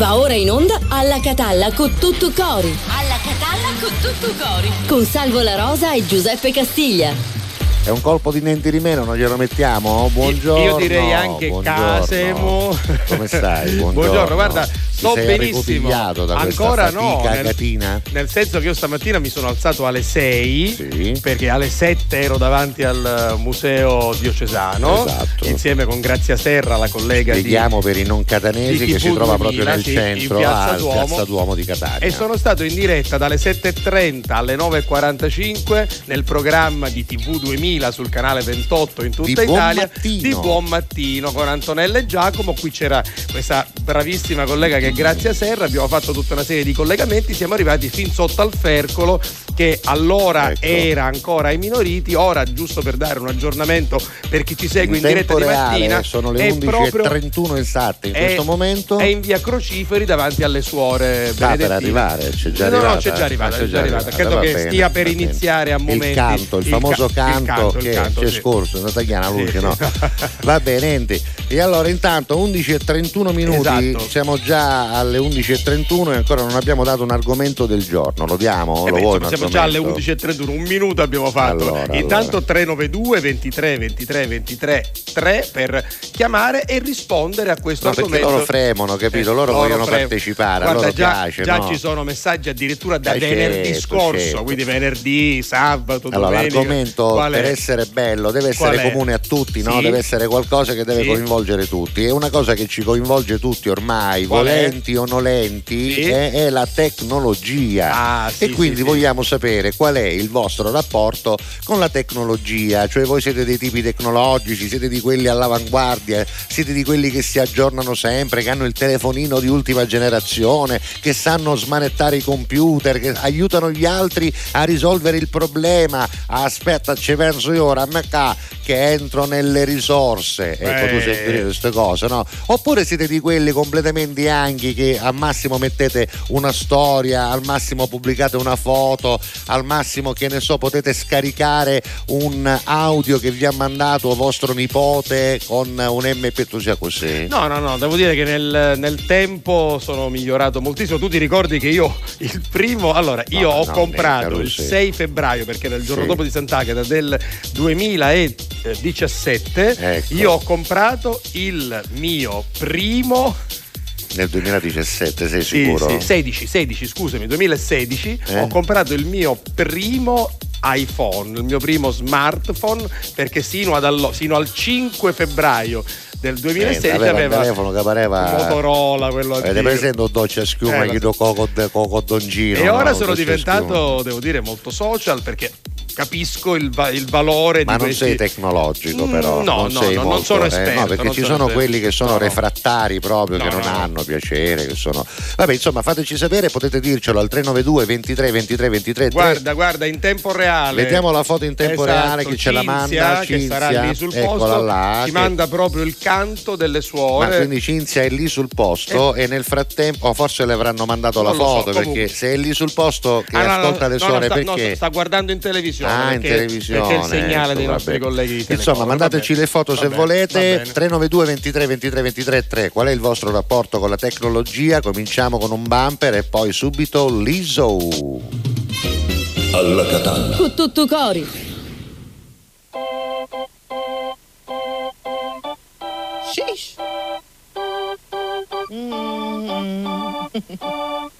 Va ora in onda alla Catalla con tutto cori. Alla Catalla con tutto cori. Con Salvo La Rosa e Giuseppe Castiglia. È un colpo di niente di meno, non glielo mettiamo? Buongiorno. Io direi anche buongiorno. Casemo. Come stai? Buongiorno. Buongiorno, guarda, sto benissimo. da Ancora no. Nel, nel senso che io stamattina mi sono alzato alle 6 Sì. perché alle 7 ero davanti al museo diocesano Esatto. insieme con Grazia Serra, la collega di Spieghiamo per i non catanesi di che si trova proprio 2000, nel sì, centro, Piazza a Duomo. Piazza Duomo di Catania. E sono stato in diretta dalle 7.30 alle 9.45 nel programma di TV 2000 sul canale 28 in tutta Di buon Italia mattino. di buon mattino con Antonella e Giacomo. Qui c'era questa bravissima collega che è Grazia Serra. Abbiamo fatto tutta una serie di collegamenti. Siamo arrivati fin sotto al Fercolo che allora Ecco. era ancora ai minoriti. Ora, giusto per dare un aggiornamento per chi ci segue in, in diretta di mattina, sono le è proprio 11.31 esatte in è- questo momento. È in via Crociferi davanti alle suore Sta per arrivare, c'è già no, arrivata. No, c'è già arrivata, Ah, c'è già arrivata. Credo che bene, stia per iniziare a momenti. Il canto, il, il famoso ca- il canto, canto, il che, canto, che è sì. scorso, una tagliana luce, Sì. no? Va bene, enti. E allora intanto 11 e 31 minuti, Esatto. siamo già alle 11 e 31 e ancora non abbiamo dato un argomento del giorno. Lo diamo? Eh Lo beh, vuoi insomma, già alle argomento? 11.31, un minuto abbiamo fatto. Allora, Intanto 392 23 23 23 3 per chiamare e rispondere a questo No, perché argomento. loro fremono, capito? Eh, Loro vogliono fremono. partecipare, a Guarda, loro già, piace, già no? ci sono messaggi addirittura da Eh, venerdì certo, scorso, certo. quindi venerdì, sabato, Allora, domenica. l'argomento Qual è? per essere bello deve Qual essere è? comune a tutti, no? Sì. deve essere qualcosa che deve Sì. coinvolgere tutti. E una cosa che ci coinvolge tutti ormai, Qual è? volenti o nolenti, Sì. è, è la tecnologia. Ah, sì, e quindi vogliamo sapere qual è il vostro rapporto con la tecnologia, cioè voi siete dei tipi tecnologici, siete di quelli all'avanguardia, siete di quelli che si aggiornano sempre, che hanno il telefonino di ultima generazione, che sanno smanettare i computer, che aiutano gli altri a risolvere il problema. Aspetta, ci penso io ora, ca- che entro nelle risorse. Ecco, tu Eh. dire queste cose, no? Oppure siete di quelli completamente anghi che al massimo mettete una storia, al massimo pubblicate una foto, al massimo che ne so, potete scaricare un audio che vi ha mandato vostro nipote con un MP, sia così. No, no, no, devo dire che nel, nel tempo sono migliorato moltissimo. Tu ti ricordi che io il primo, allora, io No, ho no, comprato il sì. 6 febbraio, perché era il giorno Sì. dopo di Sant'Agata del 2017, Ecco. io ho comprato il mio primo Nel 2017, sei sì, sicuro? sì, 16, 16, scusami, 2016 Eh? ho comprato il mio primo iPhone, il mio primo smartphone, perché sino, ad allo- sino al 5 febbraio del 2016 Eh, aveva aveva, un telefono che pareva Motorola, quello Avete antico. presente un doccia schiuma Eh, che lo do coco, coco dongino E ora no? sono diventato, devo dire, molto social perché capisco il, va- il valore Ma di non questi... sei tecnologico Mm, però no, non no, sei no, non molto, sono eh, esperto, no perché non ci sono sono quelli che sono No, refrattari proprio No, che non no, no. hanno piacere che sono vabbè insomma fateci sapere potete dircelo al 392 23 23 23 3. Guarda, guarda, in tempo reale. Vediamo la foto in tempo Esatto, reale chi ce la Cinzia, manda che sarà Cinzia, lì sul eccola posto. là, ci che- manda proprio il canto delle ma suore. quindi Cinzia è lì sul posto e nel frattempo o forse le avranno mandato la Non so, foto comunque. perché se è lì sul posto che Ah, ascolta le suore no, perché sta guardando in televisione. Ah, in televisione. Perché è il segnale dei nostri vabbè. colleghi di Telecom. Insomma, mandateci le foto se volete. va bene. 392 23 23 23 3. Qual è il vostro rapporto con la tecnologia? Cominciamo con un bumper e poi subito l'ISO. Alla Catalla. Con tutto cori. Sheesh.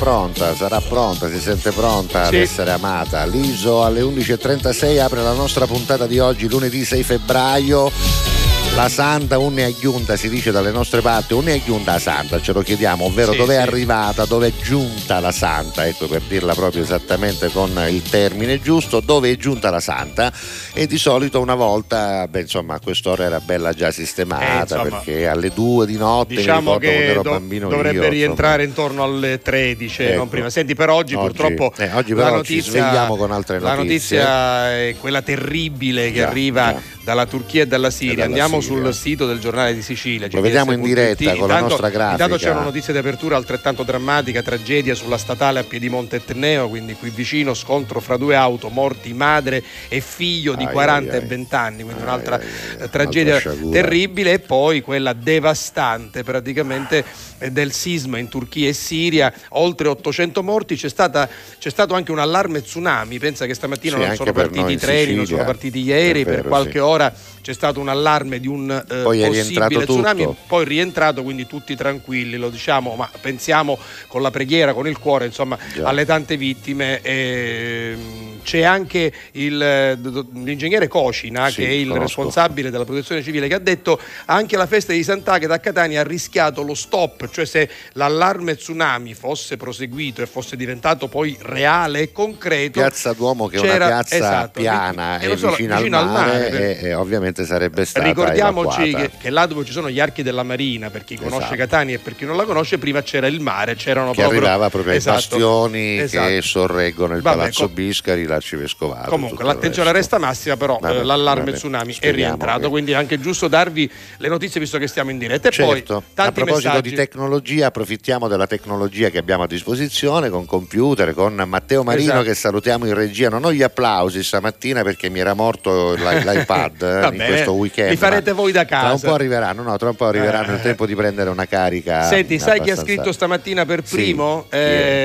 Pronta, sarà pronta, si sente pronta ad Sì. essere amata. L'ISO alle 11.36 apre la nostra puntata di oggi, lunedì 6 febbraio. La Santa unne aggiunta, si dice dalle nostre parti, unne aggiunta a Santa, ce lo chiediamo, ovvero Sì, dove è sì. arrivata, dove è giunta la Santa, ecco per dirla proprio esattamente con il termine giusto, dove è giunta la Santa e di solito una volta, beh insomma a quest'ora era bella già sistemata Eh, insomma, perché alle due di notte Diciamo che ero do- bambino dovrebbe io, rientrare intorno alle 13, Ecco. non prima. Senti, per oggi, Oggi- purtroppo eh, oggi la però ci notizia, svegliamo con altre La notizie. notizia è quella terribile che Già, arriva già. Dalla Turchia e dalla Siria. dalla Andiamo Siria. sul sito del giornale di Sicilia. Lo vediamo in diretta con la nostra grafica. Intanto c'è una notizia di apertura altrettanto drammatica, tragedia sulla statale a Piedimonte Etneo, quindi qui vicino scontro fra due auto, morti madre e figlio di Ai, 40 ai, e ai. 20 anni, quindi Ai, un'altra tragedia un'altra terribile e poi quella devastante praticamente del sisma in Turchia e Siria, oltre 800 morti, c'è, stata- c'è stato anche un allarme tsunami, pensa che stamattina Sì, non sono partiti i treni, non Sicilia. sono partiti ieri, È per vero, qualche sì. Ora c'è stato un allarme di un eh, Poi possibile tsunami, tutto. poi rientrato, quindi tutti tranquilli, lo diciamo, ma pensiamo con la preghiera, con il cuore, insomma, Già. alle tante vittime. ehm, c'è anche il, eh, l'ingegnere Cocina, Sì, che è il conosco. responsabile della protezione civile, che ha detto anche la festa di Sant'Agata a Catania ha rischiato lo stop, cioè se l'allarme tsunami fosse proseguito e fosse diventato poi reale e concreto. Piazza Duomo che è una piazza esatto, piana vi- e lo so, vicina, vicino al mare, per- e, e ovviamente sarebbe stata Ricordiamoci che, che là dove ci sono gli archi della Marina, per chi conosce Esatto. Catania e per chi non la conosce, prima c'era il mare, c'erano che proprio arrivava proprio ai Esatto, bastioni che esatto. sorreggono il Vabbè, Palazzo Biscari, l'arcivescovato. Comunque l'attenzione resta massima, però Vabbè, eh, l'allarme vabbè, tsunami è rientrato, che- quindi è anche giusto darvi le notizie visto che stiamo in diretta. E poi Certo, a tanti proposito messaggi. di tecnologia, approfittiamo della tecnologia che abbiamo a disposizione con computer, con Matteo Marino Esatto. che salutiamo in regia. Non ho gli applausi stamattina perché mi era morto l'i- l'iPad eh, in questo weekend. li farete voi da Tra un casa. po' arriveranno, no, tra un po' arriveranno Eh. il tempo di prendere una carica. Senti, sai chi ha scritto stamattina per Sì, primo? è?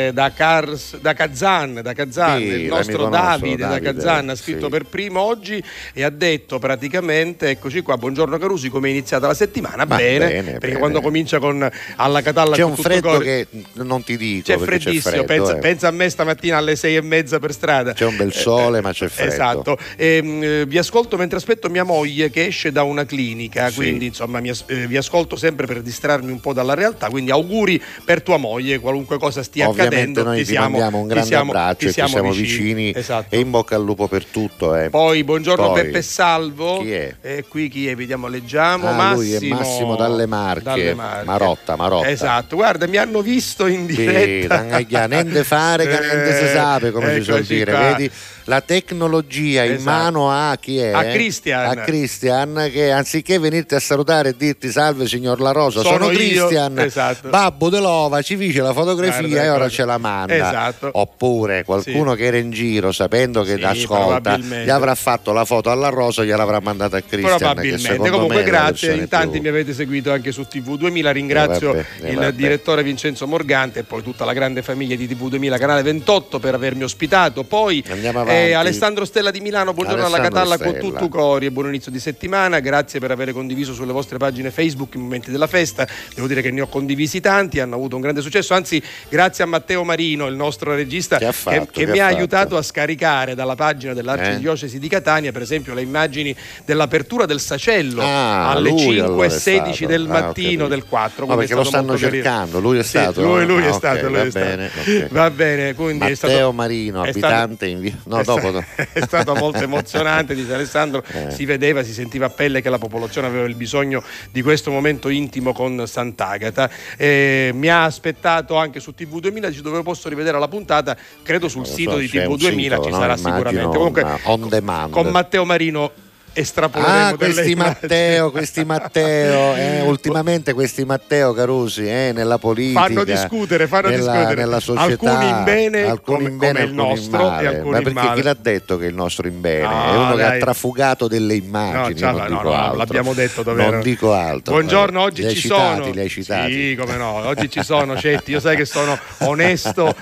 Eh, da, Kars- da Kazan, da Kazan, Sì, il nostro nostro, Davide, da Davide, Kazan ha scritto sì. per primo oggi e ha detto praticamente, eccoci qua, buongiorno Carusi, come è iniziata la settimana? Ma bene, bene, perché bene. quando comincia con alla Catalla C'è un freddo cori- che non ti dico. C'è freddissimo, freddo, pensa, eh. pensa a me stamattina alle sei e mezza per strada. C'è un bel sole, ma c'è freddo. Esatto. Ehm, eh, vi ascolto mentre aspetto mia moglie che esce da una clinica, Sì. quindi insomma mi eh, vi ascolto sempre per distrarmi un po' dalla realtà, quindi auguri per tua moglie, qualunque cosa stia Ovviamente accadendo. noi ti ti, siamo, mandiamo un grande siamo- abbraccio e ti siamo vicini, Esatto. e in bocca al lupo per tutto. eh. Poi buongiorno Poi, Peppe Salvo. Chi è? E qui chi è? Vediamo, leggiamo. Ah, Massimo, lui è Massimo Dalle Marche. Dalle Marche. Marotta, Marotta. Esatto, guarda, mi hanno visto in Sì, diretta. tangaglia, niente fare che niente si sa, come si suol dire. qua. Vedi la tecnologia in Esatto. mano a chi è? A Christian. A Christian che anziché venirti a salutare e dirti salve signor La Rosa, sono, Sono Christian, esatto. babbo dell'ova, ci dice la fotografia Guarda, e ora ce la manda. Esatto. Oppure qualcuno che era in giro sapendo che Sì, ascolta, gli avrà fatto la foto alla rosa e gliel'avrà mandata a Cristian. Probabilmente. Comunque, grazie. In tanti più- mi avete seguito anche su TV2000. Ringrazio Eh, vabbè, eh, il vabbè. direttore Vincenzo Morgante e poi tutta la grande famiglia di TV2000, canale 28, per avermi ospitato. Poi eh, Alessandro Stella di Milano, buongiorno alla Alessandro Catalla con Stella. tutto cori e buon inizio di settimana. Grazie per aver condiviso sulle vostre pagine Facebook i momenti della festa. Devo dire che ne ho condivisi tanti, hanno avuto un grande successo. Anzi, grazie a Matteo Marino, il nostro regista, Che fatto, che che mi ha ha aiutato a scaricare dalla pagina Eh? dell'Arcidiocesi di Catania, per esempio, le immagini dell'apertura del Sacello Ah, alle lui allora è 5.16 stato. del Ah, mattino capito. del 4. No, quindi è perché lo stato stanno cercando, lui è Sì, stato? lui, lui Ah, è stato. lui va è stato. bene, ok. Va bene, quindi è Matteo stato, Marino, è stato- abitante in via. No, è, dopo. è stato molto emozionante, dice Alessandro. Eh. Si vedeva, si sentiva a pelle che la popolazione aveva il bisogno di questo momento intimo con Sant'Agata. Eh, mi ha aspettato anche su TV2000, dice dove posso rivedere la puntata. Credo sul sito so, di TV2000 sito, ci no? sarà Immagino sicuramente. Comunque, on demand. con Matteo Marino estrapoleremo Ah, delle questi immagini. Matteo, questi Matteo, eh, ultimamente questi Matteo Carusi eh, nella politica. fanno discutere, fanno nella, discutere. nella società. Alcuni in bene, alcuni come- in bene, come il in nostro, male. e alcuni Ma in perché male. chi l'ha detto che è il nostro in bene? No, è uno che dai. ha trafugato delle immagini. No, no, dico no, altro. l'abbiamo detto dove Non dico altro. Buongiorno, oggi li ci citati, sono. Li hai citati. Sì, come no, oggi ci sono, Cetti. Io sai che sono onesto,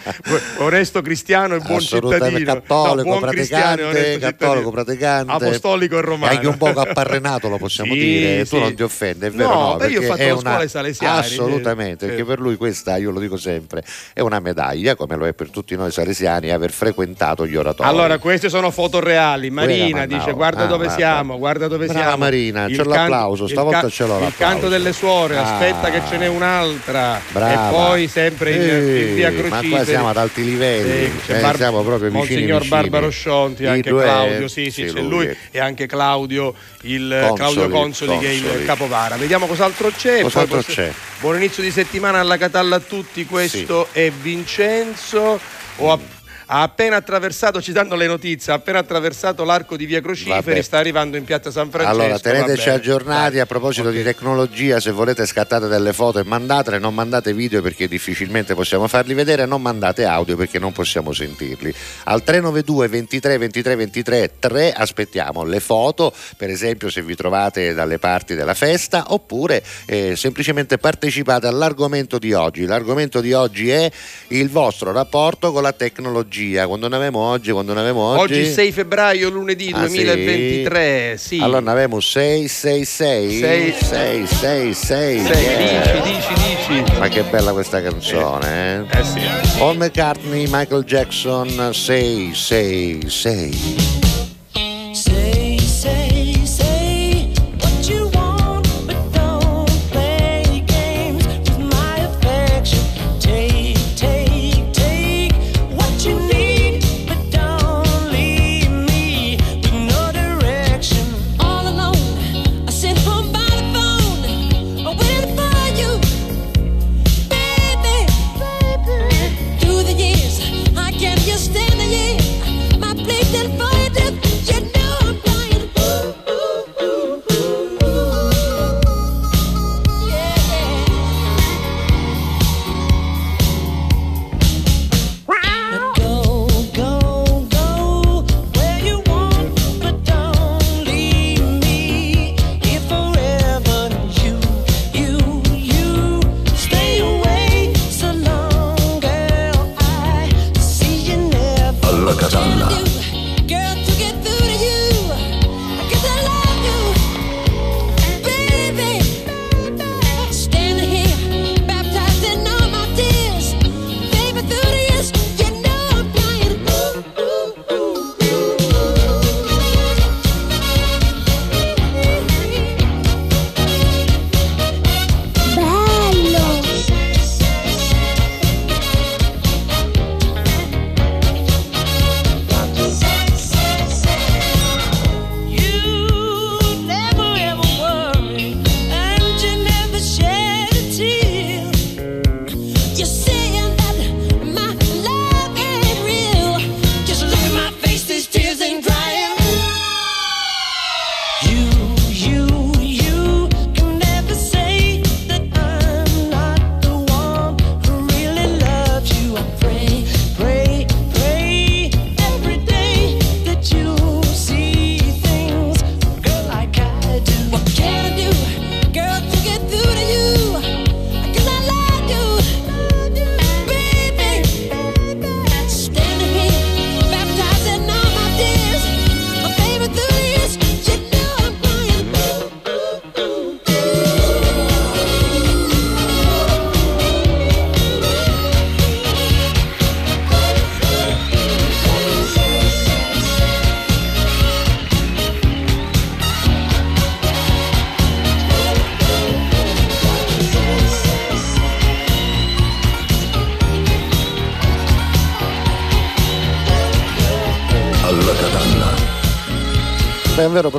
onesto cristiano e buon cittadino. cattolico, No, buon praticante, cattolico, praticante, apostolico e romano. E anche un poco apparrenato lo possiamo Sì, dire, tu sì. non ti offendi, è vero? No, No, io ho fatto la scuola ai Salesiani, Assolutamente, eh. perché per lui questa, io lo dico sempre, è una medaglia, come lo è per tutti noi salesiani, aver frequentato gli oratori. Allora, queste sono foto reali. Marina dice. Guarda Ah, dove guarda. siamo, guarda dove Brava siamo. Marina, Il c'ho l'applauso, il stavolta ca- ce l'ho Il l'applauso. canto delle suore, Ah. aspetta che ce n'è un'altra. Brava. E poi sempre in, Ehi, in via Ma Crociferi. qua siamo ad alti livelli, Sì, c'è eh, Bar- siamo proprio vicini Monsignor vicini. Barbaro Scionti, anche Claudio, sì, sì, sì, c'è lui e anche Claudio, il Consoli, Claudio Consoli, che è il Consoli. capovara. Vediamo cos'altro c'è. Cos'altro c'è? Buon inizio di settimana alla Catalla a tutti, questo è Vincenzo. Ho app- ha appena attraversato, ci danno le notizie, ha appena attraversato l'arco di via Crociferi, Vabbè. sta arrivando in piazza San Francesco. Allora, teneteci va bene. aggiornati a proposito Ok. di tecnologia, se volete scattate delle foto e mandatele, non mandate video perché difficilmente possiamo farli vedere, non mandate audio perché non possiamo sentirli. Al 392 23 23 23 3 aspettiamo le foto, per esempio se vi trovate dalle parti della festa, oppure eh, semplicemente partecipate all'argomento di oggi. L'argomento di oggi è il vostro rapporto con la tecnologia. Quando ne avevamo oggi, quando ne avevamo oggi... Oggi 6 febbraio, lunedì Ah, sì? 2023. Sì. Allora ne avevamo 6, 6, 6, Sei. 6, 6, 6, Sei, yeah. dici, dici, dici. Ma che bella questa canzone, eh? Eh sì. Paul McCartney, Michael Jackson, 6,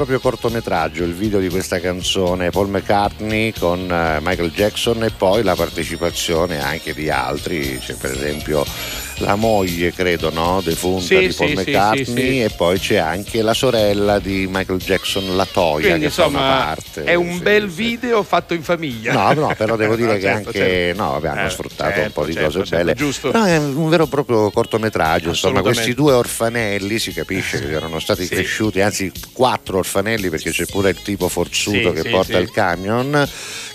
proprio cortometraggio il video di questa canzone, Paul McCartney con uh, Michael Jackson e poi la partecipazione anche di altri, c'è per esempio la moglie, credo, no? defunta Sì, di Paul sì, McCartney sì, e poi c'è anche la sorella di Michael Jackson, la Toya, Quindi che fa una insomma parte. è un bel video fatto in famiglia. No, no, però devo dire No, che certo, anche certo. no, vabbè, hanno Eh, sfruttato un certo, po' di certo, cose certo, belle. giusto. No, è un vero e proprio cortometraggio. Insomma, questi due orfanelli si capisce che erano stati Sì. cresciuti, anzi quattro orfanelli perché c'è pure il tipo forzuto Sì, che sì, porta il camion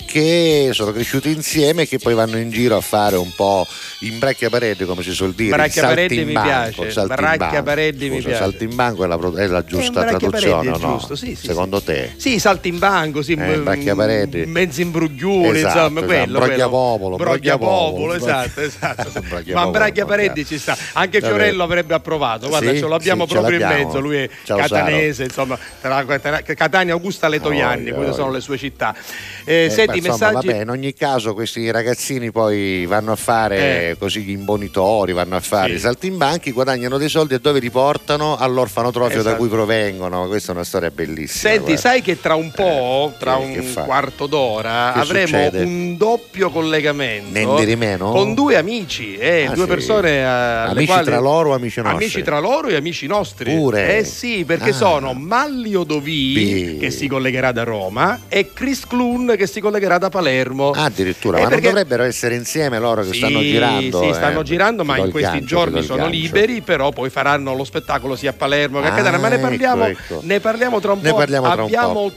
che sono cresciuti insieme e che poi vanno in giro a fare un po' in bracchiaparede come si suol dire il Bracchiaparede mi saltimbanco, piace, saltimbanco. bracchiaparede mi piace. saltimbanco è la, è la giusta bracchiaparede, traduzione o è no? giusto, sì, sì, secondo te Sì, salti in banco, sì, Eh, m- bracchiaparedi. mezzi imbrugliuli, Esatto, insomma, esatto, quello. Brogliapopolo, brogliapopolo, esatto, esatto. Ma Bracchiaparedi brogliapopolo. ci sta. Anche. Fiorello avrebbe approvato, guarda, ce l'abbiamo proprio in mezzo, lui è catanese, insomma, tra Catania, Augusta, Letoianni, Voglia, queste sono le sue città. Eh, Eh, senti, messaggi... vabbè, in ogni caso questi ragazzini poi vanno a fare Eh. così gli imbonitori, vanno a fare Sì. i saltimbanchi, guadagnano dei soldi e dove li portano? All'orfanotrofio da Esatto. cui provengono. Questa è una storia bellissima. Senti, guarda. sai che tra un po', Eh, tra un quarto d'ora, Che avremo succede? un doppio collegamento Niente di meno? con due amici, eh, Ah, due sì. persone eh, Amici quali- tra loro amici nostri? Amici tra loro e amici nostri. Pure? Eh sì, perché Ah. sono Mallio Dovì Sì. che si collegherà da Roma e Chris Clun che si collegherà da Palermo. Ah, addirittura, Eh, ma perché- non dovrebbero essere insieme loro che Sì, stanno girando? Sì, eh? stanno girando, ma in questi gancio, giorni sono gancio. liberi, però poi faranno lo spettacolo sia a Palermo che a Ah, Catania. Ma ne parliamo, ecco, ecco. ne parliamo tra un Ne po'. parliamo tra un Abbiamo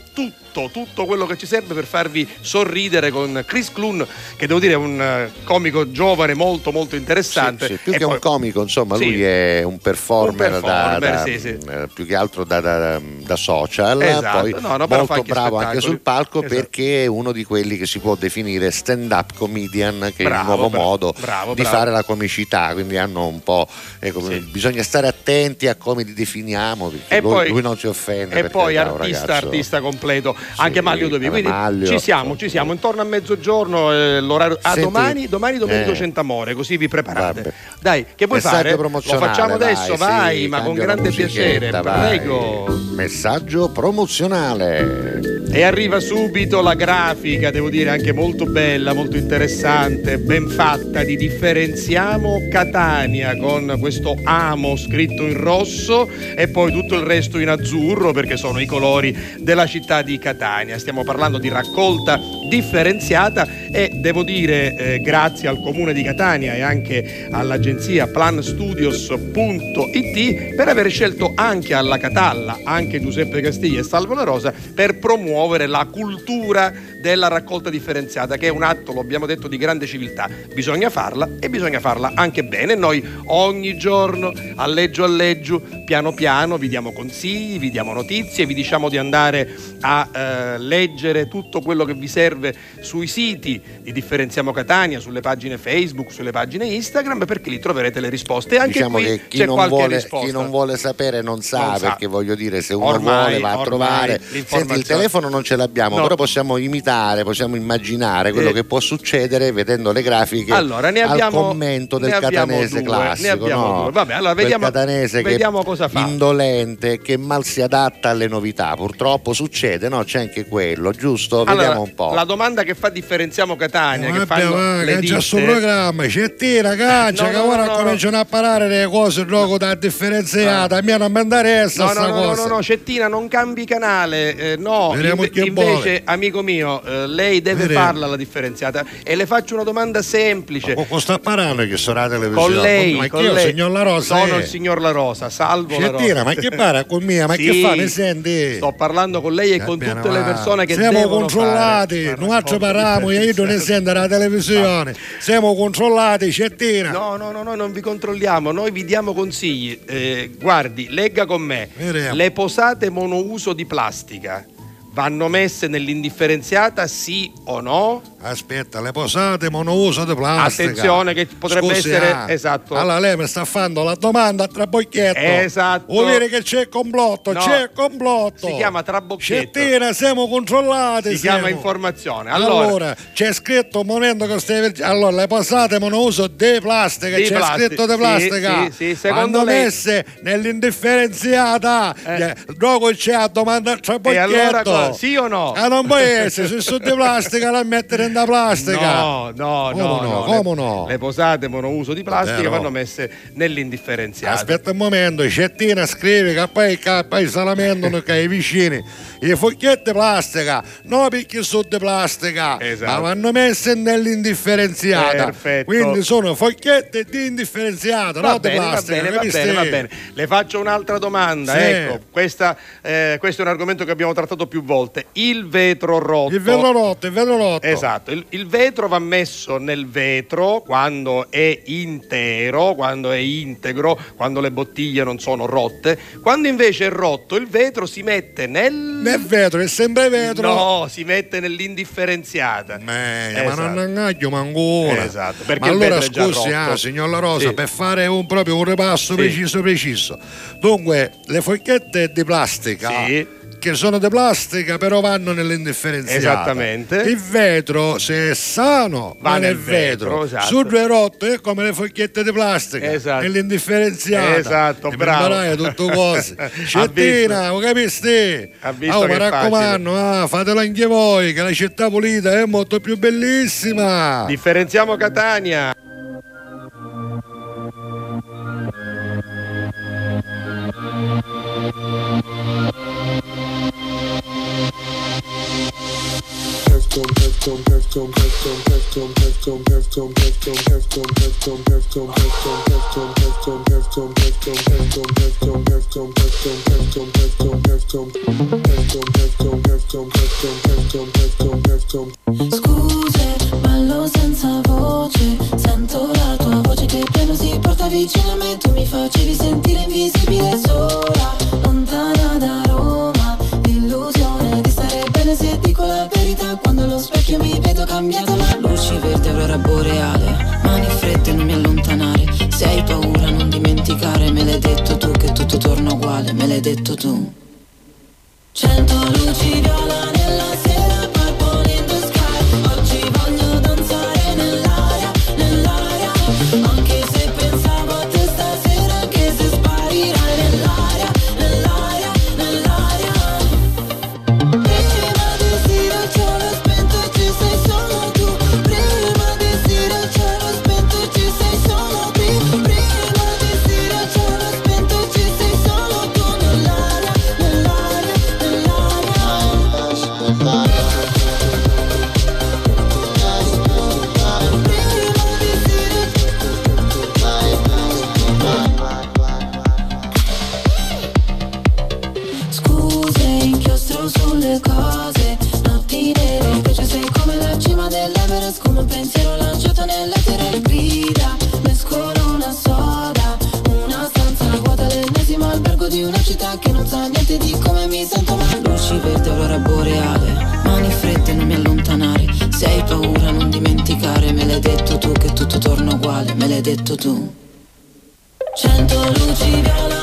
tutto, tutto quello che ci serve per farvi sorridere con Chris Clun, che devo dire è un eh, comico giovane molto molto interessante. Sì, sì, più E che poi- un comico, insomma, Sì. lui è un performer, Un da- performer, da, sì, sì. eh, più che altro da, da- da social, Esatto, poi no, no, molto bravo anche sul palco Esatto. perché è uno di quelli che si può definire stand-up comedian, che è il Bravo, nuovo bravo, modo bravo, di bravo. fare la comicità, quindi hanno un po'... ecco. Bisogna stare attenti a come li definiamo, perché E lui, poi- lui non si offende. E poi artista, artista completo, anche Maglio Dovi. vabbè, Quindi Maglio, ci siamo, ci siamo. Intorno a mezzogiorno eh, l'orario. A Senti, domani, domani Domenico eh, Centamore, così vi preparate. vabbè. Dai, che vuoi Messaggio fare? Lo facciamo adesso, vai, sì, ma con grande piacere. vai. Prego. Messaggio promozionale. E arriva subito la grafica, devo dire anche molto bella, molto interessante, ben fatta di differenziamo Catania con questo amo scritto in rosso e poi tutto il resto in azzurro perché sono i colori della città di Catania. Stiamo parlando di raccolta differenziata e devo dire eh, grazie al comune di Catania e anche all'agenzia planstudios.it per aver scelto anche alla Catalla, anche Giuseppe Castiglia e Salvo La Rosa per promuovere la cultura della raccolta differenziata che è un atto, lo abbiamo detto, di grande civiltà. Bisogna farla e bisogna farla anche bene. Noi ogni giorno, alleggio alleggio, piano piano vi diamo consigli, vi diamo notizie, vi diciamo di andare a eh, leggere tutto quello che vi serve sui siti di Differenziamo Catania, sulle pagine Facebook, sulle pagine Instagram, perché lì troverete le risposte. Anche diciamo qui che chi c'è non, vuole, chi non vuole sapere non sa, Non sa. perché voglio dire se uno Ormai- vuole va a trovare senti il telefono non ce l'abbiamo No. però possiamo imitare possiamo immaginare quello Eh. che può succedere vedendo le grafiche Allora, ne al abbiamo, commento del catanese due, classico no? Vabbè, allora vediamo, catanese vediamo che cosa fa. indolente che mal si adatta alle novità purtroppo succede no? c'è anche quello giusto Allora, vediamo un po' La domanda che fa Differenziamo Catania, che Vabbè, fanno le che già sul ditte- programma c'è te ragazzi No, che no, ora no, no, cominciano a parlare le cose gioco da differenziata a me non mi interessa No, no, no, cosa no, no, Cettina, non cambi canale. eh, no, chi invece, vuole. amico mio, eh, lei deve farla la differenziata. E le faccio una domanda semplice. con sta parlando che la televisione Con lei, ma con il lei. signor La Rosa, Sono eh? il signor La Rosa, salvo La Scettina, Rosa. ma che para con mia ma Sì, che fa mi senti Sto parlando con lei e con tutte le persone che siamo devono controllati la noi altri raccolta parliamo io non ne differenziata. sento la televisione siamo controllati cettina No, no, no, noi non vi controlliamo, noi vi diamo consigli. Eh, guardi, legga con me. Vediamo. Le posate monouso di plastica. Vanno messe nell'indifferenziata sì o no? Aspetta, le posate monouso di plastica. Attenzione che potrebbe Scusi, essere ah, esatto. Allora lei mi sta facendo la domanda a trabocchetto. Esatto. Vuol dire che c'è complotto, No. c'è complotto. Si chiama trabocchetto. Cettina, siamo controllati. Si siamo. chiama informazione. Allora, Allora, c'è scritto monendo che stai Allora, le posate monouso di plastica, Di c'è plastica, scritto di sì, plastica. sì, sì, secondo Vanno lei- messe nell'indifferenziata. Eh. Dopo c'è a domanda al trabocchetto. E allora sì o no? Ah, non può essere, se sono di plastica la mettere in da plastica. No, no, Come no, no, no. come le, no? le posate monouso di plastica no. vanno messe nell'indifferenziata. Aspetta un momento, Cettina scrive che poi, che poi si lamentano che i vicini le fogliette di plastica, non perché sono di plastica, Esatto. ma vanno messe nell'indifferenziata. Perfetto. Quindi sono fogliette di indifferenziata, Va di bene, va plastica. bene, va bene, va bene. Le faccio un'altra domanda. Sì. Ecco, questa, eh, questo è un argomento che abbiamo trattato più volte. Il vetro rotto. Il vetro rotto, il vetro rotto. Esatto, il, il vetro va messo nel vetro quando è intero, quando è integro, quando le bottiglie non sono rotte. Quando invece è rotto, il vetro si mette nel. Nel vetro, è sempre vetro. No, si mette nell'indifferenziata. Meglio, ma Esatto. non angaglio ancora. Esatto, perché ma il allora vetro è già scusi, ah, signor La Rosa, Sì. per fare un, proprio un ripasso Sì. preciso preciso. Dunque, le fogliette di plastica Sì. Che sono di plastica però vanno nell'indifferenziata. Esattamente. Il vetro, se è sano, Va va nel vetro. vetro, esatto. Sul è rotto è come le fogliette di plastica. Esatto. Nell'indifferenziata. Esatto, E bravo. Per tutto cose. Cettina, lo visto Oh, mi raccomando, ah, fatelo anche voi, che la città pulita è molto più bellissima. Differenziamo Catania. Scuse, ballo senza voce. Sento la tua voce che piano si porta vicino a me. Tu mi facevi sentire invisibile sola Lontana da Roma. L'illusione di stare bene se verità Specchio mi vedo cambiata ma Luci verde, aurora boreale. Mani fredde, non mi allontanare. Se hai paura non dimenticare. Me l'hai detto tu che tutto torna uguale. Me l'hai detto tu. Cento luci viola nella sera, detto tu che tutto torna uguale Me l'hai detto tu. Cento luci viola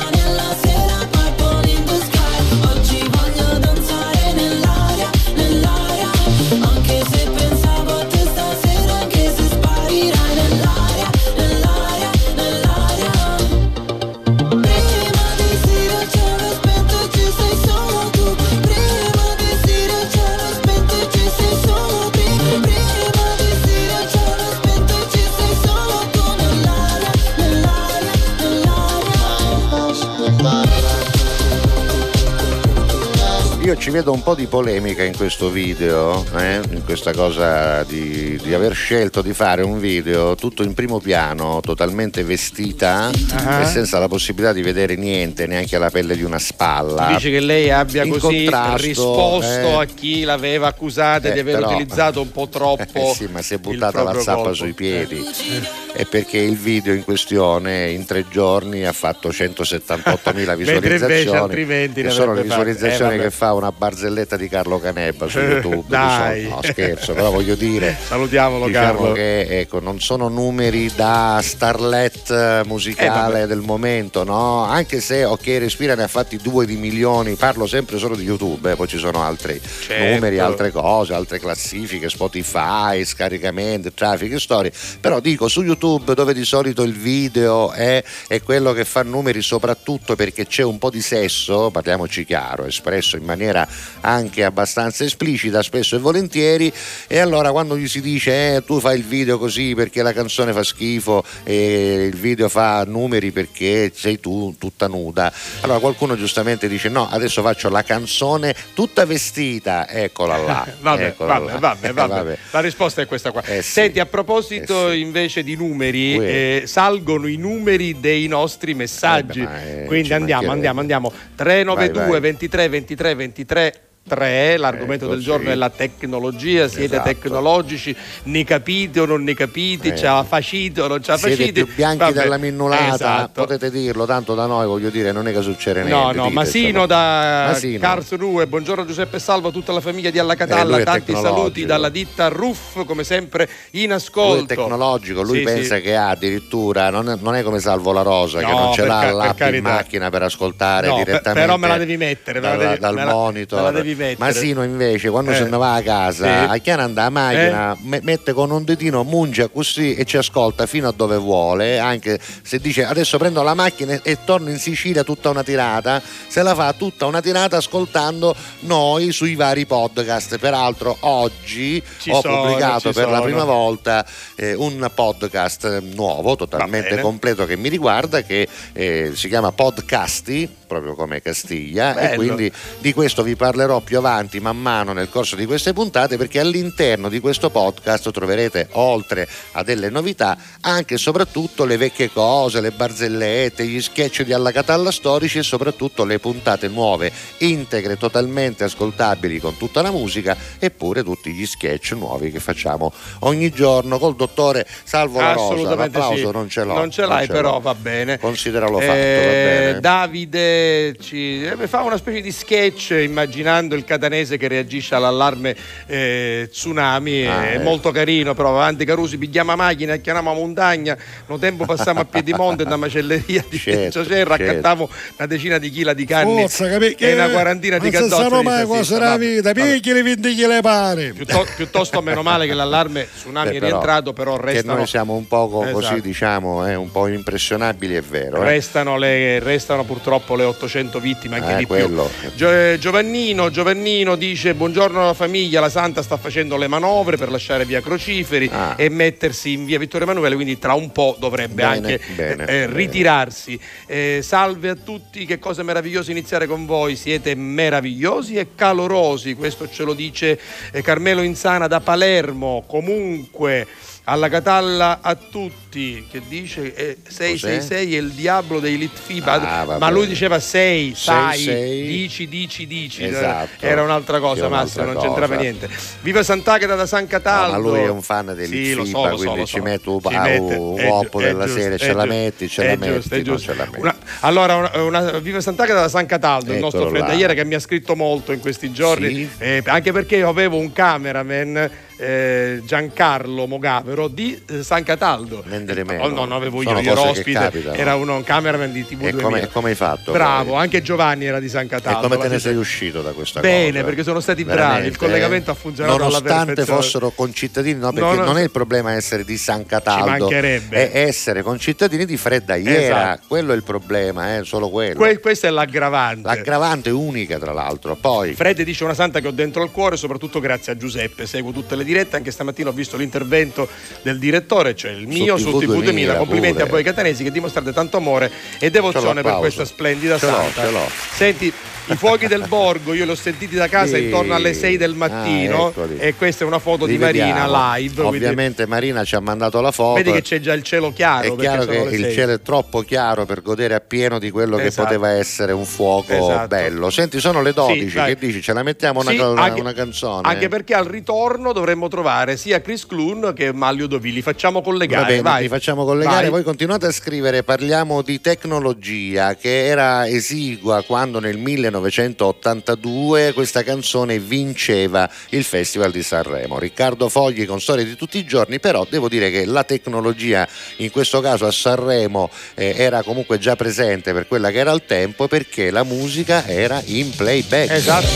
ci vedo un po' di polemica in questo video, eh, in questa cosa di, di aver scelto di fare un video tutto in primo piano, totalmente vestita Ah. e senza la possibilità di vedere niente, neanche la pelle di una spalla. Dice che lei abbia In così risposto eh. a chi l'aveva accusata Eh, di aver però- utilizzato un po' troppo. Eh sì, ma si è buttata la zappa corpo. sui piedi. Eh. È perché il video in questione in tre giorni ha fatto 178.000 Mentre invece visualizzazioni. altrimenti ne che sono le visualizzazioni Eh, vabbè. che fa una una barzelletta di Carlo Canebba su Eh, YouTube. dai. No, scherzo, però voglio dire. Salutiamolo Diciamo Carlo. che ecco, non sono numeri da starlet eh, Eh, musicale vabbè. del momento, no? Anche se OK Respira ne ha fatti due di milioni, parlo sempre solo di YouTube, eh, poi ci sono altri Certo. numeri, altre cose, altre classifiche, Spotify, scaricamenti, traffic storie. Però dico su YouTube dove di solito il video è, è quello che fa numeri soprattutto perché c'è un po' di sesso, parliamoci chiaro, espresso in maniera anche abbastanza esplicita, spesso e volentieri, e allora quando gli si dice eh, tu fai il video così perché la canzone fa schifo e il video fa numeri perché sei tu tutta nuda, allora qualcuno giustamente dice no, adesso faccio la canzone tutta vestita, eccola là. Vabbè, eccola vabbè, là. vabbè, Eh, vabbè. La risposta è questa qua. Eh sì. Senti, a proposito Eh sì. invece di numeri, eh, salgono i numeri dei nostri messaggi. Eh ma, eh, Quindi andiamo, andiamo, andiamo. 392 Vai, vai. 23 23 23 23 3, l'argomento Ecco, del giorno sì. è la tecnologia, siete Esatto. tecnologici, ne capite o non ne capite, Eh. ce la facite o non ce la Siete facite. più bianchi Vabbè, della minnulata, esatto. potete dirlo, tanto da noi voglio dire non è che succede niente. No, no, ditecelo. Masino da Masino. Karlsruhe, buongiorno Giuseppe Salvo, a tutta la famiglia di Alla Eh, Catalla, lui è tanti saluti dalla ditta Ruff, come sempre in Lui ascolto. è tecnologico, lui Sì, pensa sì. che ha addirittura, non è, non è come Salvo La Rosa, che No, non ce l'ha l'app in macchina per ascoltare No, direttamente. però me la devi mettere, me la dal, devi- dal me monitor. me la devi mettere. Masino invece quando Eh. se ne va a casa, Sì. a chiara anda a macchina, me- mette con un ditino, mungia così e ci ascolta fino a dove vuole, anche se dice adesso prendo la macchina e, e torno in Sicilia tutta una tirata, se la fa tutta una tirata ascoltando noi sui vari podcast. Peraltro oggi Ci ho sono, pubblicato per la sono. prima volta eh, un podcast eh, nuovo, totalmente completo che mi riguarda, che eh, si chiama Podcasti, proprio come Castiglia, e Bello. quindi di questo vi parlerò più avanti man mano nel corso di queste puntate, perché all'interno di questo podcast troverete, oltre a delle novità, anche e soprattutto le vecchie cose, le barzellette, gli sketch di Alla Catalla storici e soprattutto le puntate nuove, integre, totalmente ascoltabili con tutta la musica, eppure tutti gli sketch nuovi che facciamo ogni giorno col dottore Salvo La Rosa. L'applauso sì. non ce l'ho. Non ce l'hai, ce però l'ho. va bene. Consideralo fatto, va Eh, bene. Davide ci eh, fa una specie di sketch immaginando il catanese che reagisce all'allarme eh, tsunami. Ah, è eh. molto carino, però avanti Carusi, pigliamo la macchina, chiamiamo a montagna, no tempo passiamo a Piedimonte, una macelleria di Certo, Cerro, certo. raccattavo una decina di chili di carne Forza, capì? e una quarantina di Non sanno di mai cosa la vita, picchiali, vinti le pare. Piutto- piuttosto meno male che l'allarme tsunami Beh, è rientrato, però che restano noi siamo un poco Esatto. così diciamo eh, un po' impressionabili è vero eh. Restano, le- restano purtroppo le 800 vittime, anche Eh, di quello. più. Gio- eh, Giovannino, Giovannino dice: Buongiorno alla famiglia. La Santa sta facendo le manovre per lasciare via Crociferi Ah. e mettersi in via Vittorio Emanuele. Quindi, tra un po' dovrebbe Bene, anche bene, eh, ritirarsi. Eh, salve a tutti, che cosa meravigliosa iniziare con voi. Siete meravigliosi e calorosi. Questo ce lo dice eh, Carmelo Insana da Palermo. Comunque. Alla Catalla a tutti, che dice eh, 666 è il diavolo dei Litfiba, Ah, ma lui diceva 6, sai, 6. dici, dici, dici, Esatto. era un'altra cosa Massimo, non c'entrava niente. Viva Sant'Agata da San Cataldo. No, ma lui è un fan del Sì, lo so, so, quindi lo ci so. metto un Ci mette- un uopo della giusto, sera, è ce la metti, ce la metti, non ce la metti. Una- allora, una, una- Viva Sant'Agata da San Cataldo, il nostro Eccolo friend là. ieri che mi ha scritto molto in questi giorni, Sì. eh, anche perché io avevo un cameraman eh, Giancarlo Mogavero di eh, San Cataldo. Di meno. Oh, no, non avevo io, Sono io ero ospite, capitano. era uno, un cameraman di TV E 2000. come, e come hai fatto? Bravo, poi? anche Giovanni era di San E Cataldo. come te ne sei uscito da questa Bene, cosa? perché sono stati bravi, Veramente, il collegamento eh? ha funzionato Nonostante fossero concittadini, no, perché No, no, non è il problema essere di San Cataldo, mancherebbe. è essere concittadini di Fredda Iera, Esatto. quello è il problema, è solo quello. Que- questa è l'aggravante. L'aggravante unica, tra l'altro. Poi, Fred dice una santa che ho dentro al cuore, soprattutto grazie a Giuseppe. Seguo tutte le dirette, anche stamattina ho visto l'intervento del direttore, cioè il mio Su su TV TV 2000. Complimenti pure. a voi catanesi che dimostrate tanto amore e devozione per questa splendida Ce santa. Senti, i fuochi del borgo io li ho sentiti da casa Sì. intorno alle 6 del mattino Ah, e questa è una foto li di Marina vediamo. live. quindi Ovviamente Marina ci ha mandato la foto. Vedi che c'è già il cielo chiaro. È chiaro che il sei. cielo è troppo chiaro per godere appieno di quello che Esatto. poteva essere un fuoco Esatto. bello. Senti, sono le 12, Sì, che dici? Ce la mettiamo una, Sì, una- anche- una canzone? Anche perché al ritorno dovremmo trovare sia Chris Clun che Maglio Dovi. Li facciamo Va collegare. bene, vai. ti facciamo collegare, Vai. voi continuate a scrivere, parliamo di tecnologia che era esigua quando nel 1982 questa canzone vinceva il Festival di Sanremo. Riccardo Fogli con Storie di tutti i giorni, però devo dire che la tecnologia in questo caso a Sanremo eh, era comunque già presente per quella che era il tempo perché la musica era in playback. Esatto.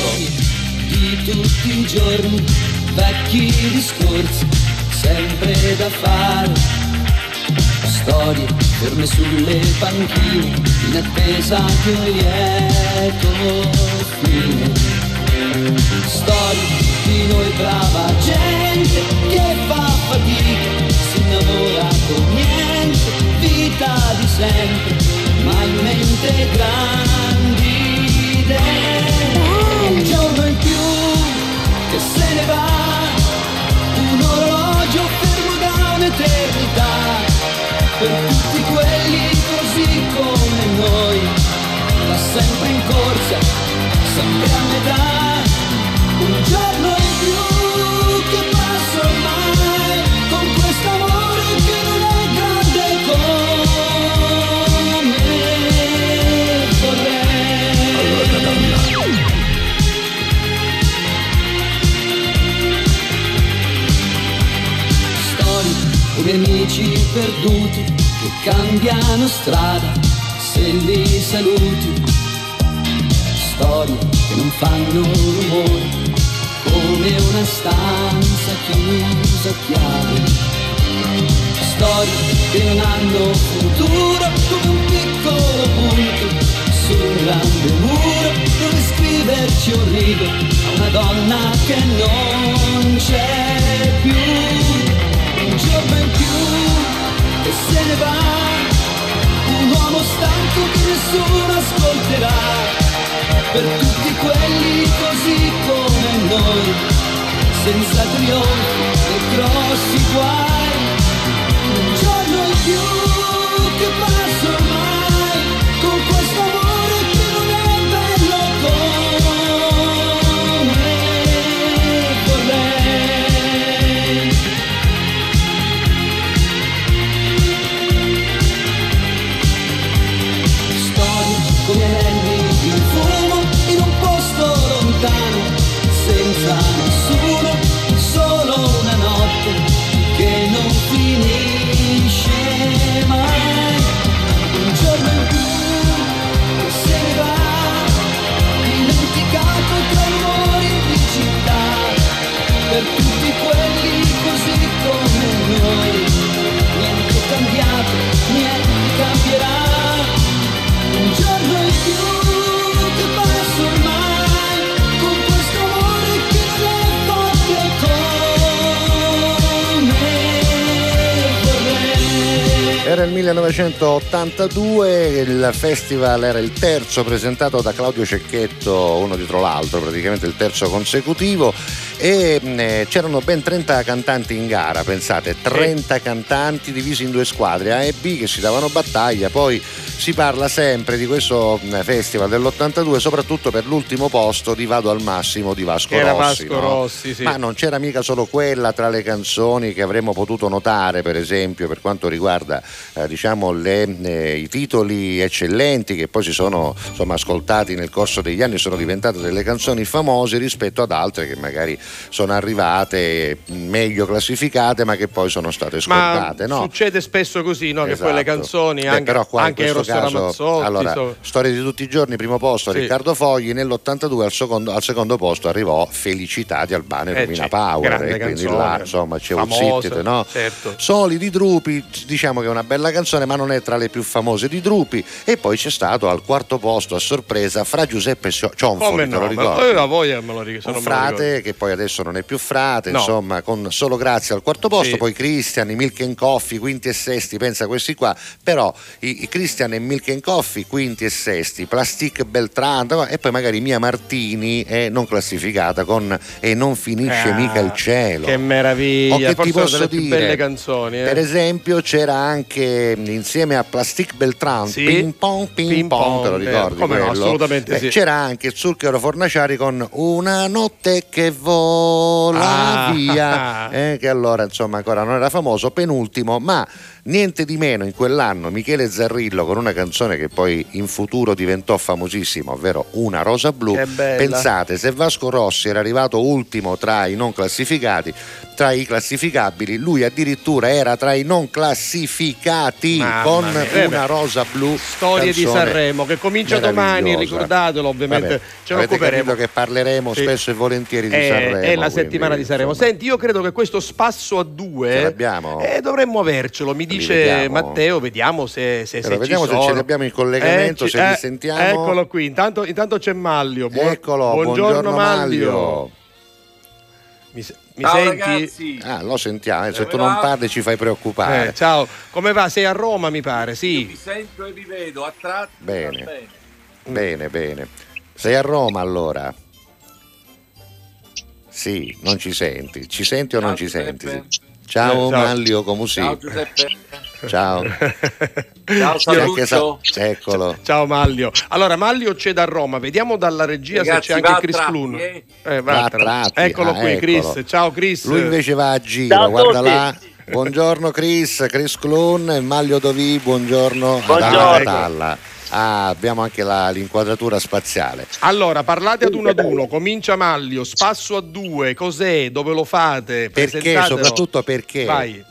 di tutti i giorni, vecchi discorsi, sempre da fare. Storie ferme sulle panchine, in attesa di un lieto fine. Storie di noi brava gente che fa fatica, si innamora con niente, vita di sempre, ma in mente grandi idee. Un giorno in più che se ne va, un orologio fermo da un'eternità, per tutti quelli così come noi, va sempre in corsa, sempre a metà, un giorno in più che passa ormai, con questo amore che non è grande come vorrei. storie come amici perduti che cambiano strada se li saluti. Storie che non fanno rumore come una stanza chiusa a chiave. Storie che non hanno futuro come un piccolo punto su un grande muro dove scriverci un rigo a una donna che non c'è più se ne va. Un uomo stanco che nessuno ascolterà. Per tutti quelli così come noi senza trionfi e grossi guai. Un giorno in più per tutti quelli così come noi. Niente è cambiato, niente cambierà. Un giorno in più che passo ormai con questo amore che non è come. Era il 1982, il festival era il terzo presentato da Claudio Cecchetto, uno dietro l'altro, praticamente il terzo consecutivo e mh, eh, c'erano ben 30 cantanti in gara, pensate, 30 cantanti divisi in due squadre, A e B che si davano battaglia, poi si parla sempre di questo mh, festival dell'82 soprattutto per l'ultimo posto di Vado al Massimo di Vasco era Rossi. Vasco no? Rossi, sì. Ma non c'era mica solo quella tra le canzoni che avremmo potuto notare, per esempio, per quanto riguarda eh, diciamo, le, eh, i titoli eccellenti che poi si sono insomma, ascoltati nel corso degli anni, sono diventate delle canzoni famose rispetto ad altre che magari sono arrivate meglio classificate ma che poi sono state scordate. No? succede spesso così, no? Che poi le Esatto. canzoni, Beh, anche, però qua in anche questo Eros caso, Ramazzotti, allora, so- Storie di tutti i giorni, primo posto Sì. Riccardo Fogli, nell'82 al secondo, al secondo posto arrivò Felicità di Albano e Eh, Romina sì, Power e quindi canzone, là insomma c'è un famosa, zittito, no? certo. Solidi Drupi, diciamo che è una bella canzone ma non è tra le più famose di Drupi e poi c'è stato al quarto posto a sorpresa fra Giuseppe Cio- Cionfoli, Come te no? lo eh, la voglia me lo ricordo. un ricordo. frate che poi adesso non è più frate, No. insomma, con solo grazie al quarto posto, Sì. poi Christian, i Milk and Coffee, quinti e sesti, pensa a questi qua, però i, i Christian e Milk and Coffee, quinti e sesti, Plastic Beltrán, e poi magari Mia Martini è non classificata con E non finisce Ah, mica il cielo. Che meraviglia, O che forse ti posso dire? belle canzoni. eh. Per esempio c'era anche mh, insieme a Plastic Beltrán Sì. Ping Pong Ping, Ping Pong, Pong, te lo eh, ricordi? come no, assolutamente Eh, sì. C'era anche Zucchero Fornaciari con Una notte che la Ah. via, eh, che allora insomma ancora non era famoso. Penultimo, ma niente di meno in quell'anno Michele Zarrillo con una canzone che poi in futuro diventò famosissima, ovvero Una rosa blu. Pensate, se Vasco Rossi era arrivato ultimo tra i non classificati, tra i classificabili, lui addirittura era tra i non classificati Mamma con mia. Eh, una beh. rosa blu. Storie di Sanremo che comincia domani, ricordatelo ovviamente, Vabbè, ce avete occuperemo. che parleremo Sì. spesso e volentieri di È- Sanremo. È la quindi, settimana di Sanremo. insomma. Senti, io credo che questo spasso a due eh, dovremmo avercelo. Mi dice vediamo. Matteo, vediamo se, se, se Allora, ci vediamo se ce li abbiamo in collegamento, Eh, ci- se li eh, sentiamo. Eccolo qui. Intanto, intanto c'è Maglio. Buon- Eccolo, buongiorno, Maglio. Mi, se- mi Ciao senti? ragazzi, Ah, lo sentiamo, eh, se tu non parli ci fai preoccupare. Eh, ciao, come va? Sei a Roma, mi pare, sì. sento e vi vedo a tratti. Bene. Bene, bene. Sei a Roma allora? Sì, non ci senti. Ci senti o non Ciao, ci senti? Giuseppe. Ciao, Eh, ciao. Maglio, come sì? Ciao Giuseppe. Ciao. Ciao Saluccio. Sa- Eccolo. Ciao Maglio. Allora, Maglio c'è da Roma. Vediamo dalla regia Ragazzi, se c'è va anche a Chris tratti, Clun. eh. Eh, va Va a a tratti. tratti. Eccolo Ah, qui, Chris. eccolo. Ciao Chris. Lui invece va a giro, Ciao a guarda tutti. là. Buongiorno Chris, Chris Clun e Maglio Dovì, buongiorno ad Buongiorno. Anna Catalla. Ah, abbiamo anche la- l'inquadratura spaziale. Allora, parlate ad uno ad uno, comincia Maglio, spasso a due, cos'è, dove lo fate? Perché? Soprattutto perché? Vai.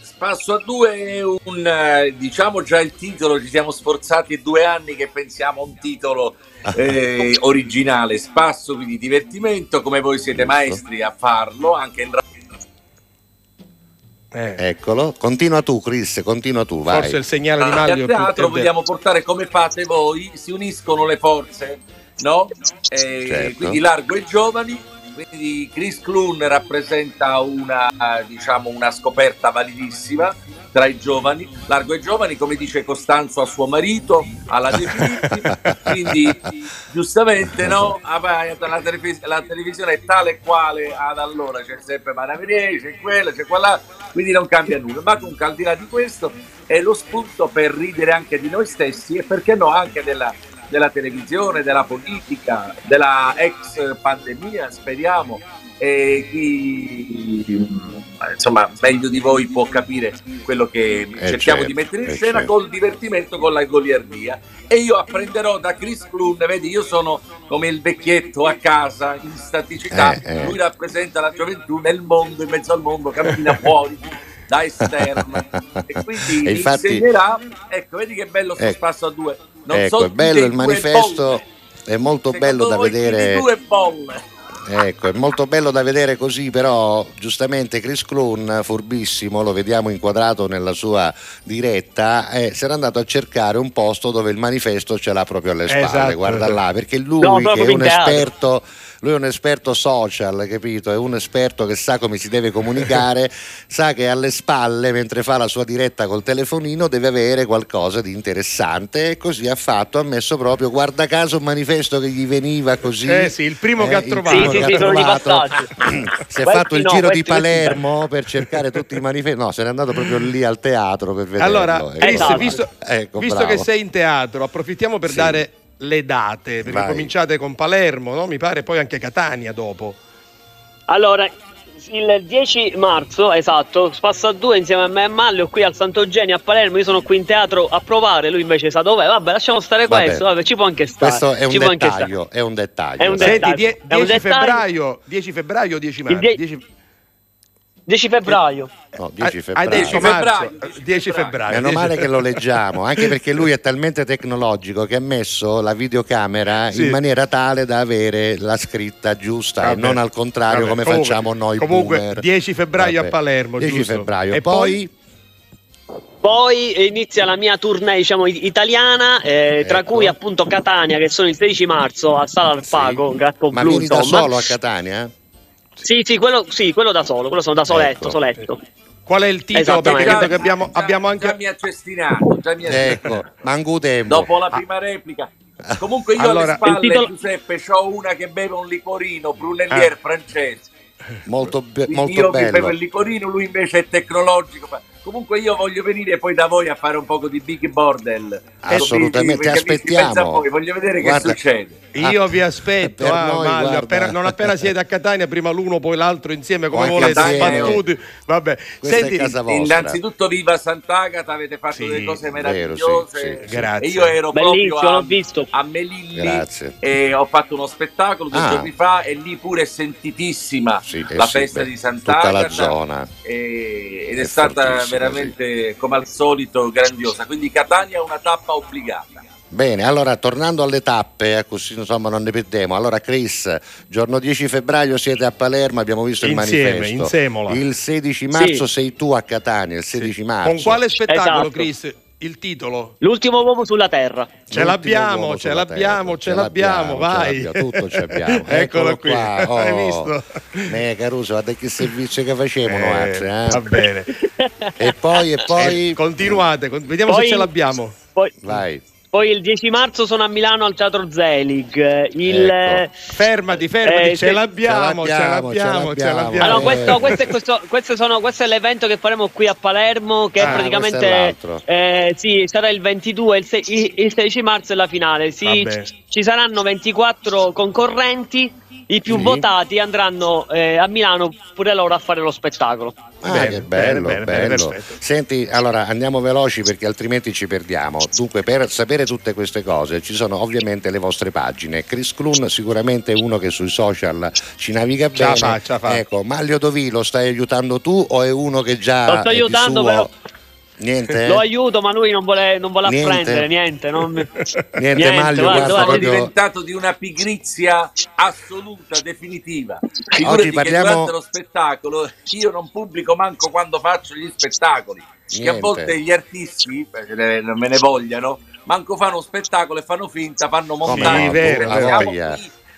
Spasso a due è un, eh, diciamo già il titolo, ci siamo sforzati due anni che pensiamo a un titolo eh, originale, spasso quindi divertimento, come voi siete maestri a farlo, anche in radio. Eh, Eccolo, continua tu Chris, continua tu, vai. forse il segnale di a Maglio è più- teatro è- vogliamo portare come fate voi, si uniscono le forze, no? Eh, Certo. Quindi Largo e Giovani, quindi Chris Clun rappresenta una, diciamo, una scoperta validissima tra i giovani, Largo e Giovani come dice Costanzo a suo marito, alla De Filippi, quindi giustamente no, la, televis- la televisione è tale e quale ad allora, c'è sempre Maraviglia, c'è quella, c'è quella, quindi non cambia nulla, ma comunque al di là di questo è lo spunto per ridere anche di noi stessi e perché no anche della, della televisione, della politica, della ex pandemia, speriamo. E chi mm, insomma meglio di voi può capire quello che cerchiamo certo, di mettere in eh scena certo. col divertimento, con la goliardia. E io apprenderò da Chris Clun, vedi, io sono come il vecchietto a casa in staticità, Eh, eh. lui rappresenta la gioventù nel mondo, in mezzo al mondo, cammina fuori da esterno e quindi E infatti- insegnerà ecco vedi che bello sto Ecco. spasso a due non ecco, so è bello il manifesto, bolle. è molto Secondo bello da vedere. due bolle Ecco, è molto bello da vedere così, però giustamente Chris Clun, furbissimo, lo vediamo inquadrato nella sua diretta, eh, si era andato a cercare un posto dove il manifesto ce l'ha proprio alle spalle, Esatto, guarda là, perché lui No, che è un esperto lui è un esperto social, capito? È un esperto che sa come si deve comunicare, sa che alle spalle, mentre fa la sua diretta col telefonino, deve avere qualcosa di interessante e così ha fatto, ha messo proprio, guarda caso, un manifesto che gli veniva così. Eh sì, il primo che ha il trovato. Sì, che sì, sì, sono di trovato. passaggio. si è Questi fatto il no, giro di Palermo per cercare tutti i manifesti, no, se n'è andato proprio lì al teatro per vederlo. Allora, ecco. Chris, Esatto. visto, Ecco, visto che sei in teatro, approfittiamo per Sì. dare le date, perché Vai. cominciate con Palermo, no? mi pare, poi anche Catania dopo. Allora, il 10 marzo, esatto, spasso a due insieme a me e Maglio qui al Sant'Eugenio a Palermo. Io sono qui in teatro a provare, lui invece sa dov'è. Vabbè, lasciamo stare Vabbè. questo, vabbè, ci può anche stare. Questo è un ci può anche stare. dettaglio, è un dettaglio. È un dettaglio. Senti, die- È un 10 dettaglio. febbraio, 10 febbraio o 10 marzo? die- 10 10 febbraio. No, 10 Hai- febbraio. Hai detto 10 marzo, febbraio, 10 10 febbraio. Meno 10 male che lo leggiamo, anche perché lui è talmente tecnologico che ha messo la videocamera Sì. in maniera tale da avere la scritta giusta Vabbè, e non al contrario vabbè, come comunque- facciamo noi Comunque, boomer. 10 febbraio Vabbè. a Palermo, 10 giusto? febbraio. E poi, Poi inizia la mia tournée, diciamo, it- italiana, eh, tra Ecco. cui appunto Catania, che sono il 16 marzo a Sala al Sì. Pago, Gatto ma Blu, vieni da solo a Catania? Sì, sì, quello, sì, quello da solo, quello sono da soletto, Ecco. soletto. Qual è il titolo? Perché credo che abbiamo, già, abbiamo anche... già mi ha cestinato già mi ha Ecco, manco tempo. dopo la prima replica comunque io Allora, alle spalle titolo- Giuseppe ho una che beve un liquorino Brunellier Ah. francese Molto, be- molto io mi bevo bello. il liquorino lui invece è tecnologico fa- Comunque io voglio venire poi da voi a fare un poco di big bordel. Assolutamente, Perché mi- aspettiamo. voi, voglio vedere Guarda, che succede. Io vi aspetto, per ah, noi, appena- non appena siete a Catania, prima l'uno, poi l'altro insieme, come Anche volete, sbattuti. Vabbè, senti. Innanzitutto viva Sant'Agata, avete fatto Sì, delle cose vero, meravigliose. sì, sì, sì. Grazie. E io ero Bellissimo, proprio l'ho a, visto. a Melilli Grazie. e ho fatto uno spettacolo due Ah. giorni fa e lì pure è sentitissima Sì, eh la sì, festa beh, di Sant'Agata. Tutta la zona. e- ed è, È stata fortissimo, veramente come al solito grandiosa. Quindi Catania è una tappa obbligata. Bene, allora tornando alle tappe, eh, così insomma non ne perdiamo. Allora, Chris, giorno 10 febbraio siete a Palermo, abbiamo visto Insieme, il manifesto. insemola. Il 16 marzo Sì. sei tu a Catania, il 16 marzo. con quale spettacolo, Esatto. Chris? Il titolo? L'ultimo uomo sulla terra. Ce L'ultimo l'abbiamo, ce l'abbiamo, terra. ce l'abbiamo, vai. ce l'abbiamo, tutto ce l'abbiamo. Eccolo qui, qua. Oh. hai visto? Eh, Caruso, guarda che servizio che facevano Eh, altri, eh? Va bene. E poi, e poi... Eh, continuate, con- vediamo Poi- se ce l'abbiamo. Poi, Vai. Poi il 10 marzo sono a Milano al Teatro Zelig. Il, Ecco. Fermati, fermati, Eh, ce sì. l'abbiamo, ce Ce l'abbiamo, l'abbiamo, ce ce l'abbiamo. l'abbiamo. Allora, Eh. questo, questo, è- questo, questo sono- questo è l'evento che faremo qui a Palermo, che Ah, è è praticamente l'altro. eh, sì, sarà il 22, il, se- il- il 16 marzo è la finale. Sì, ci saranno 24 concorrenti, i più Sì. votati andranno eh, a Milano pure loro a fare lo spettacolo. Ah, Bene, che bello, bene, bene, bello. perfetto. Senti, allora andiamo veloci perché altrimenti ci perdiamo. Dunque, per sapere tutte queste cose ci sono ovviamente le vostre pagine. Chris Clun sicuramente è uno che sui social ci naviga Ce la bene. fa, ce la fa. Ecco, Maglio Dovi lo stai aiutando tu o è uno che già Lo sto è di aiutando, suo- però- Niente? Lo aiuto, ma lui non vuole, non vuole Niente? apprendere niente. Non... Niente, Maglio, guarda, guarda, Sono guarda, proprio- diventato di una pigrizia assoluta, definitiva. Figurati Oggi parliamo- che durante lo spettacolo io non pubblico manco quando faccio gli spettacoli. Che Niente. a volte gli artisti, eh, non me ne vogliano, manco fanno spettacolo e fanno finta, fanno montaggio. no, vero.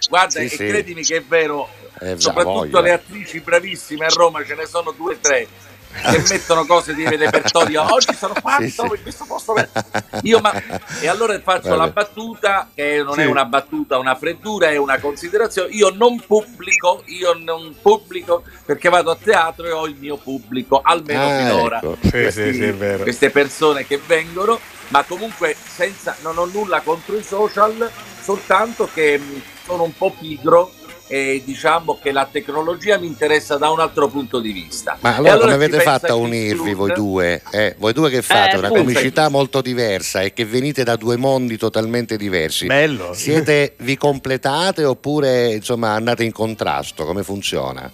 Guarda, Sì, e sì. credimi che è vero, Eh, soprattutto voglia. le attrici bravissime a Roma, ce ne sono due o tre. Che mettono cose di repertorio oggi sono fatto Sì, in questo posto io ma e allora faccio Vabbè. la battuta che non Sì. è una battuta una freddura è una considerazione io non pubblico io non pubblico perché vado a teatro e ho il mio pubblico almeno Ah, finora ecco. Sì, Questi- sì, sì, è vero. queste persone che vengono ma comunque senza non ho nulla contro i social soltanto che mh, sono un po' pigro e diciamo che la tecnologia mi interessa da un altro punto di vista Ma E allora, come avete fatto a unirvi voi due? Eh, voi due che fate? Eh, una appunto. comicità molto diversa e che venite da due mondi totalmente diversi. Bello. Siete, vi completate oppure insomma andate in contrasto? Come funziona?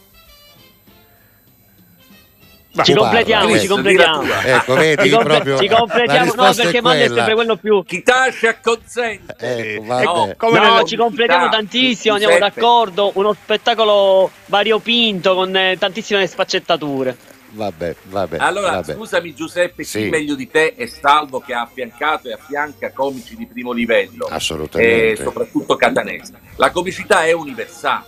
Ci completiamo, parla, ci completiamo. Ecco, vedi Ci, proprio ci completiamo, no, perché Maglio è sempre quello più. chi tace acconsente Ecco. No, Come no, ci completiamo pubblicità, tantissimo, andiamo Giuseppe. d'accordo. Uno spettacolo variopinto con eh, tantissime sfaccettature. Vabbè, vabbè, Allora, vabbè. scusami Giuseppe, Sì. chi meglio di te è Salvo che ha affiancato e affianca comici di primo livello, Assolutamente. e soprattutto catanese. La comicità è universale,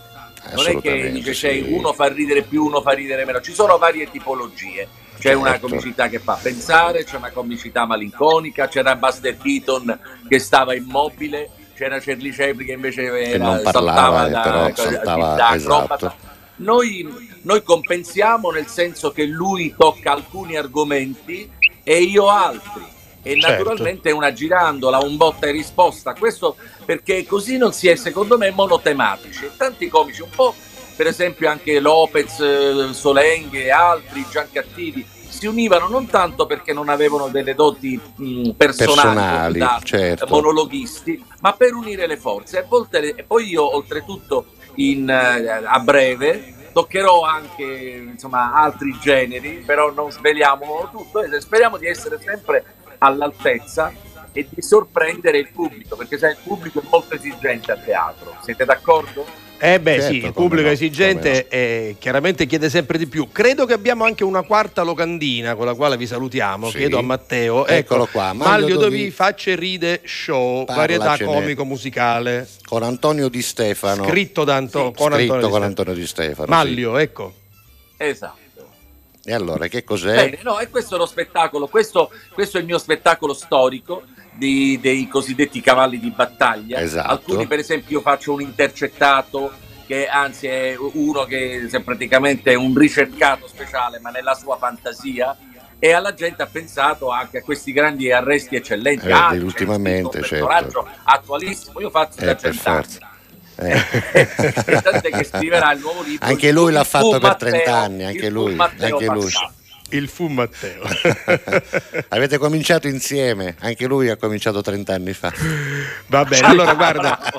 non è che dice sì. c'è uno fa ridere più, uno fa ridere meno, ci sono varie tipologie. C'è una Certo. comicità che fa pensare, c'è una comicità malinconica, c'era Buster Keaton che stava immobile, c'era Charlie Chaplin che invece era, non parlava, saltava da, però saltava, da esatto. Noi, noi compensiamo nel senso che lui tocca alcuni argomenti e io altri. E Certo. naturalmente una girandola, un botta e risposta. Questo perché così non si è, secondo me, monotematici. Tanti comici, un po' per esempio anche Lopez, eh, Solenghe e altri, Giancattivi, si univano non tanto perché non avevano delle doti mh, personali, Personali, da certo. monologhisti, ma per unire le forze. E, le- e poi io, oltretutto, in, eh, a breve toccherò anche insomma, altri generi, però non sveliamo tutto e speriamo di essere sempre all'altezza e di sorprendere il pubblico, perché sai, il pubblico è molto esigente a teatro. Siete d'accordo? Eh beh Certo, sì, il pubblico no, esigente eh, chiaramente chiede sempre di più. Credo che abbiamo anche una quarta locandina con la quale vi salutiamo, Sì. chiedo a Matteo. Eccolo ecco, qua, Maglio Maglio Dovi. Facce Ride Show, varietà comico-musicale, Con Antonio Di Stefano. scritto da Anto- con scritto Antonio con. Antonio Di Stefano. sì. Maglio, ecco. Esatto. E allora, che cos'è? Bene, no, e questo è lo spettacolo, questo, questo è il mio spettacolo storico di- dei cosiddetti cavalli di battaglia. Esatto. Alcuni, per esempio, io faccio un intercettato, che anzi è uno che è praticamente un ricercato speciale, ma nella sua fantasia. e alla gente ha pensato anche a questi grandi arresti eccellenti. Eh, Ah, ultimamente, certo. attualissimo, io faccio da Eh, per cent'anni. forza. Eh. Che scriverà il nuovo libro. Anche lui l'ha fatto per Matteo, 30 anni, anche lui, anche lui. Il fu Matteo. Avete cominciato insieme, anche lui ha cominciato 30 anni fa. Va bene, allora guarda,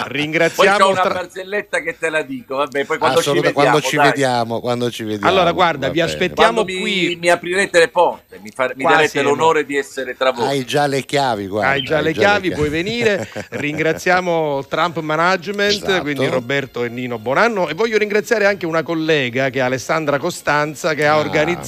Poi ringraziamo c'ho il una barzelletta che te la dico, vabbè, poi quando ci vediamo. quando ci vediamo, quando ci vediamo. Allora, guarda, vi bene. aspettiamo Quando mi, qui. mi aprirete le porte, mi, fa- mi darete l'onore di essere tra voi. Hai già le chiavi, guarda. Hai già le chiavi, puoi venire. Ringraziamo Trump Management, Esatto. quindi Roberto e Nino Bonanno. E voglio ringraziare anche una collega che è Alessandra Costanza, che ha Ah,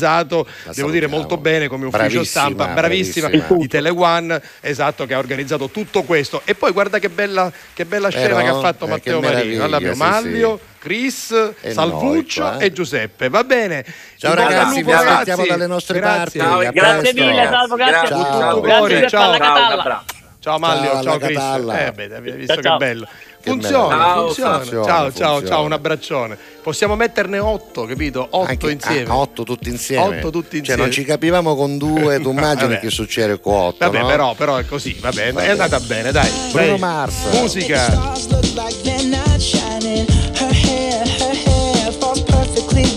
organizzato, la devo dire molto bene come ufficio Bravissima, stampa, bravissima, bravissima. di Tele One, esatto, che ha organizzato tutto questo. E poi guarda che bella, che bella scena Però, che ha fatto eh, Matteo Marino. Allora abbiamo meraviglia, sì, Maglio, Chris, E Salvuccio noi eh. e Giuseppe. Va bene. Ciao ragazzi, vi aspettiamo dalle nostre Grazie. parti. Ciao, grazie mille, Salvo, grazie. Ciao. Ciao, Grazie ciao. Ciao. Ciao Maglio, Ciao, Chris. Eh, beh, visto Ciao, che bello. Funziona, meraviglia. funziona. Funziona, Ciao, ciao, funziona. ciao, un abbraccione. Possiamo metterne otto, capito? Otto Anche- insieme. ah, otto tutti insieme. Otto tutti Cioè, insieme. non ci capivamo con due, tu immagini che succede con otto. Vabbè, no? però, però è così, va bene, è andata bene, dai. Bruno. Mars. Musica.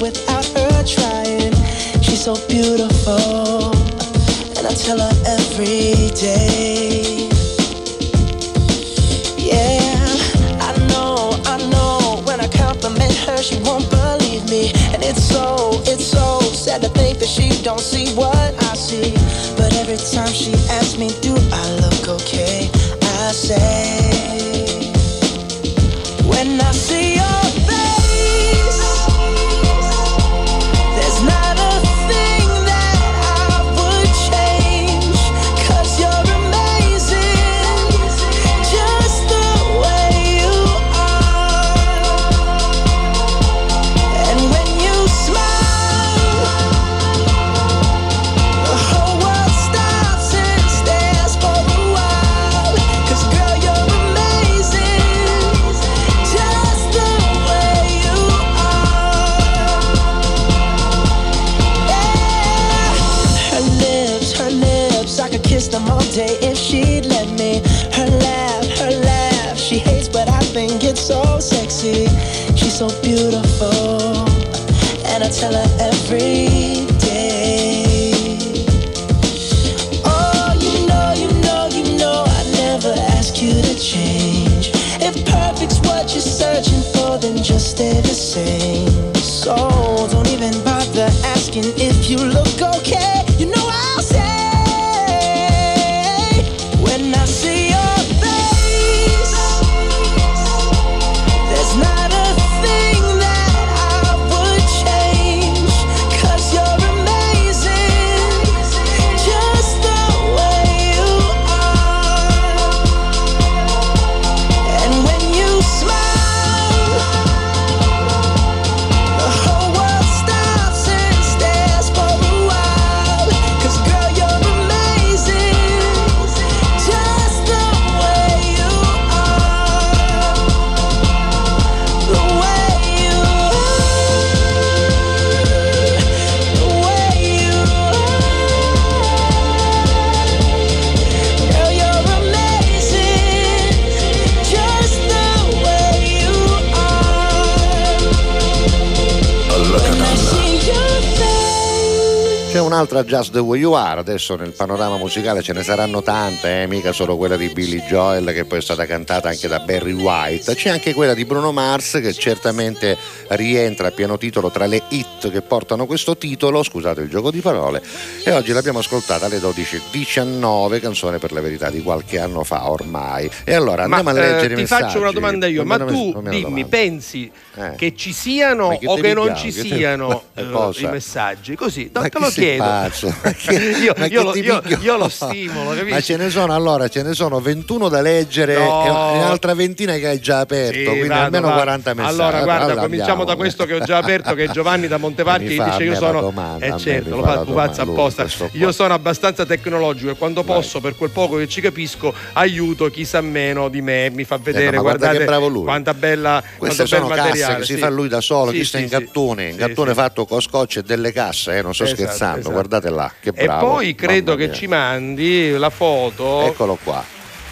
Without her trying. She's so beautiful, and I tell her every day. Think that she don't see what I see. But every time she asks me, do I look okay? I say, when I see un'altra Just the Way You Are, adesso nel panorama musicale ce ne saranno tante, eh, mica solo quella di Billy Joel che poi è stata cantata anche da Barry White, c'è anche quella di Bruno Mars che certamente rientra a pieno titolo tra le hit che portano questo titolo, scusate il gioco di parole, e oggi l'abbiamo ascoltata alle 12.19, canzone per la verità di qualche anno fa ormai. E allora Ma andiamo a leggere eh, i ti messaggi. faccio una domanda io, ma tu me dimmi, domanda. pensi Eh. che ci siano Ma che o che non piace? ci siano ma eh, i messaggi? Così, Ma te lo chiedo. pazzo? Ma che- io, ma io lo, io- io lo stimolo, Ma capisci? ce ne sono allora, ce ne sono 21 da leggere No. e un'altra ventina che hai già aperto, Sì, quindi vado, almeno vado. 40 messaggi. Allora, guarda, Allora cominciamo da questo che ho già aperto, che è Giovanni da Montevarchi, che dice io sono... domanda, eh certo, lo fa domanda, apposta. Io sono abbastanza tecnologico e quando Vai. posso, per quel poco che ci capisco, aiuto chi sa meno di me, mi fa vedere, Eh, ma guarda guardate che bravo lui. quanta bella... Queste quanto bel sono casse materiale, che si sì. fa lui da solo, Sì, chi sta in gattone, in gattone fatto con scotch e delle casse, eh, non sto Esatto, scherzando. Esatto. Guardate là, che E bravo. poi credo che ci mandi la foto. Eccolo qua.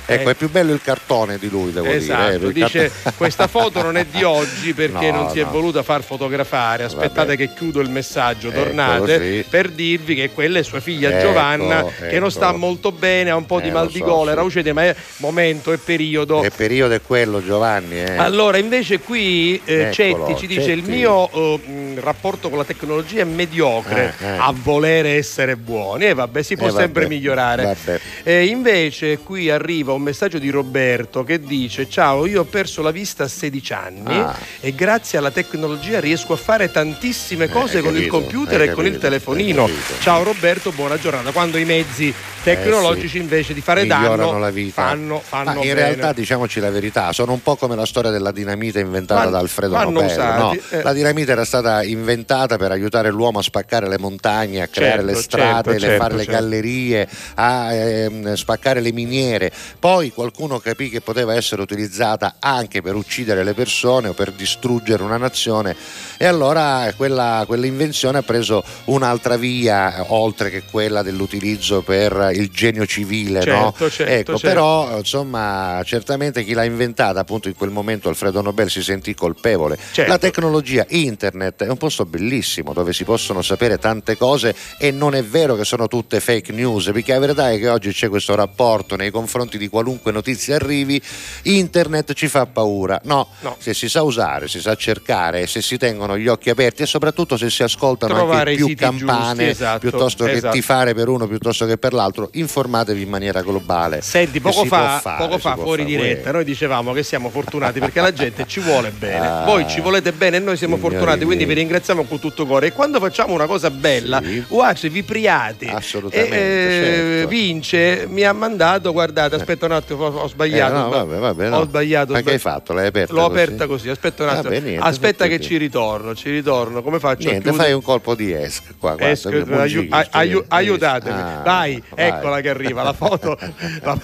Ecco, Eh. è più bello il cartone di lui, devo Esatto, dire. eh, il dice cartone- questa foto non è di oggi perché No, non si è no. voluta far fotografare. Aspettate Vabbè. che chiudo il messaggio, Eccolo, tornate sì. per dirvi che quella è sua figlia Ecco, Giovanna che non sta ecco. molto bene, ha un po' di Eh, mal di so, gola, sì. raucete, ma è momento, è periodo. Che periodo è quello, Giovanni? eh? Allora, invece qui eh, Eccolo, Cetti ci dice il Cetti. mio eh, rapporto con la tecnologia è mediocre Eh, a volere essere buoni. E vabbè, si può sempre migliorare. E invece qui arriva un messaggio di Roberto che dice ciao io ho perso la vista a 16 anni Ah. e grazie alla tecnologia riesco a fare tantissime cose hai con il capito, computer hai e con il capito, telefonino capito. ciao Roberto buona giornata quando i mezzi tecnologici invece di fare migliorano danno la vita. fanno, fanno Ma in bene. realtà diciamoci la verità, sono un po' come la storia della dinamite inventata Vanno- da Alfredo Nobel. no? eh. La dinamite era stata inventata per aiutare l'uomo a spaccare le montagne, a creare Certo, le strade, certo, a certo, fare le certo. gallerie, a ehm, spaccare le miniere. Poi qualcuno capì che poteva essere utilizzata anche per uccidere le persone o per distruggere una nazione e allora quella, quell'invenzione ha preso un'altra via oltre che quella dell'utilizzo per il genio civile. no? Certo, certo, ecco, certo. però insomma certamente chi l'ha inventata appunto in quel momento Alfredo Nobel si sentì colpevole. Certo. La tecnologia, internet è un posto bellissimo dove si possono sapere tante cose e non è vero che sono tutte fake news perché la verità è che oggi c'è questo rapporto nei confronti di qualunque notizia arrivi, internet ci fa paura. No, No. se si sa usare, si sa cercare, se si tengono gli occhi aperti e soprattutto se si ascoltano Trovare anche più campane giusti, esatto, piuttosto che esatto. tifare per uno piuttosto che per l'altro, informatevi in maniera globale. Senti, Che poco fa, fare, poco fa fuori diretta, noi dicevamo che siamo fortunati perché la gente ci vuole bene. Ah. Voi ci volete bene e noi siamo fortunati, quindi vi ringraziamo con tutto cuore. E quando facciamo una cosa bella, Sì. guarda, vi priate. Assolutamente, E, eh, certo. Vince mi ha mandato, guardate, aspetta un attimo, ho, sbagliato. Eh, no, vabbè, vabbè, no. Ho sbagliato. Ma che hai fatto? L'hai aperta L'ho così? aperta così, aspetta un attimo. Vabbè, niente, aspetta che ci ritorno, ci ritorno. Come faccio? Niente, fai un colpo di esc qua. guarda, qui, aiu- aiu- aiutatemi, Ah, vai, vai. eccola che arriva la foto. La-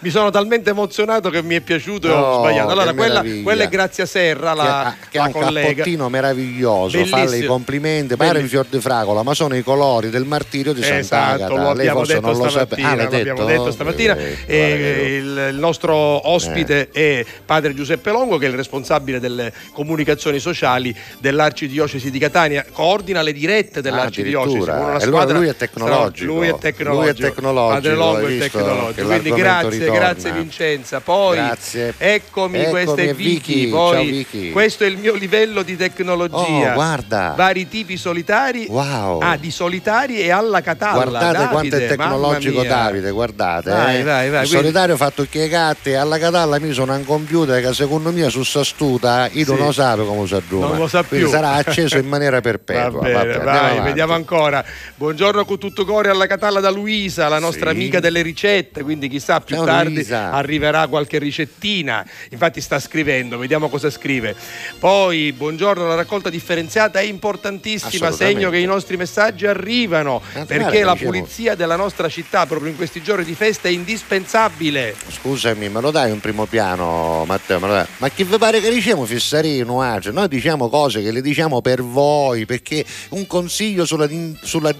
mi sono talmente emozionato che mi è piaciuto e ho No, sbagliato. Allora, che quella, quella è Grazia Serra, Che la, ha, che la ha un collega. cappottino meraviglioso, Bellissimo. falle i complimenti, pare un Bellissimo. fior di fragola, ma sono i colori del martirio di Esatto, Sant'Agata. lo Lei abbiamo detto non lo sape- stamattina, Ah, l'abbiamo detto? stamattina. Eh, che- il, il nostro ospite è padre Giuseppe Longo, che è il responsabile delle comunicazioni sociali dell'Arcidiocesi di Catania, coordina le dirette dell'Arcidiocesi. una E allora squadra lui è tecnologico. Lui è tecnologico. Lui è tecnologico, Padre Longo è tecnologico. Quindi grazie, ritorna. grazie Vincenza. Poi Grazie. eccomi, Eccomi, questa è Vicky. Poi Ciao, Vicky. questo è il mio livello di tecnologia. Oh, guarda. Vari tipi solitari. Wow. Ah, di solitari e alla catalla. Guardate Davide, quanto è tecnologico. Davide, guardate. Vai, eh. vai, vai, Il solitario fatto che gatti alla catalla mi sono un computer che secondo me su sta stuta io Sì. non lo sape come si aggiunge. Non lo sa più. sarà acceso in maniera perpetua. Va bene, Vabbè, andiamo vai, vediamo ancora. Buongiorno con tutto cuore alla Catalla da Luisa, la nostra Sì. amica delle ricette, quindi chissà più Ciao, tardi Luisa. arriverà qualche ricettina. Infatti sta scrivendo, vediamo cosa scrive. Poi, buongiorno, la raccolta differenziata è importantissima, segno che i nostri messaggi arrivano, Ah, perché la pulizia della nostra città proprio in questi giorni di festa è indispensabile. Scusami, me lo dai un primo piano, Matteo? Ma che vi pare che diciamo fissarino? Cioè, noi diciamo cose che le diciamo per voi, perché un consiglio sulla, sulla?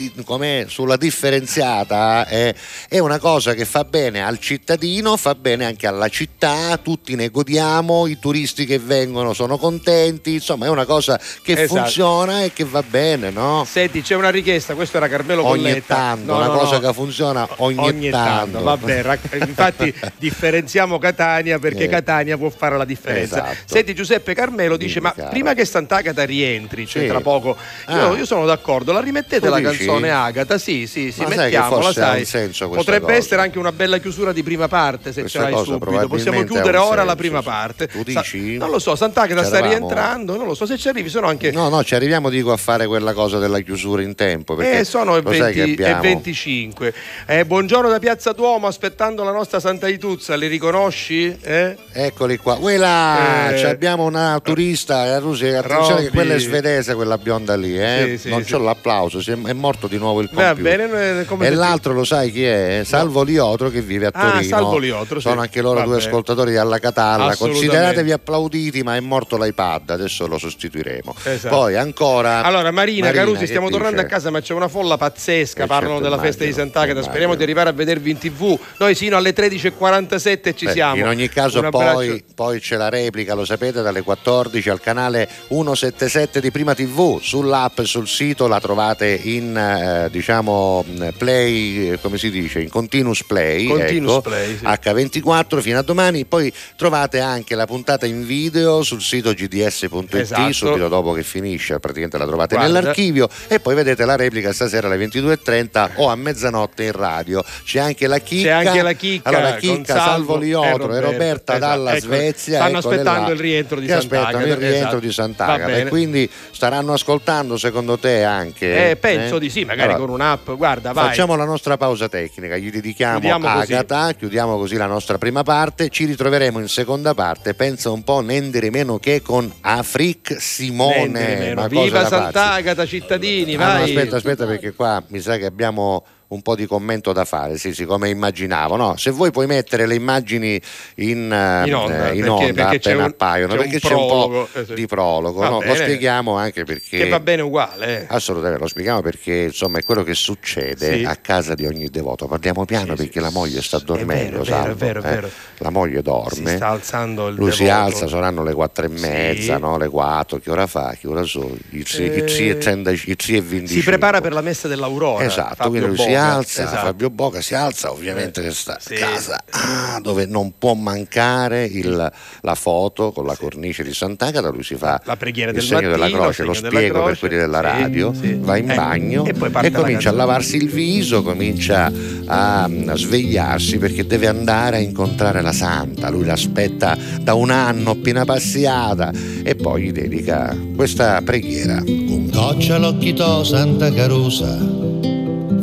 Sulla differenziata è, è una cosa che fa bene al cittadino, fa bene anche alla città, tutti ne godiamo, i turisti che vengono sono contenti, insomma è una cosa che Esatto. funziona e che va bene, no? Senti, c'è una richiesta, questo era Carmelo Ogni Colletta. tanto, No, una no, cosa no. che funziona ogni, ogni tanto. Vabbè, rac- infatti differenziamo Catania perché Eh. Catania può fare la differenza. Esatto. Senti Giuseppe Carmelo dice Dimmi, ma caro. prima che Sant'Agata rientri, cioè Sì. tra poco, io, Ah. io sono d'accordo, la rimettete Tu la dici? canzone Agata? Sì, sì, sì, Ma sai mettiamola, sai. questa Potrebbe cosa. essere anche una bella chiusura di prima parte se Questa ce l'hai subito. Possiamo chiudere ora la senso, prima sì. parte. Tu Sa- dici? non lo so, Sant'Agata sta rientrando, non lo so se ci arrivi, sono anche No, no, ci arriviamo dico a fare quella cosa della chiusura in tempo. Perché Eh, sono e, lo sai che 20 e abbiamo- 25. Eh, buongiorno da Piazza Duomo, aspettando la nostra Santa Ituzza, li riconosci? Eh? Eccoli qua. Quella, Eh. abbiamo una turista, eh, Rusi, attenzione Robby. che quella è svedese, quella bionda lì, eh. Sì, sì, non sì. c'ho l'applauso, si è, morto di nuovo il Va computer. bene, eh, come e l'altro lo sai chi è? Salvo Liotro che vive a Ah, Torino. Salvo Liotro. Sono anche loro due Vabbè. ascoltatori di Alla Catalla. Consideratevi applauditi, ma è morto l'iPad, adesso lo sostituiremo. Esatto. Poi ancora. Allora, Marina, Carusi, che stiamo dice? tornando a casa, ma c'è una folla pazzesca. Eh, parlano certo, della festa di immagino, Sant'Agata. Speriamo di arrivare a vedervi in tv. Noi sino alle 13.47 ci Beh, siamo. In ogni caso, poi, poi c'è la replica, lo sapete, dalle 14 al canale 177 di Prima TV. Sull'app sul sito la trovate in eh, diciamo play, eh, come si dice, in continuous play. Continuous ecco, play, sì. H24 fino a domani. Poi trovate anche la puntata in video sul sito gds.it Esatto. subito dopo che finisce, praticamente la trovate Guarda. nell'archivio e poi vedete la replica stasera alle 22.30 o a mezzanotte in radio. C'è anche la chicca. C'è anche la chicca, Allora, chicca, Salvo Liotro e e Roberta. Esatto, dalla ecco, Svezia. stanno eccole aspettando il rientro di aspettano Sant'Agata, il rientro esatto. di Sant'Agata e quindi staranno ascoltando secondo te anche? Eh, penso di sì, magari Allora, con un'app. Guarda, vai. Facciamo la nostra pausa tecnica, gli dedichiamo Chiudiamo così. Agata, chiudiamo così la nostra prima parte, ci ritroveremo in seconda parte, pensa un po' nendere meno che con Afric Simone. Cosa Viva. Sant'Agata, cittadini, Ah, no, vai. aspetta, aspetta, perché qua mi sa che abbiamo un po' di commento da fare, sì, sì, come immaginavo. No, se vuoi puoi mettere le immagini in, In onda, eh, in perché- onda perché c'è appena un- appaiono, c'è un perché c'è un prologo, po' eh, sì. di prologo. No? Lo spieghiamo anche perché... Che va bene uguale. eh. Assolutamente, lo spieghiamo perché insomma è quello che succede Sì. a casa di ogni devoto. Parliamo piano Sì, perché la moglie sta dormendo, è vero, Salvo, vero, eh. vero. La moglie Si dorme. sta alzando il Lui si devoto. alza, saranno le quattro e mezza, no? le quattro, che ora fa? Che ora sono? I tre e trenta- i tre e 25. Si prepara per la messa dell'Aurora. Esatto, Fabio quindi lui si. Alza, Esatto. Fabio Boca si alza, ovviamente che sta Sì. a casa ah, dove non può mancare il- la foto con la cornice di Sant'Agata, lui si fa La preghiera il del segno della mattino, croce, lo segno della spiego per croce. quelli della Sì, radio, sì. va in Eh, bagno e e, poi parte la comincia a lavarsi il viso, comincia a, a svegliarsi perché deve andare a incontrare la santa, lui l'aspetta da un anno appena passiata e poi gli dedica questa preghiera. Con goccia l'occhito Santa Carusa,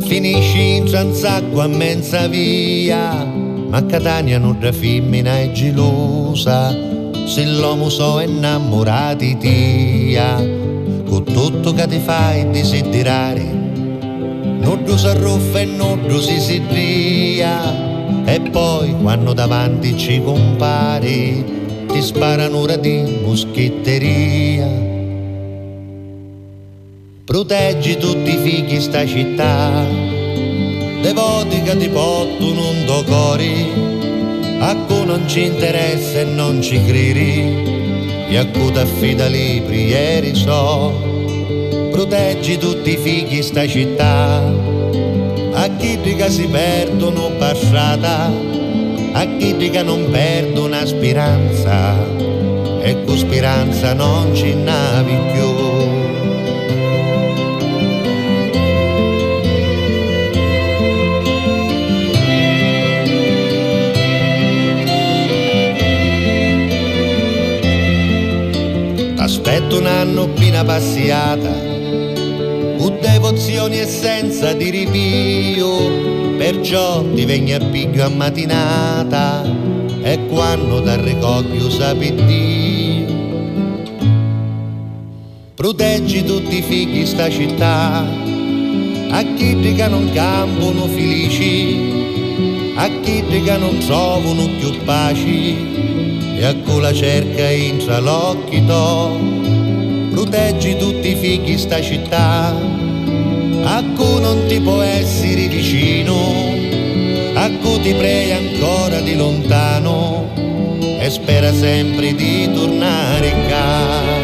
finisci in Zanzacqua a mezza via, ma Catania non da femmina è gelosa, se l'uomo so innamorati tia, con tutto che ti fai desiderare, non tu si arruffa e non tu si ria, e poi quando davanti ci compari, ti sparano ora di moschetteria. Proteggi tutti i figli sta città, devoti che ti portano un do cori, a cui non ci interessa e non ci credi, e a cui ti affida libri ieri so. Proteggi tutti i figli sta città, a chi che si perdono passata, a chi che non perdono speranza, e con speranza non ci navi più. T'aspetto un anno appena passiata, con devozioni e senza di ripio, perciò ti vengo a piglio a mattinata e quando ti ricoglio sapi Dio. Proteggi tutti i figli sta città, a chi che non campano felici, a chi che non trovano più paci e a cui la cerca intra l'occhio to. Proteggi tutti i figli sta città, a cui non ti può essere vicino, a cui ti prega ancora di lontano e spera sempre di tornare qua. C'è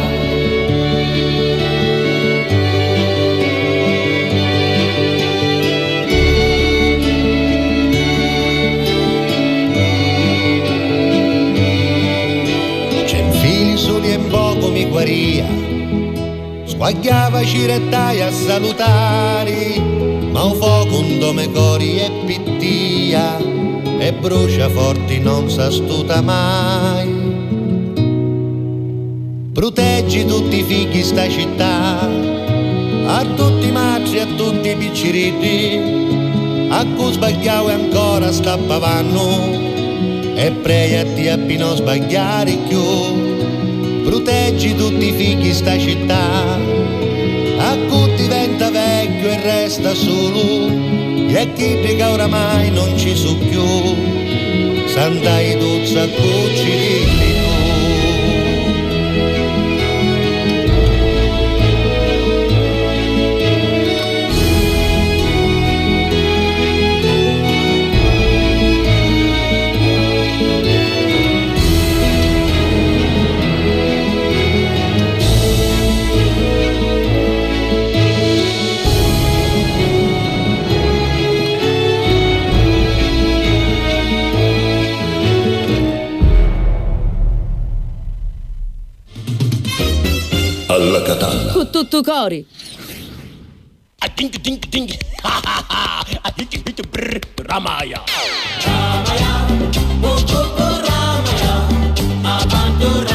e poco mi guaria, squagliava cirettai a salutare, ma un fuoco un dome cori e pittia, e brucia forti non s'astuta mai. Proteggi tutti i figli sta città, a tutti i matri, a tutti i picciriti, a cui sbagliavo e ancora sta pavanno, e pregati a non sbagliare più. Proteggi tutti i figli sta città, a cui diventa vecchio e resta solo, e chi che oramai non ci so più, santai dozza cucciolini catalla. Con tutto cori. Ramaya. Tumbala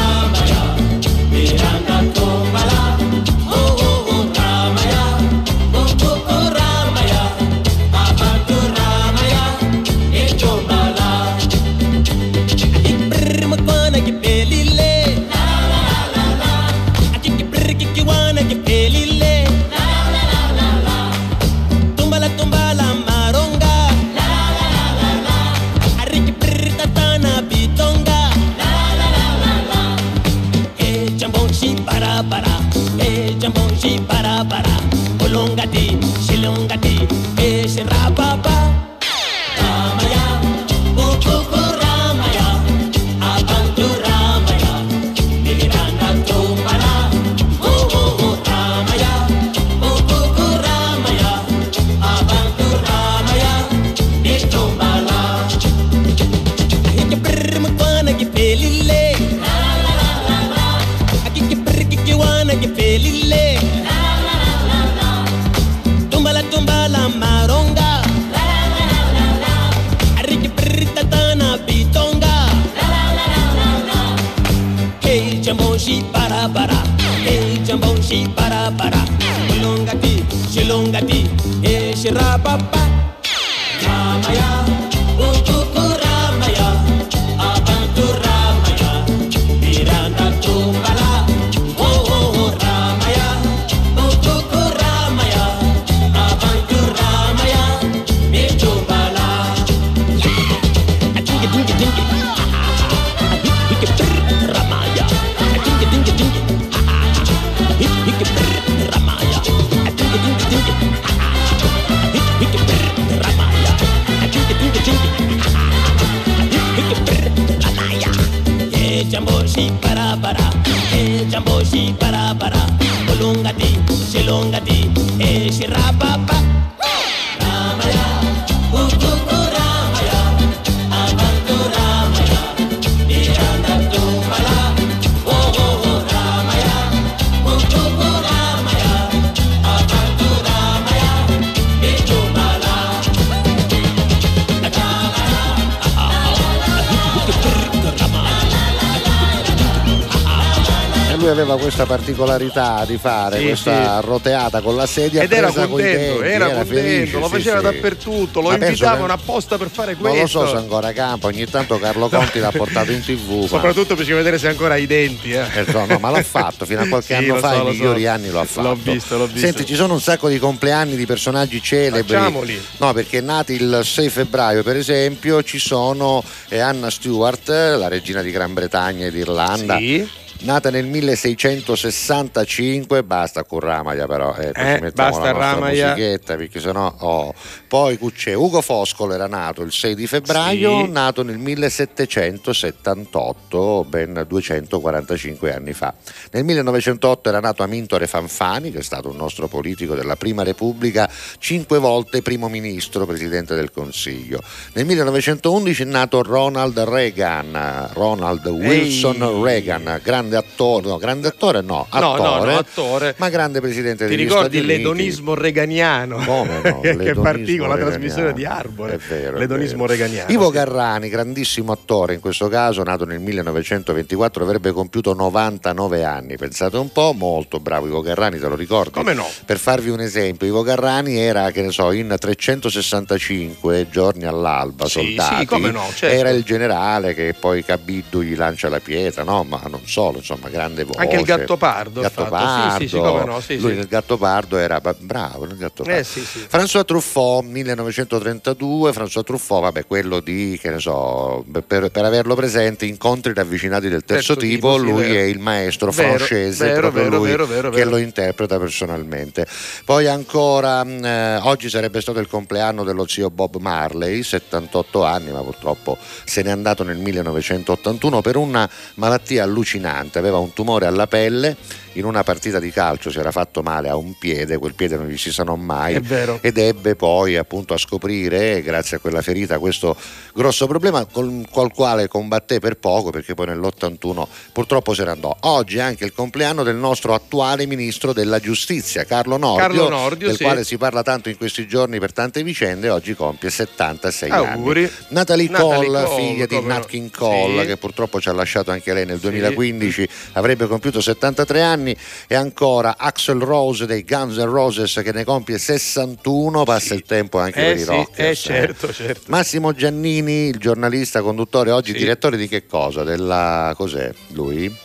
questa particolarità di fare Sì, questa sì. roteata con la sedia Ed era contento, denti, era contento, felice, lo faceva sì. dappertutto, lo Ma invitavano che- apposta per fare Non lo questo. so se ancora campa, ogni tanto Carlo Conti l'ha portato in tv. Soprattutto bisogna vedere se ancora ha i denti. Eh. Eh, no, ma l'ha fatto fino a qualche anno fa, so, i lo so. migliori anni lo ha fatto. L'ho visto, l'ho visto. Senti, ci sono un sacco di compleanni di personaggi celebri. Facciamoli. No, perché nati il 6 febbraio, per esempio, ci sono eh, Anna Stewart, la regina di Gran Bretagna e d'Irlanda. Sì. Nata nel 1665, basta con Ramaya però, eh, Eh, basta musichetta perché sennò oh. Poi c'è Ugo Foscolo, era nato il 6 di febbraio, Sì. nato nel 1778, ben 245 anni fa. Nel 1908 era nato Amintore Fanfani, che è stato un nostro politico della Prima Repubblica, cinque volte primo ministro, presidente del Consiglio. Nel 1911 è nato Ronald Reagan, Ronald Wilson Ehi. Reagan, grande attore, no, grande attore no, No, attore, no, no, attore. ma grande presidente Ti degli ricordi Stati Uniti. l'edonismo reganiano? Come no? che partì con la trasmissione di Arbore. È vero, è L'edonismo vero. reganiano. Ivo. Garrani, grandissimo attore in questo caso, nato nel 1924, avrebbe compiuto 99 anni. Pensate un po', molto bravo Ivo Garrani, te lo ricordi? Come no? Per farvi un esempio, Ivo Garrani era, che ne so, in 365 giorni all'alba, Sì, soldati. sì, come no, certo. Era il generale che poi Cabiddu gli lancia la pietra, no? Ma non solo, insomma, grande voce. Anche il Gattopardo, Gatto ha fatto. Sì, sì, sì, no, sì, lui sì. nel Gattopardo era bravo, nel Gattopardo. Eh, sì, sì. François Truffaut 1932, François Truffaut, vabbè, quello di che ne so, per, per averlo presente, incontri ravvicinati del terzo, Terzo tipo, tipo, sì, lui vero. è il maestro Vero, francese, vero, proprio vero, lui che lo interpreta personalmente. Poi ancora eh, oggi sarebbe stato il compleanno dello zio Bob Marley, 78 anni, ma purtroppo se n'è andato nel 1981 per una malattia allucinante, aveva un tumore alla pelle, in una partita di calcio si era fatto male a un piede, quel piede non gli si sanò mai È vero. ed ebbe poi appunto a scoprire, grazie a quella ferita, questo grosso problema con col quale combatté per poco perché poi nell'81 purtroppo se ne andò. Oggi è anche il compleanno del nostro attuale ministro della giustizia, Carlo Nordio, Carlo Nordio, del sì. quale si parla tanto in questi giorni per tante vicende, oggi compie 76 Auguri. anni. Natalie, Natalie Cole, Cole, figlia di come no. Nat King Cole, Sì. che purtroppo ci ha lasciato anche lei nel 2015, avrebbe compiuto 73 anni, e ancora Axel Rose dei Guns N' Roses che ne compie 61, passa il tempo anche Eh per i sì, Rockers. eh, eh. certo, certo. Massimo Giannini, il giornalista, conduttore, oggi Sì. direttore di che cosa? Della cos'è lui?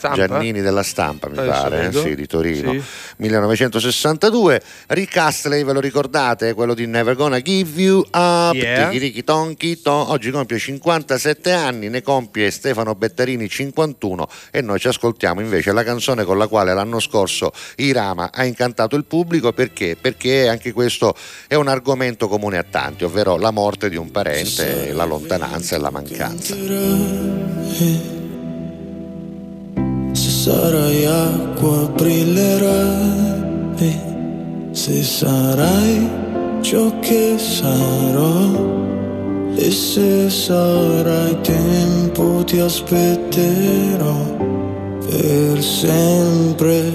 Stampa? Giannini della stampa, mi Adesso pare, eh? sì, di Torino, Sì. 1962. Rick Astley, ve lo ricordate? Quello di Never Gonna Give You Up, Yeah. Tiki Tonki Ton. Oggi compie 57 anni, ne compie Stefano Bettarini 51 e noi ci ascoltiamo invece la canzone con la quale l'anno scorso Irama ha incantato il pubblico perché? Perché anche questo è un argomento comune a tanti, ovvero la morte di un parente, la lontananza e la mancanza. Sarai acqua brillerai, se sarai ciò che sarò, e se sarai tempo ti aspetterò per sempre.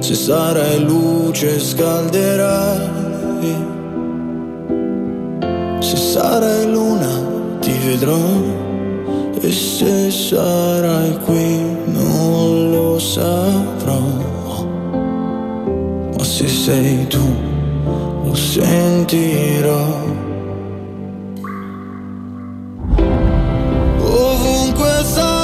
Se sarai luce scalderai, se sarai luna ti vedrò. E se sarai qui non lo saprò, ma se sei tu lo sentirò. Ovunque sarai,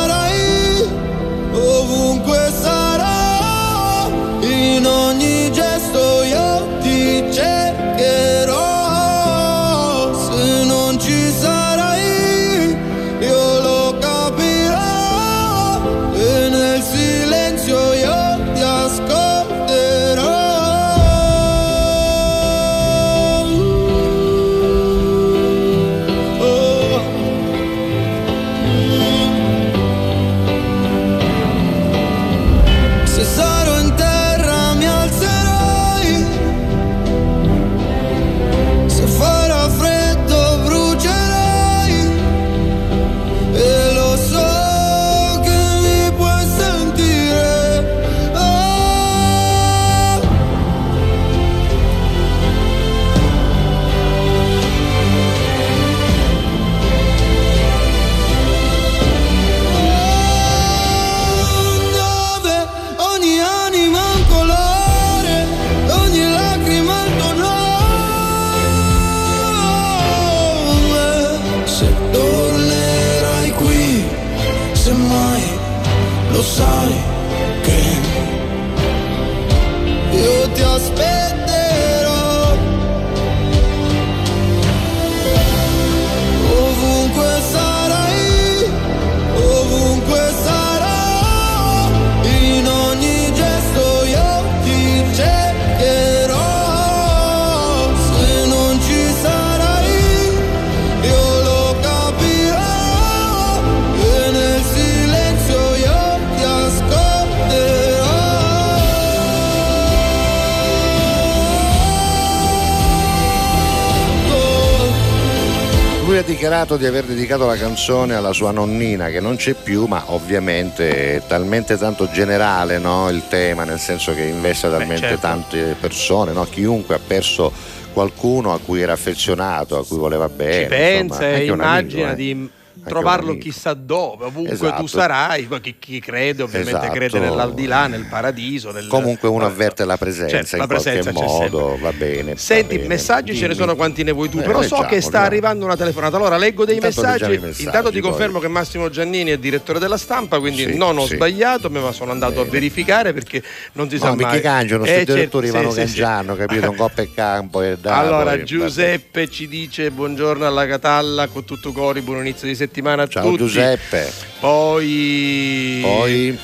dichiarato di aver dedicato la canzone alla sua nonnina che non c'è più, ma ovviamente è talmente tanto generale no, il tema, nel senso che investe talmente certo. tante persone, no? chiunque ha perso qualcuno a cui era affezionato, a cui voleva bene. Ci pensa insomma, immagina amico, eh. di trovarlo chissà dove, ovunque Esatto. tu sarai, chi, chi crede ovviamente Esatto. crede nell'aldilà, nel paradiso. Nel... Comunque uno avverte la presenza Certo, in la presenza qualche c'è modo, va bene. va Senti, bene. messaggi ce ne Dimmi. sono quanti ne vuoi tu, Eh, però so che sta arrivando una telefonata. Allora leggo dei Intanto messaggi. messaggi, Intanto ti poi. confermo che Massimo Giannini è direttore della stampa, quindi Sì, non ho sì. sbagliato, ma sono andato a verificare perché non si sa No, mai. perché cangiano, Eh, sti certo, direttori sì, vanno sì, cangiando, capito? Un coppa e campo e da, Allora, Giuseppe ci dice buongiorno alla Catalla con tutto cori, buon inizio di settimana a Ciao tutti. Giuseppe. Poi Poi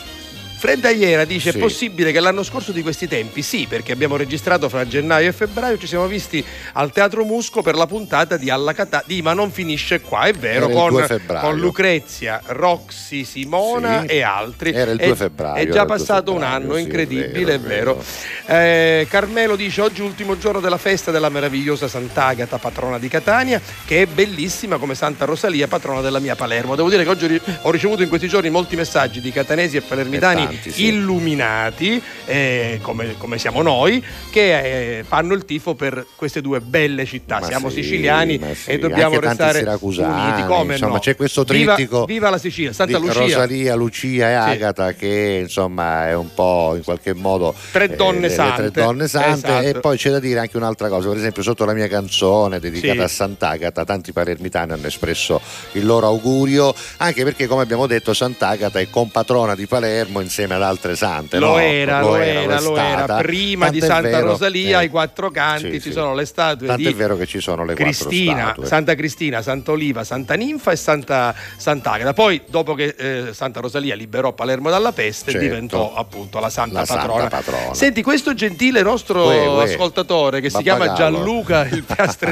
Fredda Iera dice: Sì. È possibile che l'anno scorso di questi tempi? Sì, perché abbiamo registrato fra gennaio e febbraio. Ci siamo visti al Teatro Musco per la puntata di Alla Catà di Ma non finisce qua. È vero, Era il 2 con, con Lucrezia, Roxy, Simona Sì. e altri. Era il È- 2 febbraio, È già il 2 passato un anno, sì, incredibile, è è vero, vero. Eh, Carmelo dice: Oggi è l'ultimo giorno della festa della meravigliosa Sant'Agata, patrona di Catania, che è bellissima come Santa Rosalia, patrona della mia Palermo. Devo dire che oggi ho ricevuto in questi giorni molti messaggi di catanesi e palermitani Tanti, sì. illuminati, eh, come, come siamo noi, che eh, fanno il tifo per queste due belle città. Ma siamo sì, siciliani sì, e dobbiamo anche restare uniti. Come insomma, no? c'è questo Viva- trittico Viva, la Sicilia, Santa Lucia. Rosalia, Lucia e. Agata che insomma è un po' in qualche modo Tre donne le- le sante. tre donne sante Esatto. e poi c'è da dire anche un'altra cosa per esempio sotto la mia canzone dedicata a Sant'Agata tanti palermitani hanno espresso il loro augurio anche perché come abbiamo detto Sant'Agata è compatrona di Palermo insieme ad altre sante Lo no? era, lo era, è lo era. Prima di Tant'è Santa vero- Rosalia, eh, ai quattro canti, sì, ci sì. sono le statue Tant'è di vero che ci sono le Cristina, Santa Cristina, Santa Oliva, Santa Ninfa e Santa Sant'Agata. Poi, dopo che eh, Santa Rosalia liberò Palermo dalla peste, Certo. diventò appunto la Santa La Santa Patrona. Patrona. Senti, questo gentile nostro Uè, uè. ascoltatore che si chiama. Gianluca il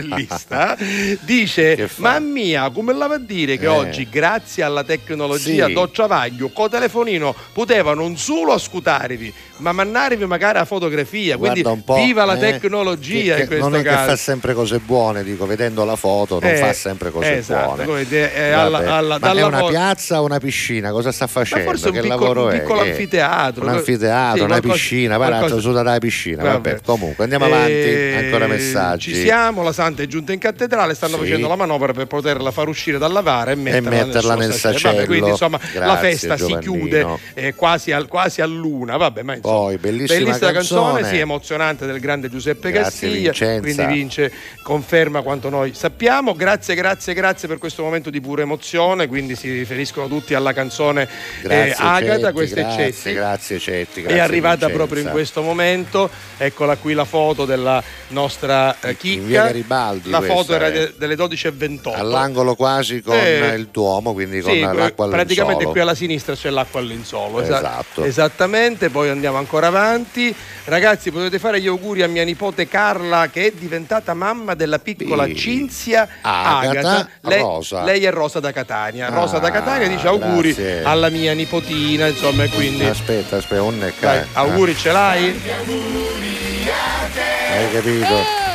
piastrellista dice: Mamma mia, come la va a dire che Eh. oggi, grazie alla tecnologia Sì. d'Occiavaglio, con telefonino poteva non solo ascoltarvi, ma mandarvi magari a fotografia. Quindi un viva la eh, tecnologia che- in che questo non è caso. che fa sempre cose buone, dico, vedendo la foto non Eh, fa sempre cose esatto, buone. te- eh, alla- alla- Ma è una vo- piazza o una piscina? Cosa sta facendo? forse un che piccolo- lavoro un è? piccolo Che- anfiteatro. Un anfiteatro, Sì, una qualcosa- piscina, qualcosa- su dalla piscina. Vabbè. Vabbè. comunque andiamo avanti, Eh, ancora messaggi. Ci siamo, la Santa è giunta in cattedrale, stanno Sì. facendo la manovra per poterla far uscire dalla vara e metterla, metterla nel, nel sacello. Vabbè, quindi insomma la Grazie, festa si chiude eh, quasi, al- quasi a luna. Vabbè, ma insomma, Poi, bellissima canzone, canzone. sì, emozionante del grande Giuseppe Grazie, Castiglia. Vincenza. Quindi vince, conferma quanto noi sappiamo. Grazie, grazie, grazie per questo momento di pura emozione. Quindi si riferiscono tutti alla canzone Grazie, eh, Agata, Cetti, questa è grazie, Cetti grazie Cetti, è grazie, arrivata Vincenza. proprio in questo momento. Eccola qui la foto della nostra eh, chicca. Garibaldi la questa foto era è. de- delle 12.28. All'angolo quasi con Eh, il Duomo, quindi con Sì, l'acqua al praticamente qui alla sinistra c'è l'acqua al lenzuolo. esa- Esatto. Esattamente, poi andiamo ancora avanti. Ragazzi, potete fare gli auguri a mia nipote Carla che è diventata mamma della piccola Sì. Cinzia Agata Agata. Lei, Rosa. lei è Rosa da Catania. Rosa Ah, da Catania dice auguri grazie. alla mia nipotina, insomma, e quindi Aspetta, aspetta, un dai, auguri ce l'hai? Hai capito?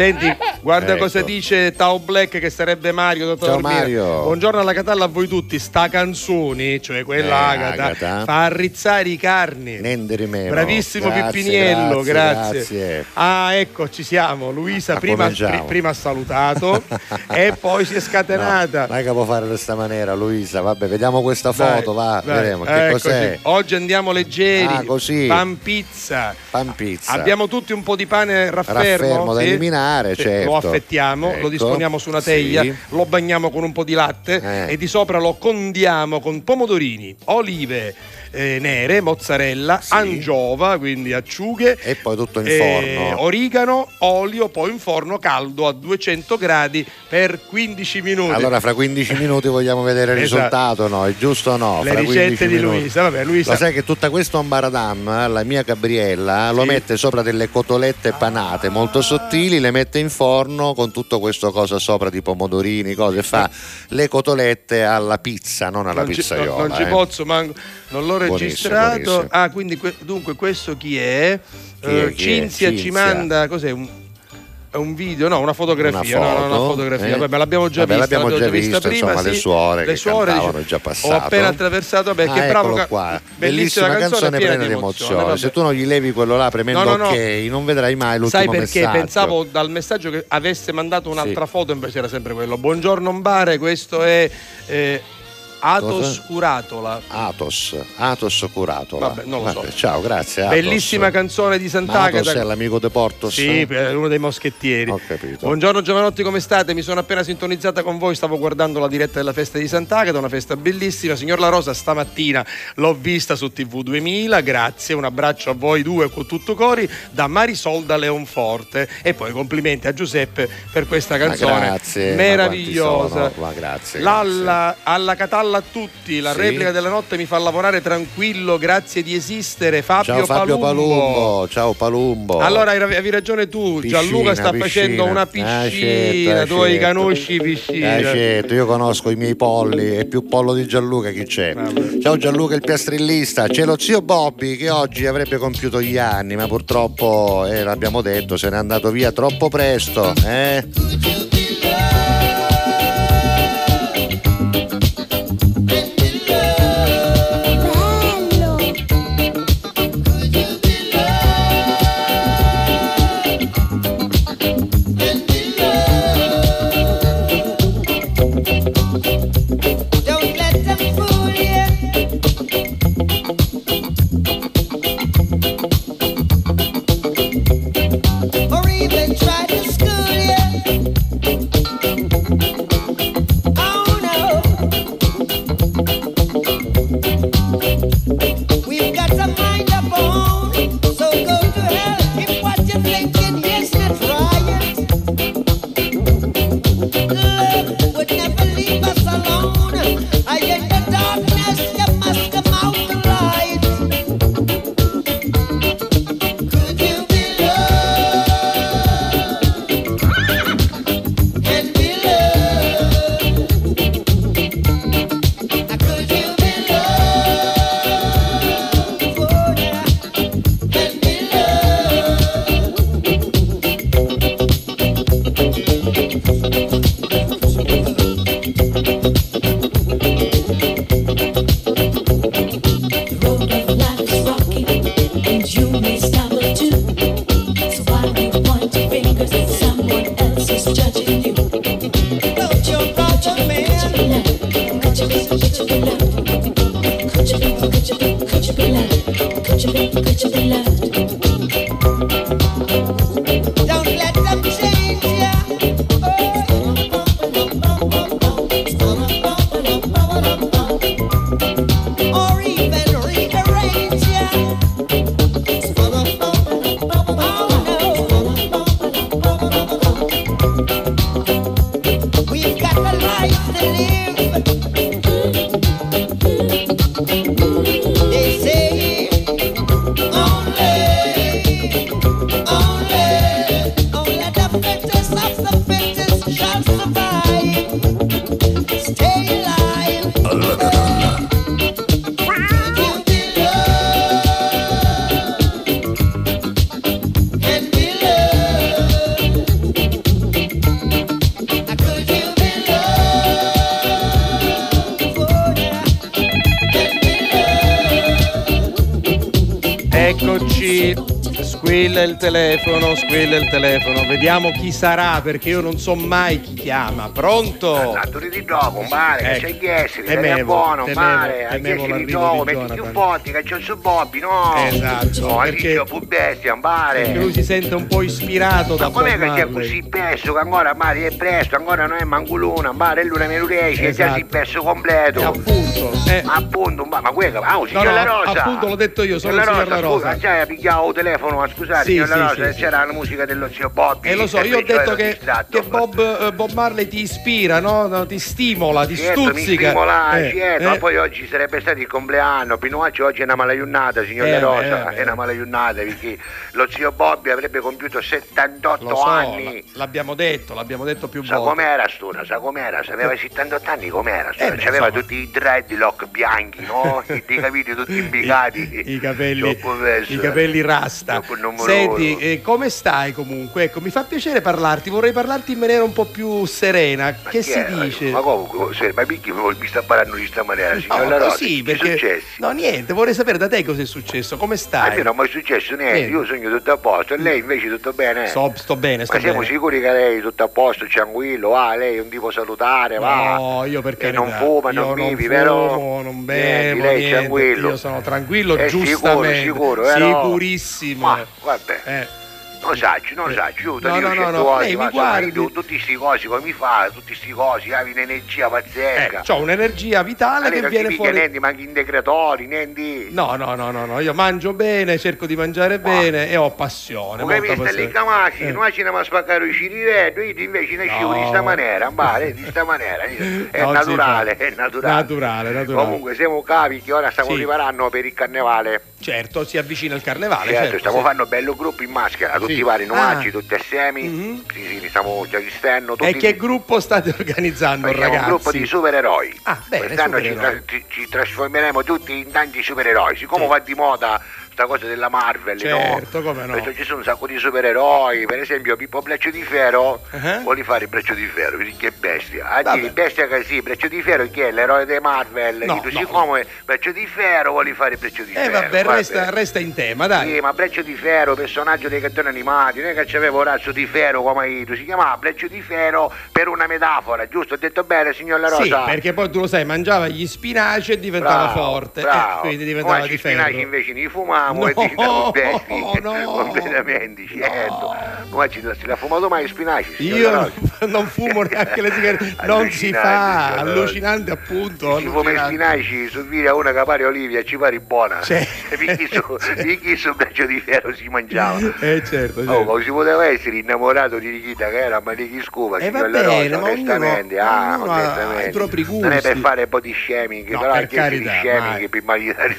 Senti, guarda Ecco. cosa dice Tao Black che sarebbe Mario da Ciao, dormire. Mario. Buongiorno alla Catalla a voi tutti. Sta canzoni, cioè quella Eh, Agata, Agata. fa arrizzare i carni. Niente di meno. Bravissimo Grazie, Pippiniello, grazie. grazie. Ah, ecco, ci siamo. Luisa Ma prima, pri- prima ha salutato e poi si è scatenata. No, non è che può fare questa maniera, Luisa. Vabbè, vediamo questa Dai, foto, va, dai, vedremo che eccoci. cos'è. Oggi andiamo leggeri. Ah, così. Pan pizza. Pan pizza. Abbiamo tutti un po' di pane raffermo, Raffermo da sì? Eliminare, Sì, certo. Lo affettiamo, Ecco, lo disponiamo su una teglia, sì. lo bagniamo con un po' di latte Eh. e di sopra lo condiamo con pomodorini, olive eh, nere, mozzarella, angiova, quindi acciughe. E poi tutto in eh, forno. origano, olio, poi in forno caldo a 200 gradi per 15 minuti. Allora, fra 15 minuti vogliamo vedere il Esatto. risultato, no? È giusto o no? Le Fra ricette 15 di minuti. Luisa, vabbè, Luisa- Lo sai che tutta questa ombaradam, eh, la mia Gabriella, lo Sì. mette sopra delle cotolette panate molto sottili, le mette in forno con tutto questo cosa sopra di pomodorini, cose, fa le cotolette alla pizza, non alla non ci, pizzaiola. non- non ci eh. pozzo, manco- non Buonissimo, registrato. buonissimo. Ah, quindi que- dunque questo chi è? Chi è, Eh, chi è? Cinzia, ci Cinzia. manda cos'è? Un, è un video, no, una fotografia, Una no, no, una foto, fotografia. eh? Vabbè, l'abbiamo già Vabbè, vista, l'abbiamo già vista visto, prima, insomma, le sì. suore le che suore cantavano è già Ho passato. appena attraversato perché Ah, bravo eccolo ca- qua. bellissima, canzone, piena di emozione. emozione. Se tu non gli levi quello là premendo No, no, ok, non vedrai mai l'ultimo Sai perché messaggio. pensavo dal messaggio che avesse mandato un'altra foto, invece era sempre quello. Buongiorno Mbare, questo è eh, Atos? Curatola. Atos, Atos Curatola. Vabbè, non lo so. Vabbè, ciao, grazie. Atos. Bellissima canzone di Ma Sant'Agata. Atos è l'amico De Portos? Sì, è uno dei moschettieri. Ho capito. Buongiorno Giovanotti, come state? Mi sono appena sintonizzata con voi, stavo guardando la diretta della festa di Sant'Agata, una festa bellissima. Signor La Rosa, stamattina l'ho vista su TV 2000, grazie, un abbraccio a voi due con tutto cori, da Marisol da Leonforte. E poi complimenti a Giuseppe per questa Ma canzone grazie, ma meravigliosa. quanti sono? Ma grazie, L'alla- alla Catalla a tutti, la Sì. replica della notte mi fa lavorare tranquillo, grazie di esistere. Fabio, Ciao Fabio Palumbo. Palumbo. ciao Palumbo. Allora hai avevi ragione tu, Piscina, Gianluca sta piscina. facendo una Ah, piscina, certo, tu hai certo. conosci piscina. Eh, certo, io conosco i miei polli e più pollo di Gianluca chi c'è. Ciao Gianluca il piastrellista, c'è lo zio Bobby che oggi avrebbe compiuto gli anni, ma purtroppo, eh, l'abbiamo detto, se n'è andato via troppo presto. Eh? Telefono, squilla il telefono. Vediamo chi sarà perché io non so mai chi chiama. Pronto? Datori di gioco, mare, che Ecco. c'è chiesi, che Temevo, è buono, temevo, mare, a temevo chiesi di gioco, metti più forti, che c'è su Bobby, no? Esatto, No, hai perché- visto, fu bestia, mare. Perché lui si sente un po' ispirato da Ma com'è Bob che c'è così presto, che ancora mare è presto, ancora non è manco l'una, mare è l'una meno riesce, è già Esatto. si perso completo. appunto, appunto, ma, ma quello, ah, oh, signor no, La Rosa. appunto l'ho detto io, sono La Rosa. Scusa, già pigliavo telefono, a scusare, Sì, sì, Rosa, sì, c'era la musica dello zio Bobby. E lo so, io ho detto che, che Bob, eh, Bob Marley ti ispira, no? No, Ti stimola, ti Certo, mi stuzzica. stimola, Eh, certo, eh. ma poi oggi sarebbe stato il compleanno, Pinuaccio oggi è una mala giornata, signor Eh, Rosa, eh, è una mala giornata perché lo zio Bobby avrebbe compiuto 78 Lo so, anni. la- l'abbiamo detto, l'abbiamo detto più Sa volte. com'era Stuna, sa com'era, aveva 78 anni com'era, Eh, beh, C'aveva insomma. tutti i dreadlock bianchi, no? Dei capelli tutti impiegati. I capelli, Troppo verso. i capelli rasta. Troppo numero Senti, eh, come stai comunque? Ecco, mi fa piacere parlarti, vorrei parlarti in maniera un po' più serena. che Chi si è? dice? Ma comunque, se- ma perché mi sta parlando di sta maniera, signor La No, Rosa? sì, Che è perché. successo? No, niente, vorrei sapere da te cosa è successo, come stai? me non mi è successo niente, Niente. io sogno tutto a posto, e lei invece tutto bene? Sto, sto bene, sto Ma siamo bene. sicuri che lei è tutto a posto, tranquillo, va, lei è un tipo salutare, va. No, io per E non fuma, non non fumo, vero? non Niente, bevo, lei è niente. tranquillo. Io sono tranquillo, È sicuro, giustamente. sicuro, vero? Sicurissimo. Ma, vabbè. Eh. Non saggio, non saggio, io No, no, no, no, lei mi ma guardi. io tutti sti cosi come mi fa, tutti sti cosi, hai un'energia Eh, pazzesca. c'ho un'energia vitale Ma lei che viene fuori. niente, manchi integratori, niente. No, no, no, no, no, io mangio bene, cerco di mangiare bene e ho passione. Come hai molta visto lì passione. Camasi, Eh. noi ci andiamo a spaccare i cirivelli, io invece ne scivo di sta maniera, mbale, di sta maniera, è si naturale, è naturale. Naturale, naturale. Comunque siamo capi che ora stiamo Sì. preparando per il carnevale. Certo, si avvicina il carnevale. Certo, certo, stiamo sì. facendo bello gruppo in maschera, tutti Sì. i vari nuaggi, Ah. tutti assieme. Sì, sì, già vistendo tutti. E che gruppo state organizzando, Facciamo ragazzi? un gruppo di supereroi. Ah, bene, Quest'anno ci, supereroi. ci- ci trasformeremo tutti in tanti supereroi. Siccome va di moda sta cosa della Marvel, Certo, no? come no. Ci sono un sacco di supereroi. Per esempio, Pippo Breccio di Ferro Uh-huh. vuole fare il Breccio di Ferro, che bestia. A Vabbè. dire bestia che sì, Breccio di Ferro chi è? L'eroe dei Marvel. No, Dico, no. siccome Breccio di Ferro vuole fare il Breccio di Eh Ferro. vabbè, vabbè. resta, resta in tema, dai. Sì, ma Breccio di Ferro, personaggio dei cartoni animati, non è che c'aveva un razzo di ferro come io, si chiamava Breccio di Ferro per una metafora, giusto? Ho detto bene, signor La Rosa? Sì, perché poi tu lo sai, mangiava gli spinaci e diventava Bravo, forte. bravo. eh, quindi diventava Noi di ci spinaci ferro. invece ne fumavamo e No, diventavamo bestie, no. completamente, certo. Noi ci si l'ha fumato mai spinaci, Io non, non fumo neanche le sigarette, non si fa, allucinante appunto. Si fuma i spinaci, su via una che pare Olivia, ci pare buona. Sì. Perché su, Breccio di Ferro si mangiava. Eh certo, Oh, certo. come si poteva essere innamorato di Nikita che era ma di chi scuva, Eh, va La Rosa, bene, ma ognuno- onestamente, ah, ognuno onestamente. i propri Non è per gusti. fare body shaming, No, però per anche se di shaming mai. per maritare.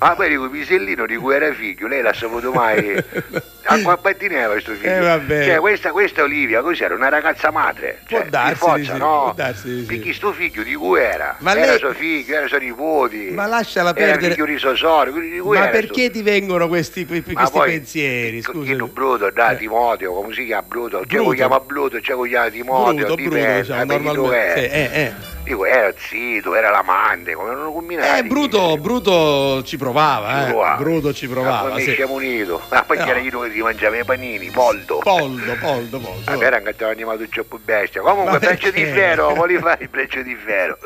Ma poi Pisellino di cui era figlio, lei l'ha saputo mai. A qua pattineva questo figlio. Eh, vabbè. Cioè, questa, questa è Olivia, cos'era? Una ragazza madre. Può Cioè, darsi di forza, sì, no? può darsi sì. Perché sto figlio di cui era? Ma era lei- suo figlio, era suo nipoti. Ma lasciala Era perdere. figlio di Sosoro, quindi di cui Ma era perché ti vengono questi, questi Ma poi, pensieri? Scusa. Chino Bruto, da Timoteo, come si chiama Bruto? C'è Bruto. lo chiama Bruto, c'è lo chiama Timoteo, Bruto, Bruto, dipende, diciamo, eh, perché tu normalmente. Sì, eh, eh. Dico, era zitto, era l'amante, come non combinati. Eh, Bruto, Bruto ci provava, eh. Bruto ci provava, Poi sì. siamo uniti. Ma poi No. c'era io che ti mangiava i panini, poldo. Poldo, poldo, poldo. Vabbè, era che aveva animato un po' bestia. Comunque, breccio di ferro, volevi fare il breccio di ferro.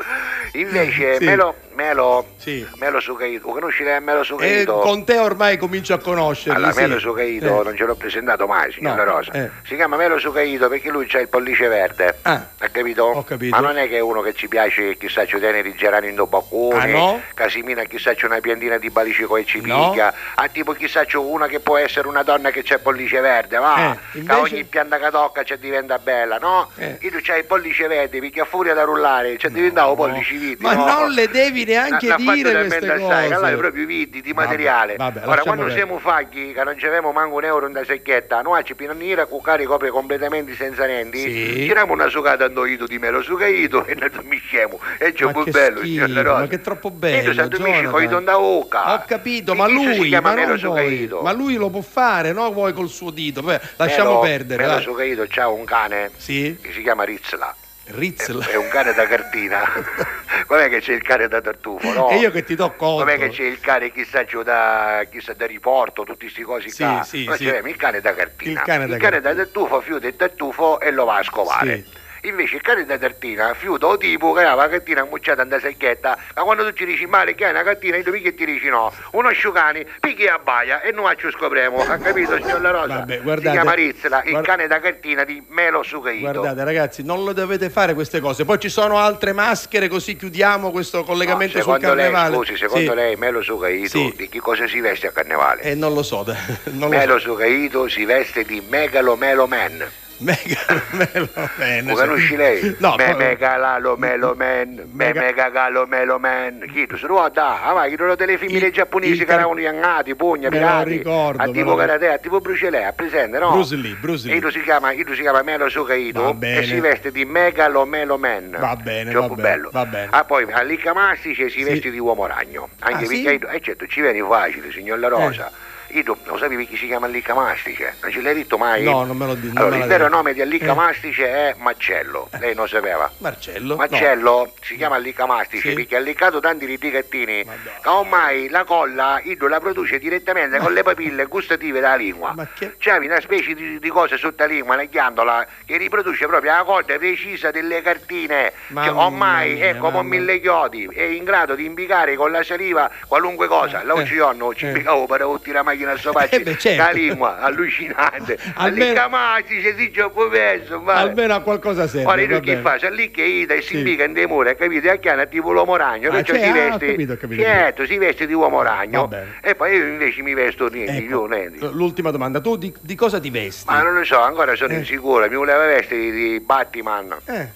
Invece, Sì. Melo, Melo, Sì. Melo Sucaito, conosci lei Melo Sucaito? con te ormai comincio a conoscerli. Allora, sì. Melo Sucaito Eh. non ce l'ho presentato mai, signor No, Rosa. eh. Si chiama Melo Sucaito perché lui c'ha il pollice verde. Ah. Ha capito? Ho capito. Ma non è che è uno che ci piace, chissà, ci tiene i gerani in baccone, Ah, no? Casimina, chissà, c'è una piantina di balicico e ci No. picchia. Ah, tipo, chissà, c'è una che può essere una donna che c'ha il pollice verde, va? Eh, invece- ogni pianta che tocca ci diventa bella, no? Eh. Tu c'hai il pollice verde, perché a furia da rullare ci diventavo pollici viti, Ma no? non le devi neanche L'ha dire queste cose. allora è proprio viti di Vabbè, materiale. vabbè, Ora, quando siamo fagli, che non c'avevamo manco un euro in da secchietta, noi ci pinanire a cucare copre completamente senza niente, Sì. tiriamo una sucata andoito di melo sucaito e ne dormisciamo. E c'è un po' bello, schifo, La ma che troppo E tu bello, dormisci Jonathan. con i tonda oca. Ho capito, ma lui, ma, non ma lui lo può fare, no? Voi col suo dito. Beh, lasciamo Melo- perdere. Melo dai. sucaito c'ha un cane Sì? che si chiama Rizzla. Rizla. È un cane da cartina. Com'è che c'è il cane da tartufo, no? E io che ti do conto. Com'è che c'è il cane chissà da, chissà da riporto, tutti questi cosi Sì, qua. sì, sì. il cane da cartina. Il cane da da tartufo fiuta il tartufo e lo va a scovare. Sì. Invece il cane da cartina fiuta o tipo che aveva la cartina ammucciata in secchietta, ma quando tu ci dici male che hai una cartina, io che ti dici no, uno asciugani, picchi a baia e noi ci scopriamo, ha capito signor La Rosa? Vabbè, si guardate- chiama Rizzla, il guard- cane da cartina di Melo Sucaito. Guardate ragazzi, non lo dovete fare queste cose. Poi ci sono altre maschere, così chiudiamo questo collegamento No, sul secondo lei, carnevale. scusi, secondo Sì. lei Melo Sucaito Sì. di che cosa si veste a carnevale? Eh, non lo so, non lo Melo so. Sucaito si veste di Megalo Melo Man. Mega, melo, bene, Lo conosci lei? No, me poi- megalalo Melo Man, me Mega- megagalo Melo Man. Chi tu se lo da? Ah, ma chi delle femmine Il- giapponesi che erano iangati, pugna, lo pirati. ricordo, A me tipo lo- karate, a tipo Bruce Lee, a presente, no? Bruce Lee, Bruce Lee. Lui si chiama, lui si chiama Melo Sucaito Va e si veste di Megalo Melo Man. Va bene, Troppo va bene, bello. va bene. Ah, poi all'Icca Mastice si veste di uomo ragno. Anche Ah, perché, eh certo, ci viene facile, signor La Rosa. Io lo sapevi chi si chiama Licca Mastice? Non ce l'hai detto mai? No, non me lo dico. Allora, il vero nome di Allicca Mastice è Marcello, lei non sapeva. Marcello? Marcello si chiama Allicca Mastice perché ha liccato tanti litigattini che ormai la colla Ido la produce direttamente con le papille gustative della lingua. C'è una specie di, di cosa sotto la lingua, una ghiandola che riproduce proprio la coda precisa delle cartine. Mamma Che ormai mia, è come un mille chiodi, è in grado di imbicare con la saliva qualunque cosa. La giorno ci impiccavo per tutti la macchina a sopacci, Eh certo. la lingua allucinante. Almeno- Mastice si gioca perso, ma- Almeno a qualcosa serve. Tu va che fa? C'è lì che ida e si imbica in dei muri, capito? E chiana tipo l'uomo ragno, Ah, perciò cioè, si ah, veste. capito, certo, si veste di uomo ragno. E poi io invece mi vesto niente, Ecco, io niente. L'ultima domanda, tu di, di cosa ti vesti? Ma non lo so, ancora sono Eh. insicuro, mi voleva vestire di Batman. Eh,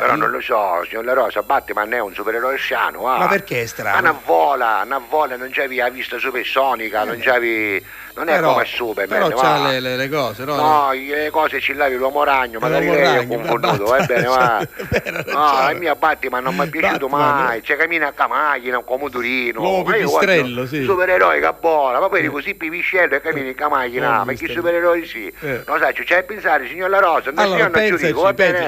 Però non lo so, signor La Rosa, Batman è un supereroe sciano, va. Ma perché è Ma strano? una vola, una vola, non c'avi la vista supersonica, non c'avi... non è Però- come Superman, Però c'ha le, le- le cose, no? No, le cose ci lavi l'uomo ragno, magari l'uomo lei è confonduto, va bene, va. No, ragione. il mio Batman non mi è piaciuto Batman, mai, c'è cammina a come un turino. L'uomo Ma pipistrello, sì. Supereroe che buona, ma poi eri così pipiscello e cammini in L'uomo ma pipistrello. supereroi sì. Eh. Non sai, c'è a pensare, signor La Rosa, non Allora, pensaci,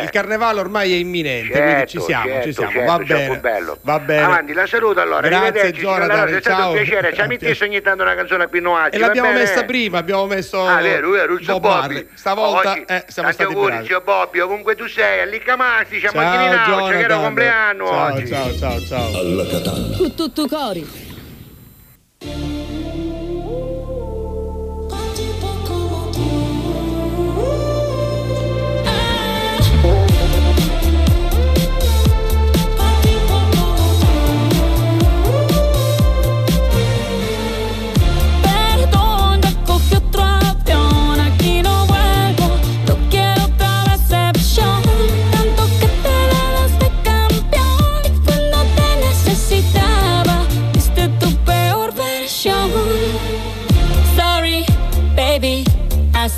il carnevale ormai è imminente, quindi Certo, ci siamo, certo, ci siamo, certo, va bene. bello. Va bene. Avanti, la saluto allora, Grazie, Jonathan, Rosa, è stato ciao. un piacere, ci mettesse ogni tanto una canzone a E l'abbiamo bene? Messa prima, abbiamo messo Ah, vero, vero, Bob Bobby. Stavolta Oggi, eh, siamo tanti stati auguri, bravi. zio Bobby, ovunque tu sei, a a Ciao Chininauce, che era compleanno Ciao, oggi. ciao, ciao, ciao. Alla Catalla. Cu tutto cori.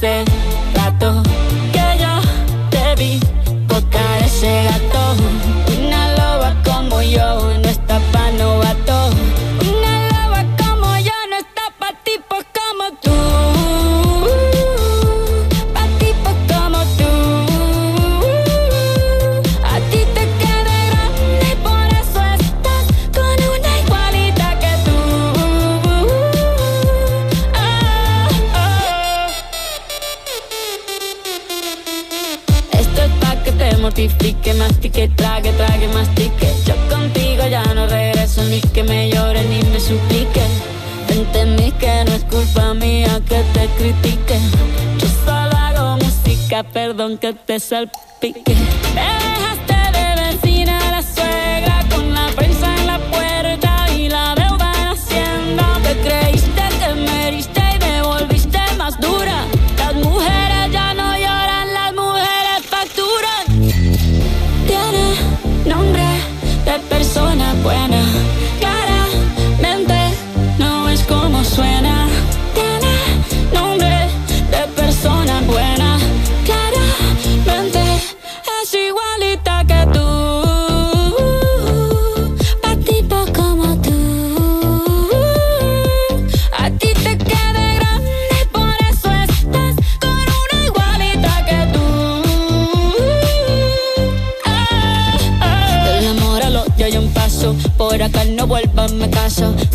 say mastique, trague, trague, mastique. Yo contigo ya no regreso ni que me llore ni me suplique. Entendí que no es culpa mía que te critique. Yo solo hago música, perdón que te salpique. Me dejaste de vecina a la suegra con la prensa en la puerta y la deuda en Hacienda. Te creíste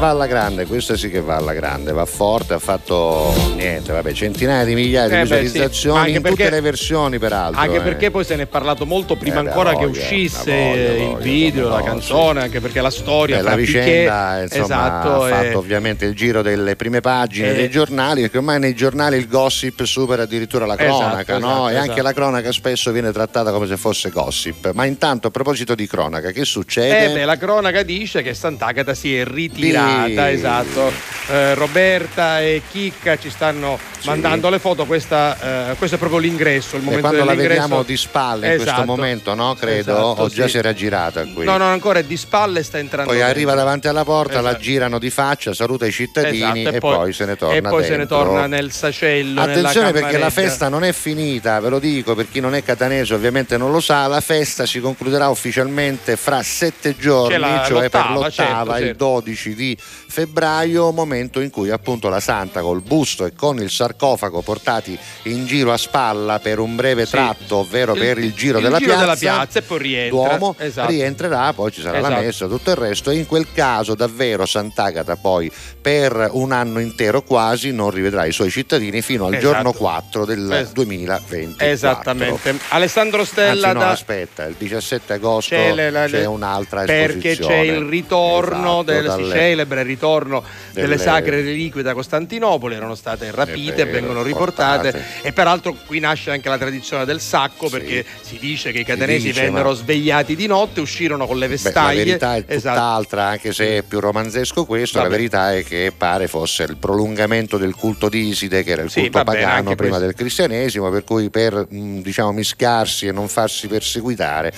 Va alla grande, questa sì che va alla grande, va forte, ha fatto niente, vabbè, centinaia di migliaia di Eh, sì, visualizzazioni anche in tutte perché- le versioni peraltro. Anche eh. perché poi se ne è parlato molto prima Eh, beh, ancora che voglia, uscisse la voglia, il voglia, video, la no, canzone, anche perché la storia Beh, la vicenda insomma, esatto, ha fatto ovviamente il giro delle prime pagine Eh. dei giornali perché ormai nei giornali il gossip supera addirittura la Esatto, cronaca no? esatto, e anche esatto. la cronaca spesso viene trattata come se fosse gossip ma intanto a proposito di cronaca che succede? Eh beh, la cronaca dice che Sant'Agata si è ritirata, Sì. esatto. Eh, Roberta e Chicca ci stanno mandando le foto, questa, eh, questo è proprio l'ingresso, il E momento quando la vediamo di spalle in questo Esatto. momento no credo Esatto, o già sì. si era girata qui No, no, ancora è di spalle e sta entrando. poi dentro. arriva davanti alla porta, la Esatto. girano di faccia, saluta i cittadini Esatto, e, poi, se ne torna E poi se ne dentro. torna nel sacello. Attenzione perché la festa non è finita, ve lo dico per chi non è catanese ovviamente non lo sa, la festa si concluderà ufficialmente fra sette giorni, la- cioè per l'ottava, l'ottava, certo, il certo. 12 di febbraio, momento in cui appunto la Santa col busto e con il sarcofago portati in giro a spalla per un breve Sì. tratto, ovvero per il giro, il della, giro piazza, della piazza e poi rientra. Duomo Esatto. rientrerà, poi ci sarà la Esatto. messa, tutto il resto e in quel caso davvero Sant'Agata poi per un anno intero quasi non rivedrà i suoi cittadini fino al Esatto. giorno 4 del Es- 2020. Esattamente. Alessandro Stella Anzi no, da- aspetta, il 17 agosto c'è, c'è, le- le- un'altra perché esposizione. c'è il ritorno Esatto, del, si dalle- celebra il ritorno delle, delle- sacre reliquie da Costantinopoli erano state rapite vero, vengono riportate portate. e peraltro qui nasce anche la tradizione del sacco perché si dice che i catanesi dice, vennero ma- svegliati di notte uscirono con le Beh, la vestaglie verità è Esatto. tutt'altra, anche se è più romanzesco questo, Vabbè. la verità è che pare fosse il prolungamento del culto di Iside, che era il Sì, culto va bene, pagano prima questo. del cristianesimo, per cui per mh, diciamo, mischiarsi e non farsi perseguitare, i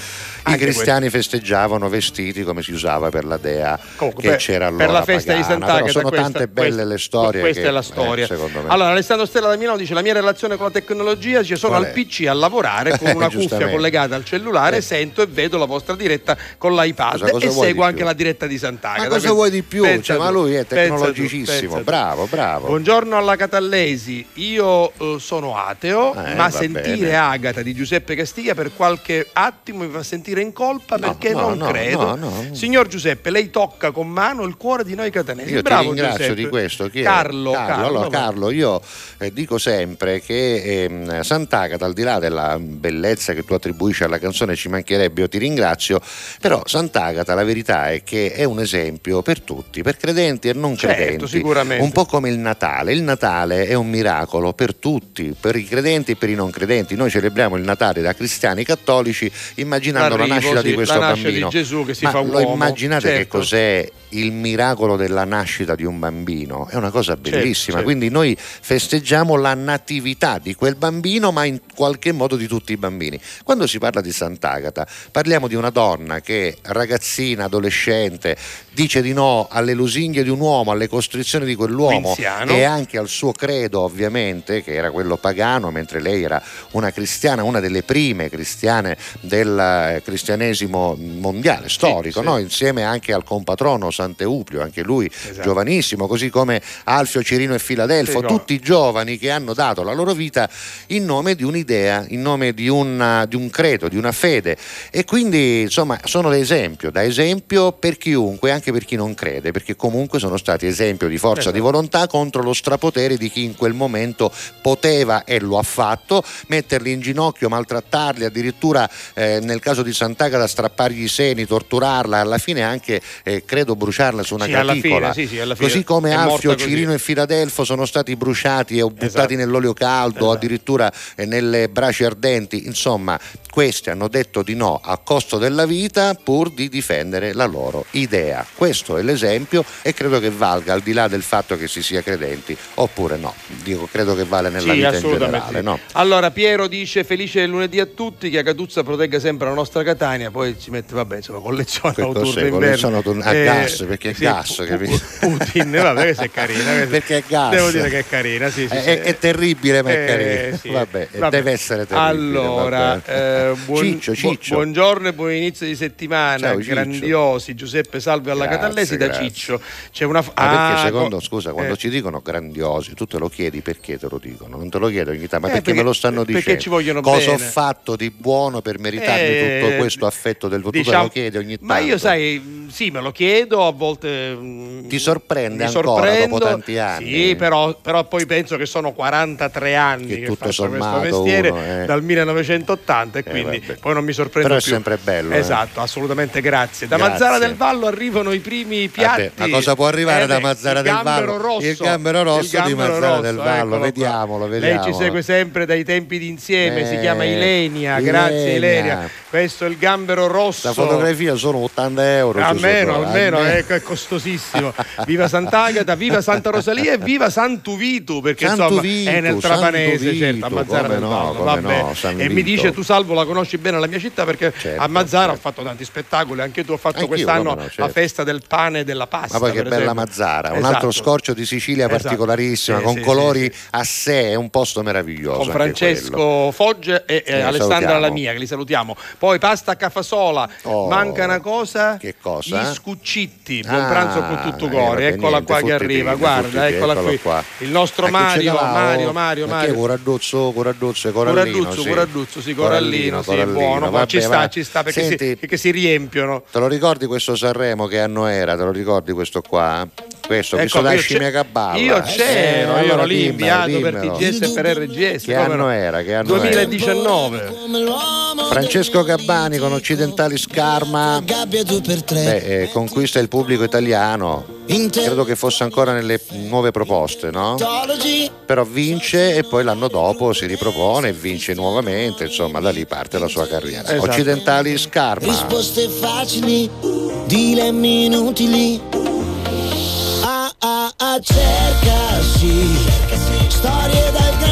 Anche cristiani festeggiavano vestiti come si usava per la dea Comunque, che per- c'era allora per la festa di pagana. Sant'Agata Però sono questa- tante belle questa- le storie. questa che, è la eh, storia me. allora Alessandro Stella da Milano dice la mia relazione con la tecnologia ci sono Qual al è? PC a lavorare con una cuffia collegata al cellulare Eh. sento e vedo la vostra diretta con l'iPad Cosa- cosa e seguo di anche più? la diretta di Sant'Agata Ma cosa Quindi vuoi di più? Cioè, ma lui è tecnologicissimo, tu. bravo, bravo. Buongiorno alla Catallesi, io eh, sono ateo, Eh, ma sentire bene. Agata di Giuseppe Castiglia per qualche attimo mi fa sentire in colpa No, perché no, non no, credo. no, no. Signor Giuseppe, lei tocca con mano il cuore di noi catanesi. Io Bravo ti ringrazio Giuseppe. di questo. È? Carlo, Carlo, allora. Carlo, io eh, dico sempre che ehm, Sant'Agata, al di là della bellezza che tu attribuisci alla canzone, ci mancherebbe, io ti ringrazio, però Sant'Agata la verità è che è un esempio per tutti, per credenti e non Certo, credenti. sicuramente. Un po' come il Natale. Il Natale è un miracolo per tutti, per i credenti e per i non credenti. Noi celebriamo il Natale da cristiani cattolici immaginando la L'arrivo, nascita sì, di questo la bambino. di Gesù che si Ma fa lo uomo. immaginate che certo. cos'è il miracolo della nascita di un bambino? È una cosa bellissima. certo. Quindi noi festeggiamo la natività di quel bambino, ma in qualche modo di tutti i bambini. Quando si parla di Sant'Agata, parliamo di una donna che, ragazzina, adolescente, dice di no alle lusinghe di un uomo, alle costrizioni di quell'uomo Quinziano. e anche al suo credo, ovviamente, che era quello pagano, mentre lei era una cristiana, una delle prime cristiane del eh, cristianesimo mondiale, storico, sì. no? insieme anche al compatrono Sant'Euplio, anche lui giovanissimo, così come Alfio Cirino e Filadelfo, Esatto. Sì, tutti giovani che hanno dato la loro vita in nome di un'idea, in nome di, una- di un credo, di una fede. E quindi insomma sono da esempio, da esempio per chiunque, anche per chi non crede, perché comunque sono stati esempio di forza Esatto. di volontà contro lo strapotere di chi in quel momento poteva e lo ha fatto, metterli in ginocchio, maltrattarli, addirittura eh, nel caso di Sant'Agata strappargli i seni, torturarla, alla fine anche eh, credo bruciarla su una Sì, graticola. fine, sì, sì, alla fine Così come Alfio. Cirino e Filadelfo sono stati bruciati o buttati Esatto. nell'olio caldo, addirittura eh, nelle braci ardenti. Insomma, questi hanno detto di no a costo della vita pur di difendere la loro idea. Questo è l'esempio e credo che valga al di là del fatto che si sia credenti oppure no. Dico, credo che vale nella vita in generale. no? Allora Piero dice felice lunedì a tutti, che Acatuzza protegga sempre la nostra Catania, poi ci mette vabbè insomma collezione autunno inverno. Collezione autunno- a Eh, gas, perché è sì, gas, Pu- capito? Putin, vabbè questa è carina. Perché è gas. Devo dire che è carina, sì, sì, È- sì. è- è terribile, ma è Eh, carina. sì. Vabbè, Vabbè. deve essere terribile. Allora, eh, buon- Ciccio, Ciccio. buongiorno e buon inizio di settimana, Ciao, grandiosi. Giuseppe Salve alla Grazie, Catallesi da grazie. Ciccio. C'è una Ma perché ah, secondo, co- scusa, quando eh, ci dicono grandiosi, tu te lo chiedi perché te lo dicono? Non te lo chiedo ogni tanto, ma Eh, perché, perché- me lo stanno perché dicendo? ci vogliono Cosa ho bene. fatto di buono per meritarmi Eh, tutto questo affetto del tu te diciamo- lo chiedi ogni tanto? Ma io sai, sì, me lo chiedo, a volte mm, Ti sorprende ancora sorprendo. dopo tanti anni? Sì, però, però poi penso che sono 43 anni Che che, tutto faccio questo mestiere uno, eh. dal 1980 e quindi vabbè. poi non mi sorprendo Però è più. sempre bello, eh. Esatto, assolutamente grazie. Da Grazie. Mazzara del Vallo arrivano i primi piatti. Vabbè, ma cosa può arrivare Eh, da Mazzara del Vallo? Rosso, Il gambero rosso il di gambero Mazzara rosso, del Vallo, qua. vediamolo, Lei vediamolo. ci segue sempre dai tempi d'insieme, si Eh, chiama Ilenia, grazie Ilenia. Questo è il gambero rosso. La fotografia sono 80 euro. Almeno, almeno, almeno. Ecco, è costosissimo. Viva Sant'Agata, viva Santa Rosalia e viva Santuvitu, perché Santu insomma Vitu, è nel Trapanese, Vitu, certo, a Mazzara no, Vallo. come vabbè. no, e mi Vito. dice tu Salvo la conosci bene la mia città perché Certo, a Mazzara ho fatto tanti spettacoli, anche tu hai fatto Anch'io, quest'anno no, certo. la festa del pane e della pasta. Ma poi che bella esempio. Mazzara, un Esatto. altro scorcio di Sicilia Esatto. particolarissima, Sì, con sì, colori sì, a sé, è un posto meraviglioso. con Francesco. Foggia e Eh, Alessandra. Lamia che li salutiamo. Poi pasta a Cafasola, Oh, manca una cosa, Che cosa? gli scuccitti, buon Ah, pranzo con tutto eh, cuore, eccola niente, qua che arriva, guarda, eccola qui. qua. Il nostro Mario? Mario, Mario, Mario. Coradduzzo, Coradduzzo e Corallino? Coradduzzo, sì. Coradduzzo, sì, Corallino, sì, Corallino, buono, ma vabbè, ci sta, ci sta perché, Senti, si, perché si riempiono. Te lo ricordi questo Sanremo che anno era? Te lo ricordi questo qua? Questo, Ecco, visto da io scimmia c'è- Caballa. Io c'ero, Eh, io ero lì inviato per. TGS e per RGS. Che anno no? era? Che anno era? 2019. Francesco Gabbani con Occidentali Scarma Beh, eh, conquista il pubblico italiano credo che fosse ancora nelle nuove proposte no? però vince e poi l'anno dopo si ripropone e vince nuovamente insomma da lì parte la sua carriera Esatto. Occidentali Scarma Risposte facili, dilemmi inutili. Ah ah ah, cerca sì. Storie dal gran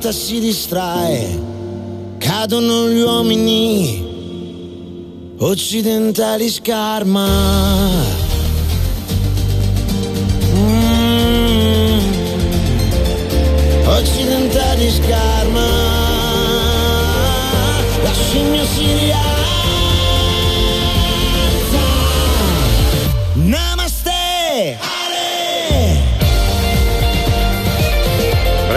vita si distrae Cadono gli uomini Occidentali scarma. Mm. Occidentali scarma. La scimmia si rialza. Namaste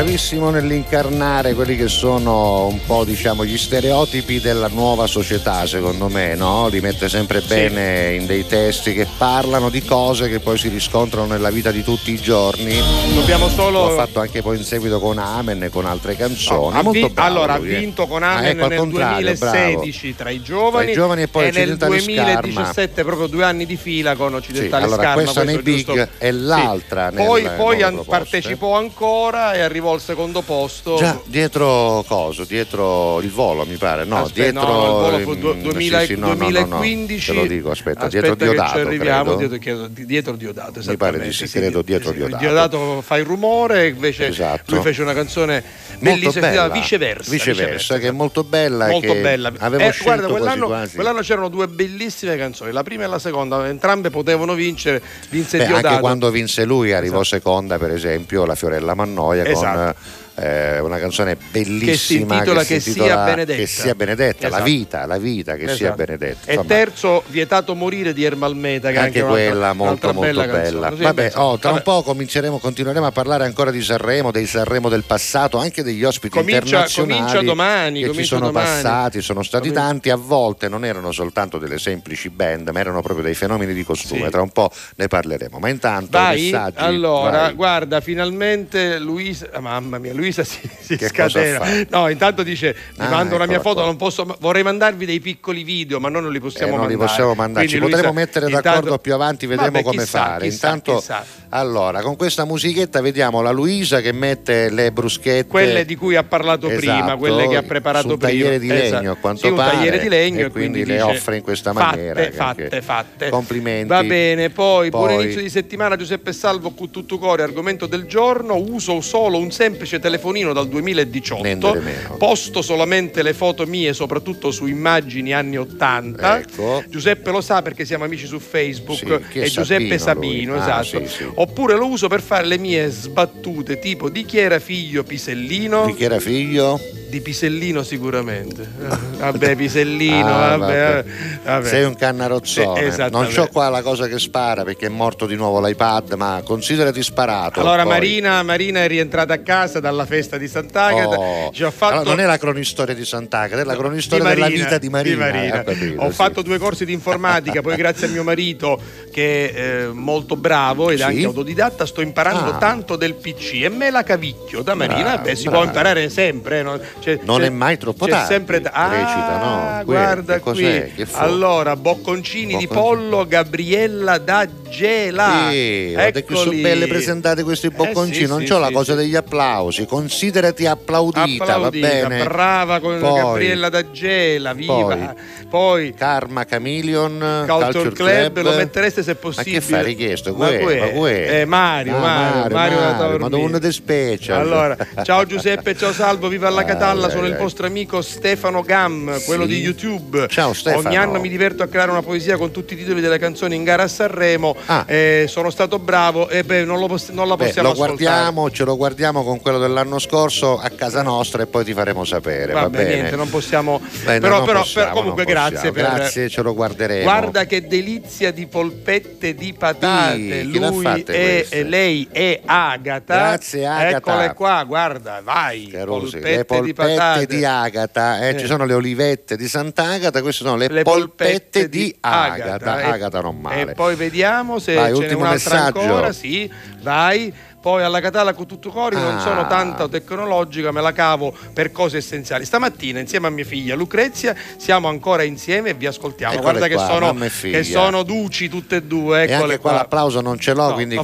bravissimo nell'incarnare quelli che sono un po' diciamo gli stereotipi della nuova società secondo me no? li mette sempre bene in dei testi che parlano di cose che poi si riscontrano nella vita di tutti i giorni Dobbiamo solo- l'ho fatto anche poi in seguito con Amen e con altre canzoni molto vi- bravo allora, ha eh. vinto con Ah, Amen ecco, al nel contrario, 2016 tra i giovani, Tra i giovani e poi nel Occidentali Scarma. 2017 proprio due anni di fila con Sì, Occidentali allora Scarma. questa nei big giusto- e l'altra Sì. Poi, poi an- partecipò ancora e arrivò al secondo posto. Già, dietro coso, dietro il volo mi pare, no, Aspetta, dietro no, il volo fu du- sì, 2000 sì, no, no, no, no, 2015. te lo dico, aspetta, Aspetta dietro Diodato, ci arriviamo, credo. dietro, dietro Diodato, Mi pare di sì, sì, credo di- dietro sì, Diodato. Diodato fa il rumore, invece Esatto. lui fece una canzone Molto bella, viceversa. viceversa, che è molto bella. Molto bella. Avevo Eh, scelto guarda, quell'anno, quasi. quell'anno c'erano due bellissime canzoni, la prima e la seconda, entrambe potevano vincere, vinse Beh, Diodato. anche quando vinse lui arrivò seconda, per esempio, la Fiorella Mannoia Esatto. Con eh, una canzone bellissima intitola Che sia intitola benedetta. Che sia benedetta, la Esatto. vita, la vita che sia Esatto. benedetta. E terzo, Vietato morire di Ermalmeta, che è anche anche quella molto molto bella. bella. Vabbè, oh, tra vabbè. un po' cominceremo, continueremo a parlare ancora di Sanremo, dei Sanremo del passato, anche degli ospiti Comincia- internazionali comincia domani, che ci sono domani. passati, sono stati Comincia- tanti, a volte non erano soltanto delle semplici band, ma erano proprio dei fenomeni di costume. Sì. Tra un po' ne parleremo. Ma intanto Vai, messaggi. allora, vai. guarda, finalmente Luisa, mamma mia, Luisa si, si cosa scatena. No, intanto dice, mi Ah, mando una mia eccola foto, qua. non posso, vorrei mandarvi dei piccoli video, ma noi non li possiamo Eh, non li mandare. possiamo mandare, ci Quindi, potremo Luisa, mettere intanto- d'accordo più avanti, vedremo Vabbè, come chissà, fare. chissà, Intanto, chissà. allora, con questa musichetta vediamo la Luisa che mette le bruschette. Quelle di cui ha parlato prima, Esatto, quelle che ha preparato su un prima. tagliere di legno, Esatto. a quanto Sì, un pare, tagliere di legno e e quindi le offre in questa maniera, Fatte, che fatte, fatte. Complimenti. Va bene, poi, buon Poi- inizio di settimana Giuseppe Salvo con tutto cuore, argomento del giorno, uso solo un semplice telefonino dal 2018. Nendere meno. Posto solamente le foto mie, soprattutto su immagini anni 80. Ecco. Giuseppe lo sa perché siamo amici su Facebook. Sì, è è Giuseppe Sabino, Sabino? Ah, esatto. sì, sì. Oppure lo uso per fare le mie sbattute, tipo di chi era figlio Pisellino? Di chi era figlio? Di Pisellino sicuramente. Eh, Vabbè, Pisellino, Ah, vabbè, vabbè. Sei un cannarozzone. Sì, non c'ho qua la cosa che spara perché è morto di nuovo l'iPad, ma considerati sparato. Allora. Marina, Marina è rientrata a casa dalla festa di Sant'Agata. Oh. Ci ho fatto... Allora, non è la cronistoria di Sant'Agata, è la cronistoria Di della Marina, vita di Marina. di Marina. eh, capito, Ho sì. fatto due corsi di informatica, poi grazie a mio marito che è eh, molto bravo ed Sì? anche autodidatta sto imparando Ah. tanto del PC e me la cavicchio da Marina. Bravo, Beh, si bravo. può imparare sempre. eh, no? C'è- Non c'è- è mai troppo c'è tardi. sempre da- Ah, Recita, no? Quello, guarda qui. Allora, bocconcini di Bocconcini. pollo, Gabriella da Gela. Sì, guarda che sono belle presentate questi bocconcini. Eh, sì, non sì, c'ho la sì, cosa sì. degli applausi. Considerati applaudita, Applaudita, va bene? brava con Poi- Gabriella da Gela, viva. Poi, Karma Chameleon, Culture Club, lo mettereste se possibile. Ma che fai richiesto? Ma quê? ma guè? Eh, Mario, Ah, Mario, Mario Mario, ma dormire. dove te special? Allora, ciao Giuseppe, ciao Salvo, viva alla Ah, Dai, sono il vostro amico Stefano Gam, quello Sì. di YouTube. Ciao, Stefano. Ogni anno mi diverto a creare una poesia con tutti i titoli delle canzoni in gara a Sanremo. Eh, sono stato bravo e beh, non, lo poss- non la Ah. Beh, possiamo lo ascoltare. guardiamo, ce lo guardiamo con quello dell'anno scorso a casa nostra e poi ti faremo sapere. va Vabbè, bene? niente, non possiamo. Beh, però, non però- possiamo, però comunque grazie per. Grazie, ce lo guarderemo. Guarda che delizia di polpette di patate. Sì, Lui e lei è Agata. Grazie, Agata. Eccole qua, guarda, vai. Carusi, polpette, le polpette di patate. Di Agata, eh, Eh. ci sono le olivette di Sant'Agata, queste sono le, Le polpette, di Agata. Agata. E- Agata non male. E poi vediamo se Vai, ultimo un'altra messaggio. ancora. Sì, vai. Poi alla Catalla con tutto cori non Ah. sono tanto tecnologica, me la cavo per cose essenziali. Stamattina insieme a mia figlia Lucrezia siamo ancora insieme e vi ascoltiamo. Eccole Guarda qua, che, sono, e che sono duci tutte e due. e Eccole anche qua qua. l'applauso non ce l'ho, No, quindi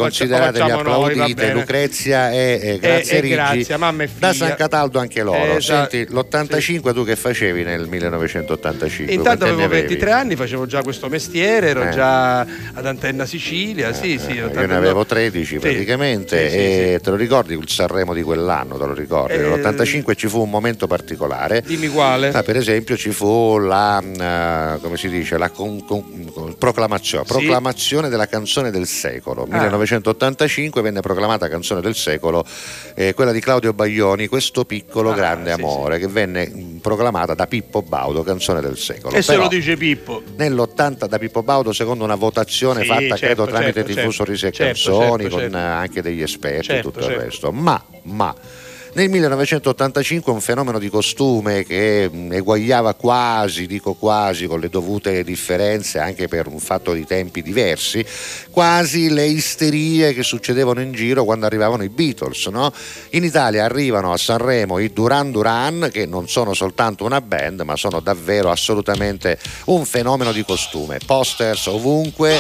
noi, va applaudite. bene. Lucrezia e, e grazie e Rigi. grazie, mamma e figlia. Da San Cataldo anche loro. Esatto. Senti, l'85 tu che facevi nel 1985? Intanto avevo anni avevi? 23 anni, facevo già questo mestiere, ero Eh. già ad Antenna Sicilia, sì, sì. Io ne avevo 13 praticamente Sì, sì, e te lo ricordi il Sanremo di quell'anno, te lo ricordi? Eh, Nell'85 ci fu un momento particolare. Dimmi quale. Ah, per esempio ci fu la, eh, come si dice, la con- con- proclamazione, Sì. proclamazione della canzone del secolo. Ah. 1985 venne proclamata canzone del secolo eh, quella di Claudio Baglioni, questo piccolo grande amore, che venne mh, proclamata da Pippo Baudo, canzone del secolo. E se Però, lo dice Pippo. nell'80 da Pippo Baudo secondo una votazione Sì, fatta certo, credo tramite certo, TV certo. Sorrisi e Certo, Canzoni certo, con certo. anche degli esperti Certo, e tutto certo. il resto ma, ma nel 1985 un fenomeno di costume che mh, eguagliava quasi, dico quasi, con le dovute differenze anche per un fatto di tempi diversi, quasi le isterie che succedevano in giro quando arrivavano i Beatles. no? In Italia arrivano a Sanremo i Duran Duran, che non sono soltanto una band, ma sono davvero assolutamente un fenomeno di costume. Posters ovunque,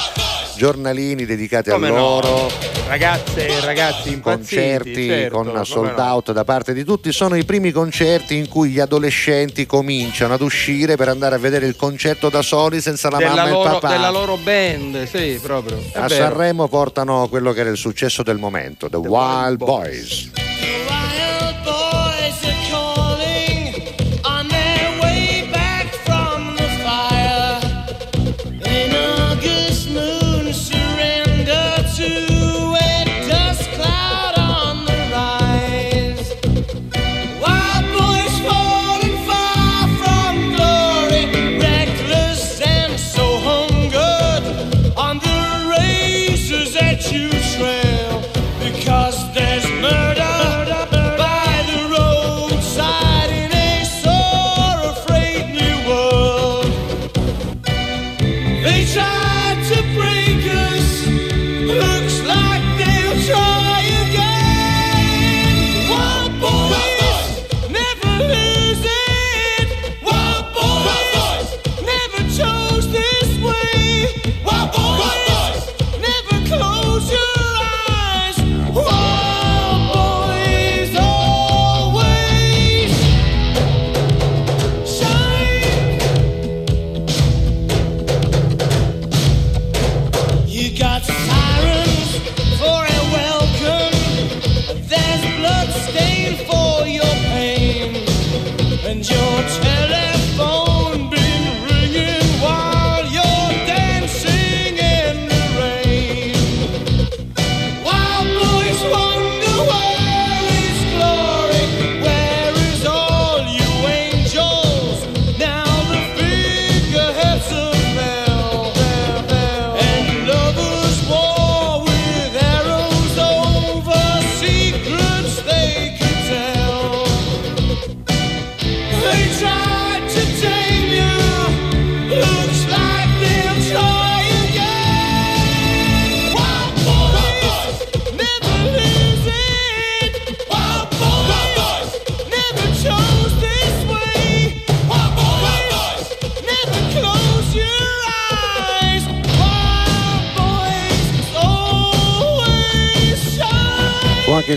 giornalini dedicati Come a no? loro Ragazze e ragazzi impazziti, concerti certo, con sold no. out da parte di tutti sono i primi concerti in cui gli adolescenti cominciano ad uscire per andare a vedere il concerto da soli senza la della, mamma e il papà. della loro band, sì, proprio. È a vero. Sanremo portano quello che era il successo del momento, The, Wild, Boys. Wild boys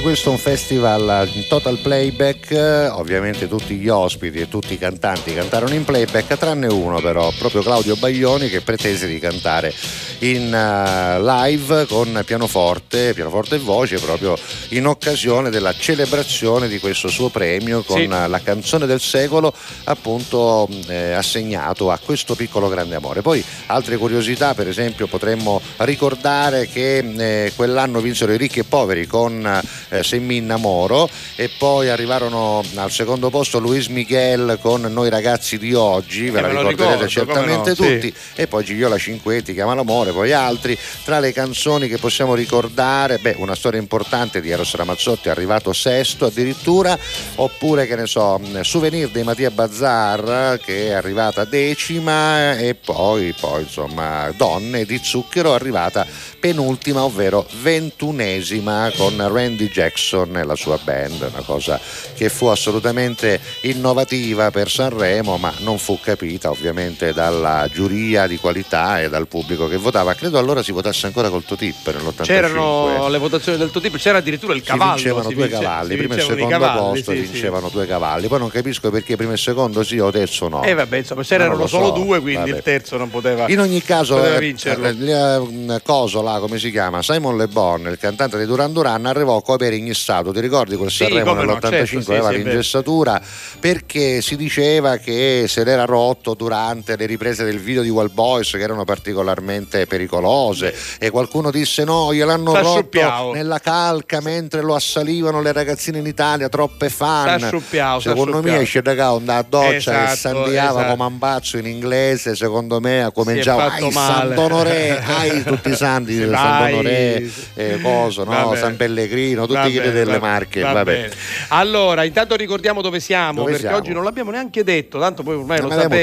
questo un festival in total playback, eh, ovviamente tutti gli ospiti e tutti i cantanti cantarono in playback, tranne uno però, proprio Claudio Baglioni che pretese di cantare in eh, live con pianoforte, pianoforte e voce proprio in occasione della celebrazione di questo suo premio con Sì. eh, la canzone del secolo appunto eh, assegnato a questo piccolo grande amore. Poi altre curiosità, per esempio potremmo ricordare che eh, quell'anno vinsero i ricchi e poveri con eh, Se mi innamoro e poi arrivarono al secondo posto Luis Miguel con Noi ragazzi di oggi, ve Eh, la ricorderete ricordo, certamente no, sì. tutti e poi Gigliola Cinquetti chiama l'amore, poi altri. Tra le canzoni che possiamo ricordare, beh, una storia importante di Eros Ramazzotti, arrivato sesto addirittura, oppure che ne so, Souvenir dei Mattia Bazzar che è arrivata decima e poi, poi insomma Donne di Zucchero arrivata penultima, ovvero ventunesima con Randy Jackson e la sua band, una cosa che fu assolutamente innovativa per Sanremo, ma non fu capita ovviamente dalla giuria di qualità e dal pubblico che votava. Credo allora si votasse ancora col Totip nell'85. C'erano le votazioni del tuo tipo, c'era addirittura il si cavallo. vincevano si due vince- cavalli, si primo e secondo cavalli, posto sì, sì. vincevano due cavalli. Poi non capisco perché primo e secondo sì o terzo no. E vabbè, insomma, Ma c'erano lo solo so, due, quindi vabbè. il terzo non poteva. In ogni caso, eh, vincerlo. eh, eh, coso là, come si chiama? Simon Le Bon, il cantante di Duran Duran, arrivò a copiare ingessato. Ti ricordi quel Sì, Sanremo come no, nell'85 certo, sì, aveva sì, l'ingessatura perché si diceva che se l'era rotto durante le riprese del video di Wild Boys che erano particolarmente pericolose e qualcuno disse no, gliel'hanno rotto nella calca mentre lo assalivano le ragazzine in Italia, troppe fan. Secondo me esce da qua onda a doccia Esatto, sandiava esatto. come un pazzo in inglese, secondo me cominciava ai male." Sant'Onore, ai tutti i santi. Sant'Onore, eh, coso, no? San. Pellegrino, tutti bene, delle va- Marche, va vabbè. bene. Allora, intanto ricordiamo dove siamo, Dove perché siamo? oggi non l'abbiamo neanche detto, tanto poi ormai lo ma abbiamo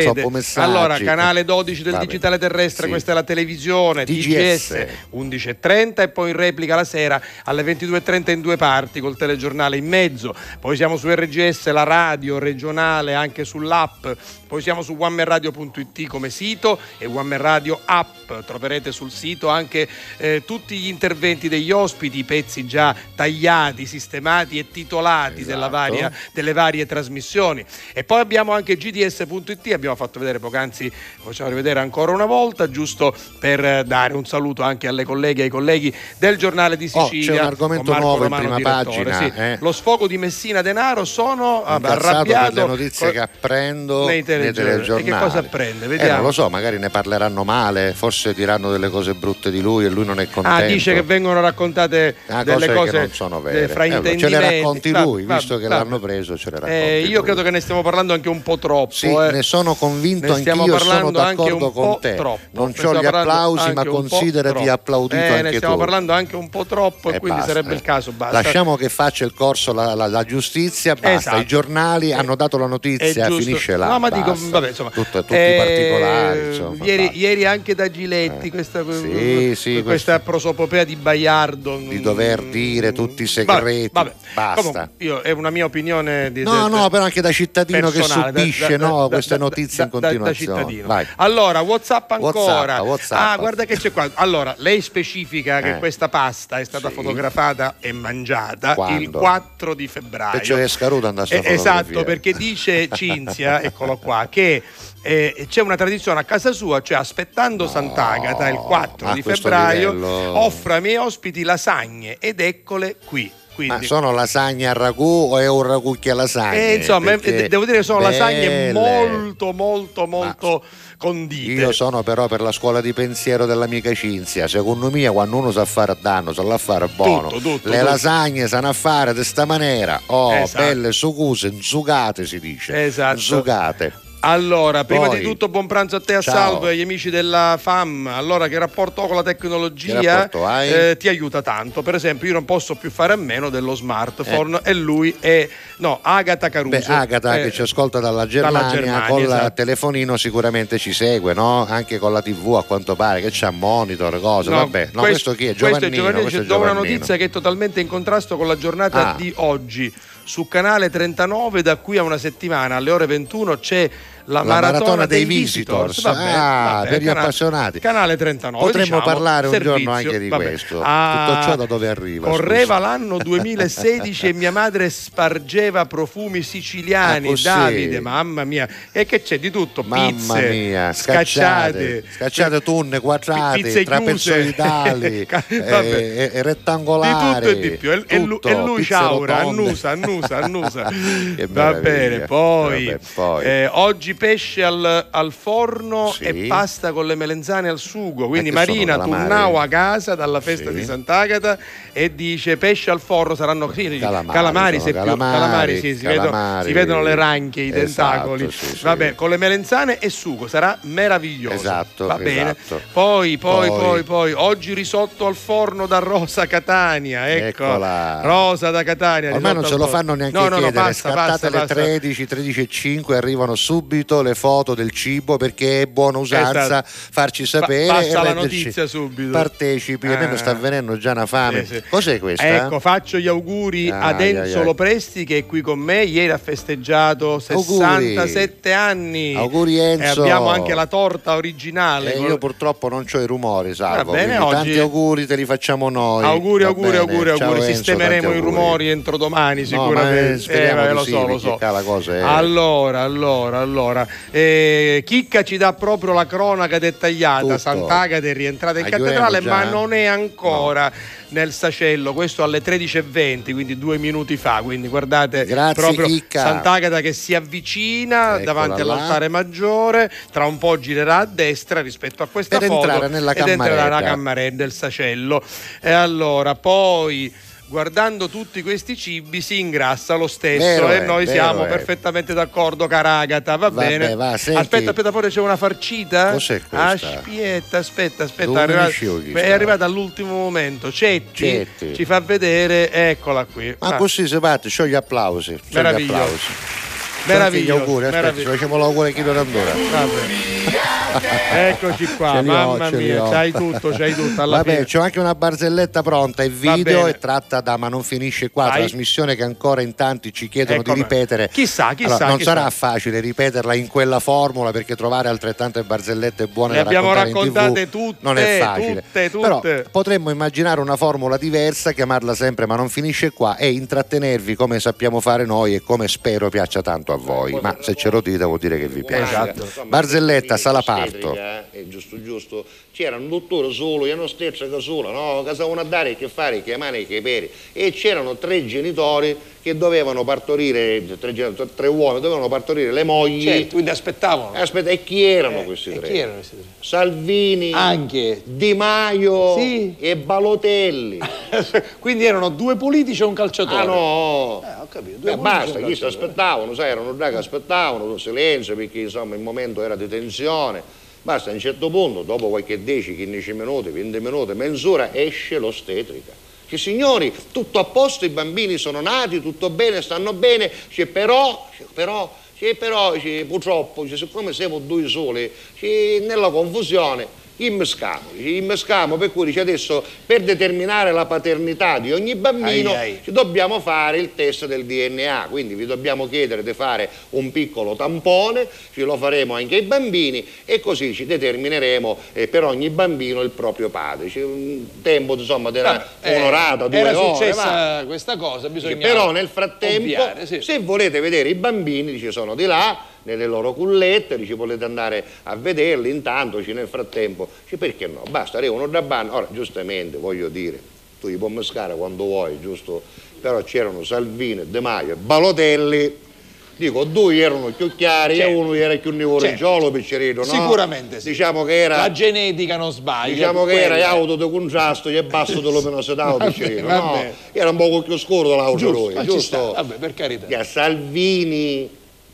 sapete. Allora, canale 12 del digitale terrestre, Sì. questa è la televisione, TGS. TGS 11.30 e poi in replica la sera alle 22.30 in due parti col telegiornale in mezzo. Poi siamo su RGS, la radio regionale anche sull'app. Poi siamo su onemanradio.it come sito e One Man Radio app. Troverete sul sito anche eh, tutti gli interventi degli ospiti, i pezzi già tagliati sistemati e titolati della Esatto. varia- delle varie trasmissioni. E poi abbiamo anche gds.it, abbiamo fatto vedere poc'anzi, facciamo rivedere ancora una volta, giusto per dare un saluto anche alle colleghe e ai colleghi del giornale di Oh, Sicilia. c'è un argomento con nuovo in Romano, prima direttore, pagina, sì. eh. Lo sfogo di Messina Denaro sono Incazzato per arrabbiato le notizie co- che apprendo nei nei telegiornali. telegiornali. E che cosa apprende? Eh, Vediamo. non lo so, magari ne parleranno male, forse diranno delle cose brutte di lui e lui non è contento. Ah, dice che vengono raccontate Ah, delle cose cose che non sono dei vere. fraintendimenti. Eh, ce le racconti Va- lui, va- visto che va- l'hanno preso, ce le racconti. Eh, io lui. credo che ne stiamo parlando anche un po' troppo. Sì, eh. ne sono convinto Ne anch'io, sono d'accordo con te. troppo. Non ho gli applausi, ma considerati applaudito Eh, anche ne stiamo tu. parlando anche un po' troppo e, quindi sarebbe il caso. Basta. Lasciamo che faccia il corso la, giustizia, basta. Esatto. I giornali Eh, hanno dato la notizia, finisce là. No, ma dico, basta. vabbè, insomma. Tutto- tutti eh, i particolari. Insomma, ieri, basta. ieri anche da Giletti, questa, Sì, sì, questa prosopopea di Baiardo. di dover dire tutti i segreti. Vabbè, Basta. Comunque, io, è una mia opinione di, No, de- no, però anche da cittadino che da- subisce da- no, da- queste notizie in continuazione. Allora, WhatsApp ancora. WhatsApp, WhatsApp. Ah, guarda che c'è qua. Allora, lei specifica che Eh. questa pasta è stata Sì. fotografata e mangiata il Quando? 4 di febbraio. E c'è Scaruto andare a Eh, Esatto, perché dice Cinzia, eccolo qua, che eh, c'è una tradizione a casa sua, cioè aspettando Sant'Agata il 4 a di febbraio, livello. offre ai miei ospiti lasagne ed eccole qui. Ma Quindi, sono lasagne al ragù o è un ragù che lasagne? eh, insomma, Perché eh, devo dire che sono lasagne belle. molto, molto, molto condite. Io sono però per la scuola di pensiero dell'amica Cinzia. Secondo me, quando uno sa fare danno, sa fare buono. Tutto, tutto, Le tutto. lasagne sanno a fare di sta maniera. Oh, Esatto. belle, succuse, inzugate si dice. Esatto. Inzugate. Allora, prima Poi- di tutto buon pranzo a te a Ciao. Salvo e agli amici della FAM. Allora, che rapporto ho con la tecnologia? Eh, ti aiuta tanto. Per esempio, io non posso più fare a meno dello smartphone e lui è no, Agata Caruso. Beh, Agata Eh, che ci ascolta dalla Germania, dalla Germania, con il esatto. telefonino sicuramente ci segue, no? Anche con la TV a quanto pare che c'ha monitor, cose. No, Vabbè, no, questo, chi è? questo Giovannino. Giovannino, questo è do una Giovannino. notizia che è totalmente in contrasto con la giornata Ah. di oggi. Su canale 39, da qui a una settimana alle ore 21, c'è la, La maratona dei visitors. Vabbè, Ah, vabbè, per gli canale- appassionati. Canale 39. Potremmo diciamo, parlare un servizio, giorno anche di vabbè. questo. Ah, Tutto ciò da dove arriva? Correva scusa? l'anno 2016 e mia madre spargeva profumi siciliani. Ah. Davide, mamma mia. E che c'è di tutto? Mamma Pizze, mia, scacciate, scacciate tunne quadrate, trapezoidali, Ca- eh, eh, di rettangolari. tutto e di più. E, tutto, e lui ciaura, annusa, annusa, annusa. Va bene, poi, Vabbè, poi. eh, oggi pesce al, al forno Sì. e pasta con le melenzane al sugo. Quindi sono Marina calamari? tornava a casa dalla festa Sì. di Sant'Agata e dice pesce al forno saranno sì, Calamari, calamari, se più- calamari, calamari, sì, si, vedono, calamari. si vedono le ranchie, i Esatto, tentacoli. Vabbè, con le melenzane e sugo sarà meraviglioso. Esatto, Va bene. esatto. Poi, poi, Poi. poi, poi, oggi risotto al forno da Rosa Catania. Ecco, Eccola. Rosa da Catania. Ormai non ce lo fanno neanche no, no, no, chiedere, basta, scattate basta, le basta. 13, 13 e 5 arrivano subito le foto del cibo perché è buona usanza farci sapere e passa la notizia subito. partecipi, a me sta Ah. avvenendo già una fame. Sì, sì. Cos'è questa? Ecco, faccio gli auguri Ah, ad Enzo. Lopresti che è qui con me. Ieri ha festeggiato Auguri. 67 anni. Auguri, Enzo. E abbiamo anche la torta originale. Eh, io purtroppo non ho i rumori, salvo. Va bene, oggi- Tanti auguri te li facciamo noi. Auguri, auguri, auguri, Ciao, auguri. Enzo, Sistemeremo i auguri. rumori entro domani No, ma, sicuramente. eh, Eh, lo so, lo so. cosa è- Allora, allora, allora. Eh, Chicca ci dà proprio la cronaca dettagliata. Tutto. Sant'Agata è rientrata in Aiutiamo cattedrale, già? ma non è ancora nel sacello. Questo alle 13.20, quindi due minuti fa. Quindi guardate Grazie, proprio Chicca. Sant'Agata che si avvicina Eccola davanti là. all'altare maggiore. Tra un po' girerà a destra rispetto a questa Per foto entrare nella ed entrerà nella cammaretta del sacello. E allora, poi guardando tutti questi cibi si ingrassa lo stesso Vero e è, noi vero siamo è. perfettamente d'accordo Caragata, va Vabbè, bene? va, senti. aspetta, aspetta, poi c'è una farcita. Cos'è questa? Aspetta, aspetta, aspetta, Dove è arrivata, è all'ultimo momento. Cetti, Cetti. ci fa vedere, eccola qui. Ma Ah, così si parte, c'ho gli applausi. gli applausi. Meraviglioso, Gli auguri, aspetta, ci facciamo l'auguro a Chino D'Andora. vabbè. Eccoci qua, Ce ho, mamma li mia, ho. c'hai tutto, c'hai tutto. Alla Vabbè, fine. c'ho anche una barzelletta pronta e video è tratta da Ma non finisce qua, Vai. trasmissione che ancora in tanti ci chiedono Ecco, di ripetere. chissà, chissà, Allora, non chissà. sarà facile ripeterla in quella formula perché trovare altrettante barzellette buone Le da abbiamo raccontare in raccontate TV tutte, non è facile. tutte, tutte. Però potremmo immaginare una formula diversa, chiamarla sempre Ma non finisce qua e intrattenervi come sappiamo fare noi e come spero piaccia tanto a voi. Ma se ce lo dite vuol dire che vi piace. Esatto. Barzelletta, Salaparto. Ostetrica, eh, giusto giusto c'era un dottore solo e un'ostetra che sola no che sapevano andare che fare che mani e che peri e c'erano tre genitori che dovevano partorire tre, tre uomini dovevano partorire le mogli Certo, quindi aspettavano. aspetta e chi erano questi E tre? chi erano questi tre? Salvini Anche. Di Maio Sì. e Balotelli Quindi erano due politici e un calciatore. ah no Eh, ho capito. Due Eh, e basta, chi si aspettavano, sai, erano là che aspettavano, silenzio, perché insomma il momento era di tensione. Basta, a un certo punto, dopo qualche 10, 15 minuti, 20 minuti, mezz'ora, esce l'ostetrica. Che signori, tutto a posto, i bambini sono nati, tutto bene, stanno bene, c'è però, però, c'è però, purtroppo, siccome siamo due soli, nella confusione, immescamo, immescamo, per cui dice adesso per determinare la paternità di ogni bambino Ai, ai. dobbiamo fare il test del DNA, quindi vi dobbiamo chiedere di fare un piccolo tampone, ce lo faremo anche ai bambini e così ci determineremo eh, per ogni bambino il proprio padre. C'è un tempo insomma della Eh, onorata, due Era ore. successa va. questa cosa, bisogna Però nel frattempo, ovviare, sì. se volete vedere i bambini, dice, sono di là, nelle loro cullette, dice, volete andare a vederli, intanto nel frattempo, dice, perché no? Basta, arrivano da banno. Ora, giustamente, voglio dire, tu li puoi mescare quando vuoi, giusto? Però c'erano Salvini, De Maio e Balotelli. Dico, due erano più chiari Certo. e uno era più nevoreggiolo, piccerino, no? Sicuramente sì. Diciamo che era... La genetica non sbaglia. Diciamo che era quella. auto di contrasto e basso di luminosità, Vabbè, piccerino, no? Era un po' più scuro dell'auto Giusto, lui, ci giusto? vabbè, per carità. Che a Salvini,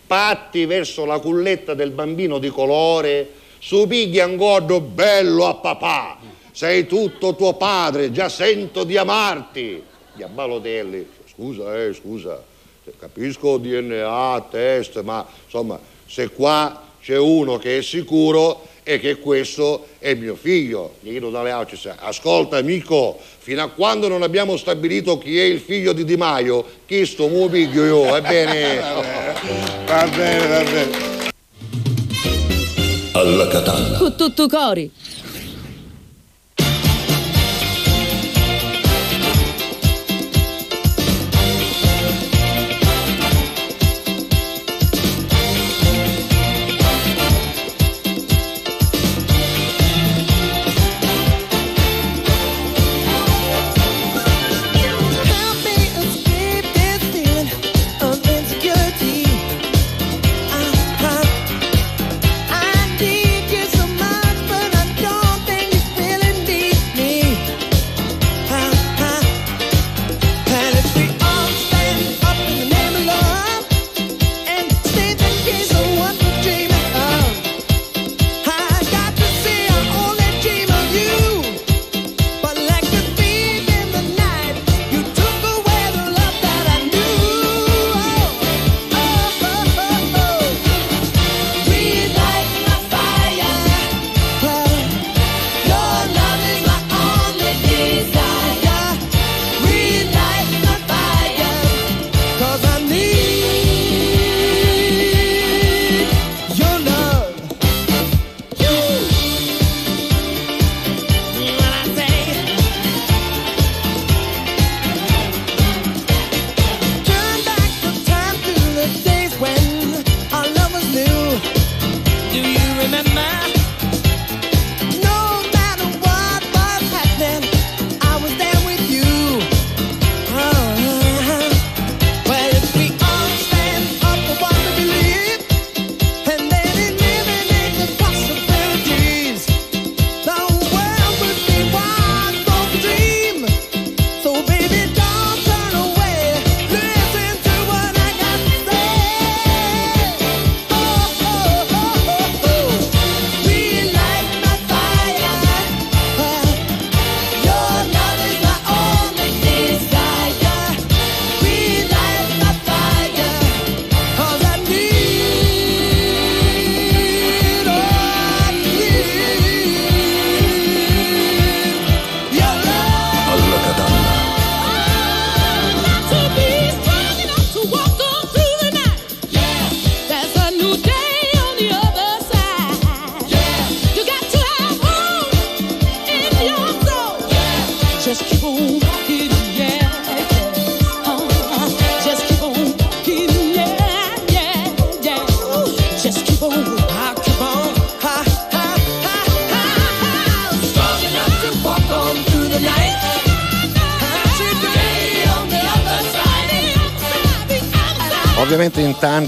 patti verso la culletta del bambino di colore, su pigli ancora bello a papà, sei tutto tuo padre, già sento di amarti. Gli a Balotelli, scusa, eh, scusa, capisco DNA, test, ma insomma, se qua c'è uno che è sicuro è che questo è mio figlio. Gli chiedo dalle altre, ascolta amico, fino a quando non abbiamo stabilito chi è il figlio di Di Maio, chi sto mu piglio io, ebbene... Va bene, va bene. Alla Catalla. Con tutto cori.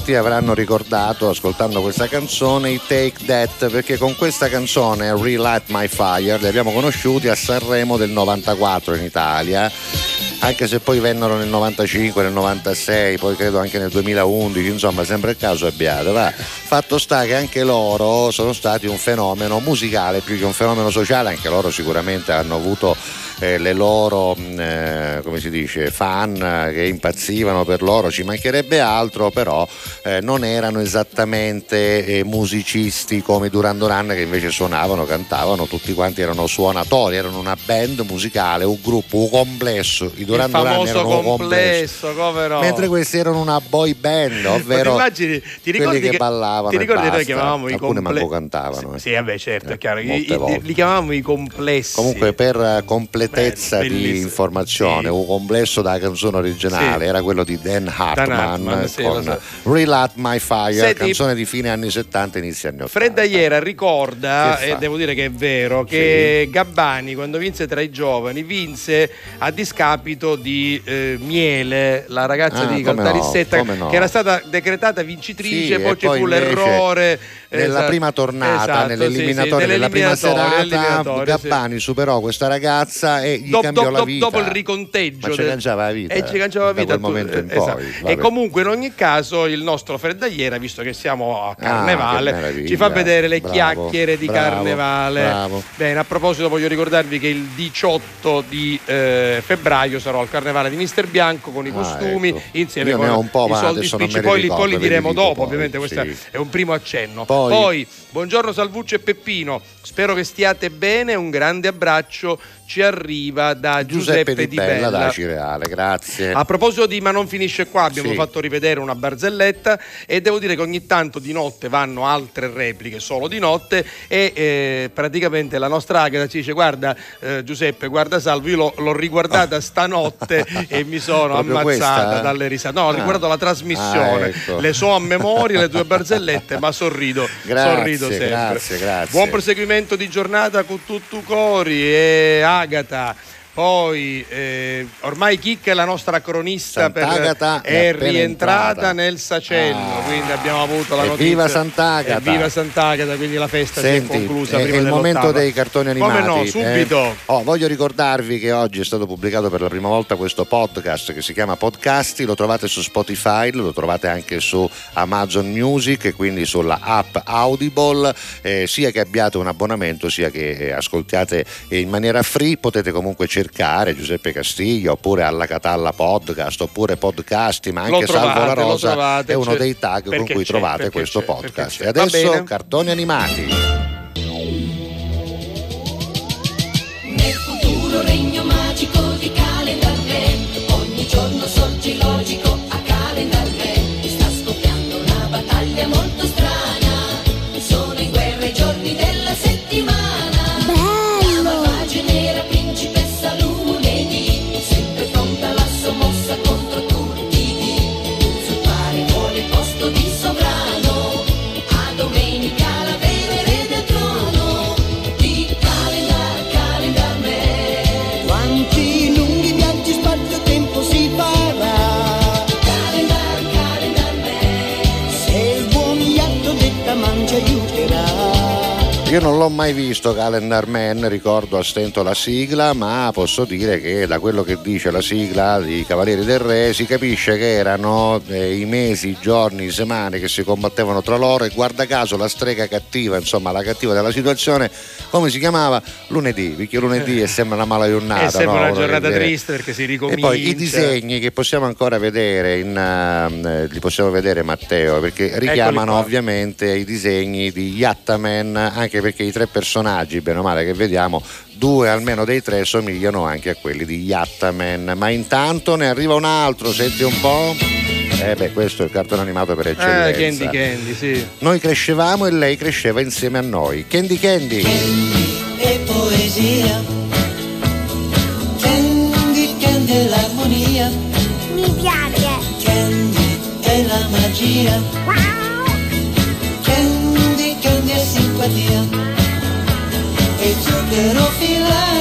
Tanti avranno ricordato, ascoltando questa canzone, i Take That, perché con questa canzone, Relight My Fire, li abbiamo conosciuti a Sanremo del 94 in Italia, anche se poi vennero nel 95, nel 96, poi credo anche nel 2011, insomma sempre il caso abbiate. Va. Fatto sta che anche loro sono stati un fenomeno musicale più che un fenomeno sociale, anche loro sicuramente hanno avuto eh, le loro mh, eh, come si dice fan eh, che impazzivano per loro ci mancherebbe altro però eh, non erano esattamente eh, musicisti come i Duran Duran che invece suonavano cantavano tutti quanti erano suonatori erano una band musicale un gruppo un complesso i Duran Duran erano un complesso, come no? mentre questi erano una boy band ovvero immagini, ti quelli che, che, ballavano ti ricordi basta. chiamavamo i alcune comple- manco cantavano eh. Sì, vabbè, certo, è chiaro. I- li chiamavamo i complessi. Comunque per eh, completezza Beh, di informazione, un complesso della canzone originale Sì. era quello di Dan Hartman, Hartman, sì, lo con so. Relight My Fire, Senti- canzone di fine anni 70 inizio anni 80. Fredda Iera ricorda, e devo dire che è vero, che Gabbani quando vinse tra i giovani vinse a discapito di eh, Miele, la ragazza Ah, di no, Caltarissetta, come no. che era stata decretata vincitrice, Sì, poi ci poi fu l'errore. nella esatto, prima tornata, esatto, nell'eliminatoria sì, sì, della prima serata, sì. Gabbani superò questa ragazza e gli Dop- cambiò dop- la vita. dopo il riconteggio Ma ci cangiava la vita. e ci cangiava la da vita quel tu- momento in esatto. poi. e comunque in ogni caso il nostro Freddagliera visto che siamo a Ah, Carnevale meraviglia. ci fa vedere le Bravo, chiacchiere di bravo, Carnevale bravo. bene a proposito voglio ricordarvi che il 18 di eh, febbraio sarò al Carnevale di Mister Bianco con i Ah, costumi ecco. insieme Io con i soldi spicci poi, li- poi li diremo dopo poi, ovviamente questo sì. è un primo accenno Poi- poi buongiorno Salvuccio e Peppino spero che stiate bene un grande abbraccio ci arriva da Giuseppe, Giuseppe, Di Bella, da Cireale, grazie. a proposito di Ma non finisce qua, abbiamo Sì. fatto rivedere una barzelletta e devo dire che ogni tanto di notte vanno altre repliche, solo di notte, e eh, praticamente la nostra Agata ci dice guarda eh, Giuseppe, guarda Salvo, io l'ho, l'ho riguardata stanotte e mi sono ammazzata questa? dalle risate. No, ho Ah. riguardato la trasmissione, Ah, ecco. le so a memoria, le tue barzellette, ma sorrido, Grazie, sorrido sempre. grazie, grazie. Buon proseguimento di giornata con tutto cori e Agata. uh, Poi eh, ormai Chicca è la nostra cronista per- Sant'Agata è è rientrata entrata. nel Sacello, Ah. quindi abbiamo avuto la notizia. Evviva Sant'Agata. Evviva Sant'Agata, quindi la festa Senti, si è conclusa è, prima è il momento dei cartoni animati. Come no, eh. subito. Oh, voglio ricordarvi che oggi è stato pubblicato per la prima volta questo podcast che si chiama Podcasti, lo trovate su Spotify, lo trovate anche su Amazon Music e quindi sulla app Audible, eh, sia che abbiate un abbonamento sia che eh, ascoltiate eh, in maniera free, potete comunque cercare Giuseppe Castiglia oppure alla Catalla Podcast oppure Podcasti, ma anche Salvo la trovate, Rosa trovate, è uno dei tag con cui trovate questo podcast. E adesso cartoni animati. Io non l'ho mai visto Calendar Man, ricordo a stento la sigla, ma posso dire che da quello che dice la sigla di Cavalieri del Re si capisce che erano eh, i mesi, i giorni, le settimane che si combattevano tra loro e guarda caso la strega cattiva, insomma la cattiva della situazione, come si chiamava? Lunedì, perché lunedì è sempre una mala giornata. È sempre no? una giornata triste perché si E ricomincia. poi i disegni che possiamo ancora vedere, in, ehm, li possiamo vedere Matteo, perché richiamano ovviamente i disegni di Yattaman, anche perché i tre personaggi, bene o male che vediamo, due almeno dei tre somigliano anche a quelli di Yattaman. Ma intanto ne arriva un altro, senti un po'. Eh beh, questo è il cartone animato per Eh, eccellenza. Candy Candy, sì. Noi crescevamo e lei cresceva insieme a noi. Candy Candy. e poesia Candy, Candy è l'armonia Mi piace Candy è la magia Candy, simpatia E zucchero filato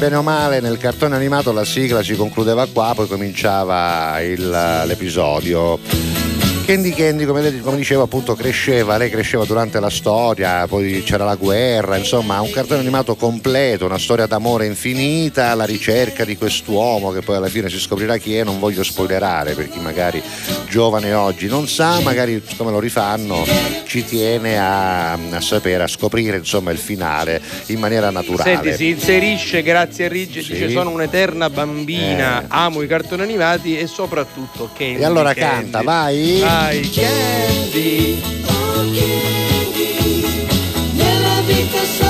bene o male nel cartone animato la sigla si concludeva qua, poi cominciava il- l'episodio. Candy Candy, come, come dicevo, appunto cresceva, lei cresceva durante la storia, poi c'era la guerra, insomma, un cartone animato completo, una storia d'amore infinita, la ricerca di quest'uomo che poi alla fine si scoprirà chi è, non voglio spoilerare per chi magari giovane oggi non sa, magari come lo rifanno ci tiene a, a sapere, a scoprire insomma il finale in maniera naturale. Senti, si inserisce grazie a Riggi, Sì. dice sono un'eterna bambina, Eh. amo i cartoni animati e soprattutto Candy. E allora Candy. canta, vai. Vai, Candy. Nella vita sola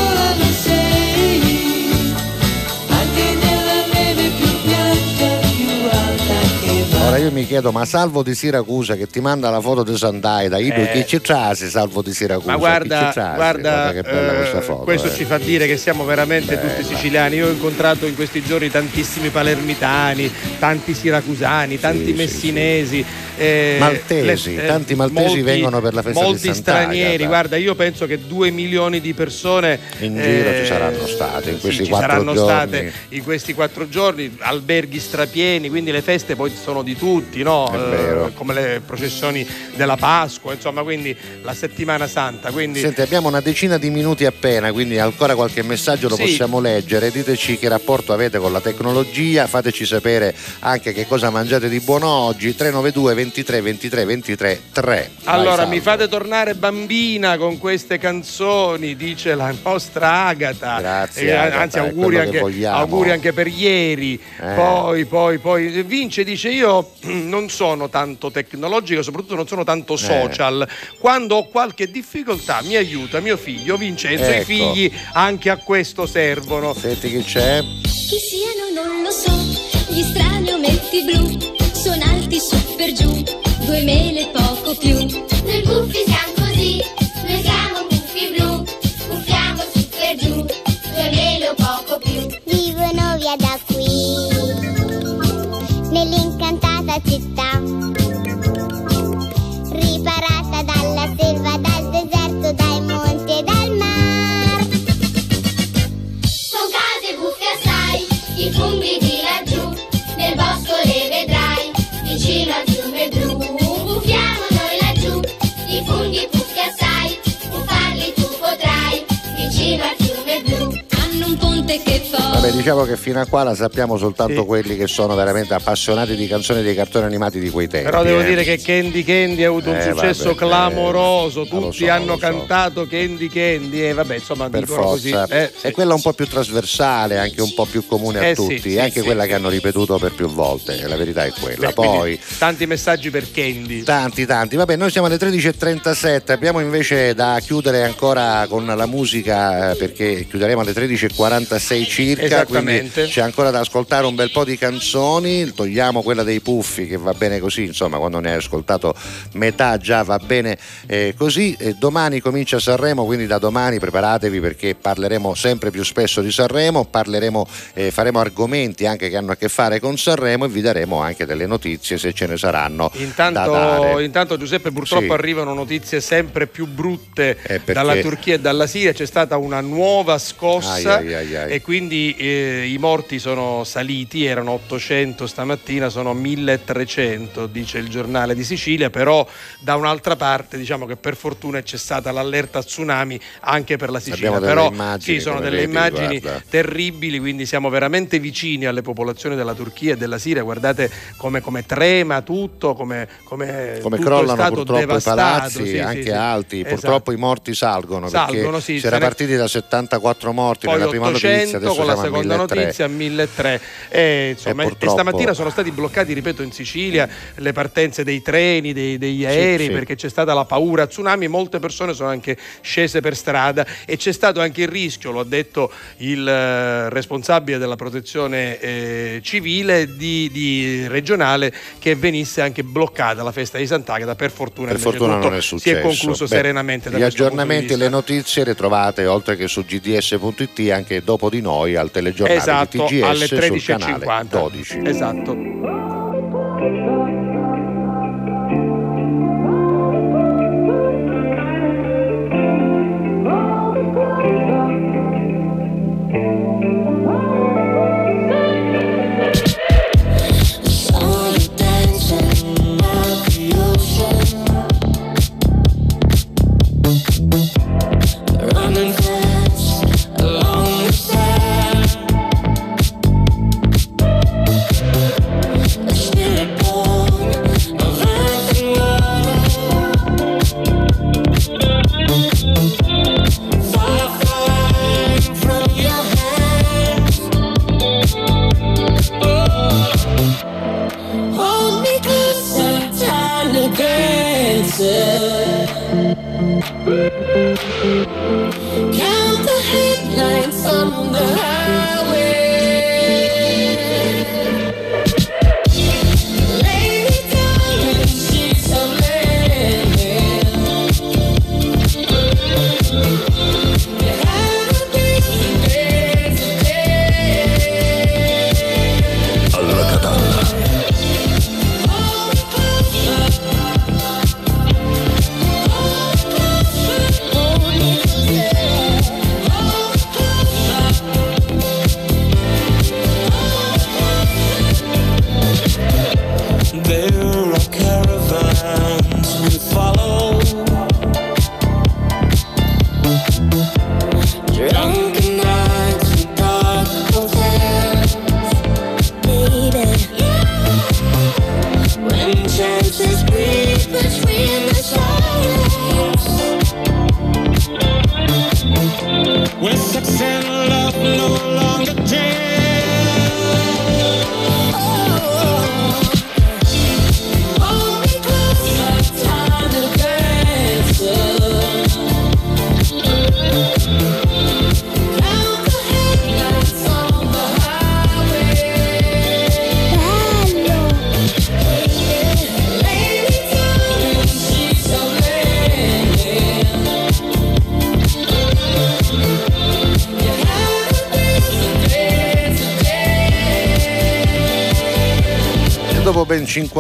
che va. Ora io mi chiedo, ma Salvo di Siracusa che ti manda la foto di Sandaida, io Eh. chi ci trase Salvo di Siracusa? Ma guarda, trase? guarda, che bella eh, questa foto. questo eh. ci fa dire che siamo veramente Bella. tutti siciliani. Io ho incontrato in questi giorni tantissimi palermitani, tanti siracusani, tanti messinesi. eh, Maltesi, tanti maltesi vengono per la festa di Molti Sant'Agata. stranieri, guarda, io penso che due milioni di persone In giro eh, ci saranno state in sì, questi ci quattro saranno giorni. state in questi quattro giorni, alberghi strapieni, quindi le feste poi sono di tutti, no? È Eh, come le processioni della Pasqua, insomma, quindi la settimana santa. Quindi Senti, abbiamo una decina di minuti appena, quindi ancora qualche messaggio lo Sì. possiamo leggere. Diteci che rapporto avete con la tecnologia, fateci sapere anche che cosa mangiate di buono oggi. 392 23 23 23 3. Allora, mi fate tornare bambina con queste canzoni, dice la nostra Agata. Grazie, Eh, Agata, anzi, auguri anche, auguri anche per ieri. Eh. Poi, poi, poi. Vince dice: Io non sono tanto tecnologico, soprattutto non sono tanto Eh. social. Quando ho qualche difficoltà, mi aiuta mio figlio Vincenzo. I Ecco. figli anche a questo servono. Senti chi c'è? Chi siano non lo so, gli strani ometti blu sono alti su per giù, due mele poco più. Noi buffi siamo così, noi siamo buffi blu, buffiamo su per giù, due mele o poco più. Vivono via da qui, nell'incantata città, riparata dalla selva, dal Vabbè, diciamo che fino a qua la sappiamo soltanto quelli che sono veramente appassionati di canzoni dei cartoni animati di quei tempi. Però devo eh. dire che Candy Candy ha avuto un Eh, successo vabbè, clamoroso, eh, lo tutti so, hanno so. cantato Candy Candy e vabbè insomma per forza così. Eh, è quella un po' più trasversale anche un po' più comune a Eh, sì, tutti sì, e anche sì. quella che hanno ripetuto per più volte la verità è quella beh, poi tanti messaggi per Candy. Tanti, tanti. Vabbè, noi siamo alle 13.37. Abbiamo invece da chiudere ancora con la musica eh, perché chiuderemo alle 13.46 circa. Esattamente. Quindi c'è ancora da ascoltare un bel po' di canzoni. Togliamo quella dei puffi che va bene così. Insomma, quando ne hai ascoltato metà già va bene eh, così. E domani comincia Sanremo, quindi da domani preparatevi perché parleremo sempre più spesso di Sanremo. Parleremo, eh, faremo argomenti anche che hanno a che fare con Sanremo e vi daremo anche delle notizie se ce ne saranno da Intanto, dare. intanto, Giuseppe purtroppo Sì. arrivano notizie sempre più brutte perché? dalla Turchia e dalla Siria, c'è stata una nuova scossa Ai, ai, ai, ai. e quindi eh, i morti sono saliti, erano 800 stamattina, sono 1300 dice il giornale di Sicilia, però da un'altra parte diciamo che per fortuna c'è stata l'allerta tsunami anche per la Sicilia, però immagini, sì, sono delle vedi, immagini guarda. terribili, quindi siamo veramente vicini alle popolazioni della Turchia e della Siria, guardate come, come trema tutto, come, come, come tutto è crollano stato purtroppo i devastato, palazzi sì, anche sì, alti. Esatto. purtroppo i morti salgono, Salgono, perché sì, si era ne- partiti da 74 morti Poi nella prima 800 notizia adesso con la siamo a seconda 1300. notizia 1003. E, insomma, E e purtroppo- stamattina sono stati bloccati, ripeto, in Sicilia le partenze dei treni, dei- degli aerei, sì. perché c'è stata la paura tsunami molte persone sono anche scese per strada e c'è stato anche il rischio, lo ha detto il eh, responsabile della protezione eh, civile di, di regionale, che venisse anche bloccata la festa di Sant'Agata. Per fortuna, Per fortuna non è si successo. è concluso Beh, serenamente. da Gli aggiornamenti e le notizie le trovate oltre che su gds.it anche dopo di noi al telegiornale Esatto, di TGS alle sul canale 13.50. 12. Esatto.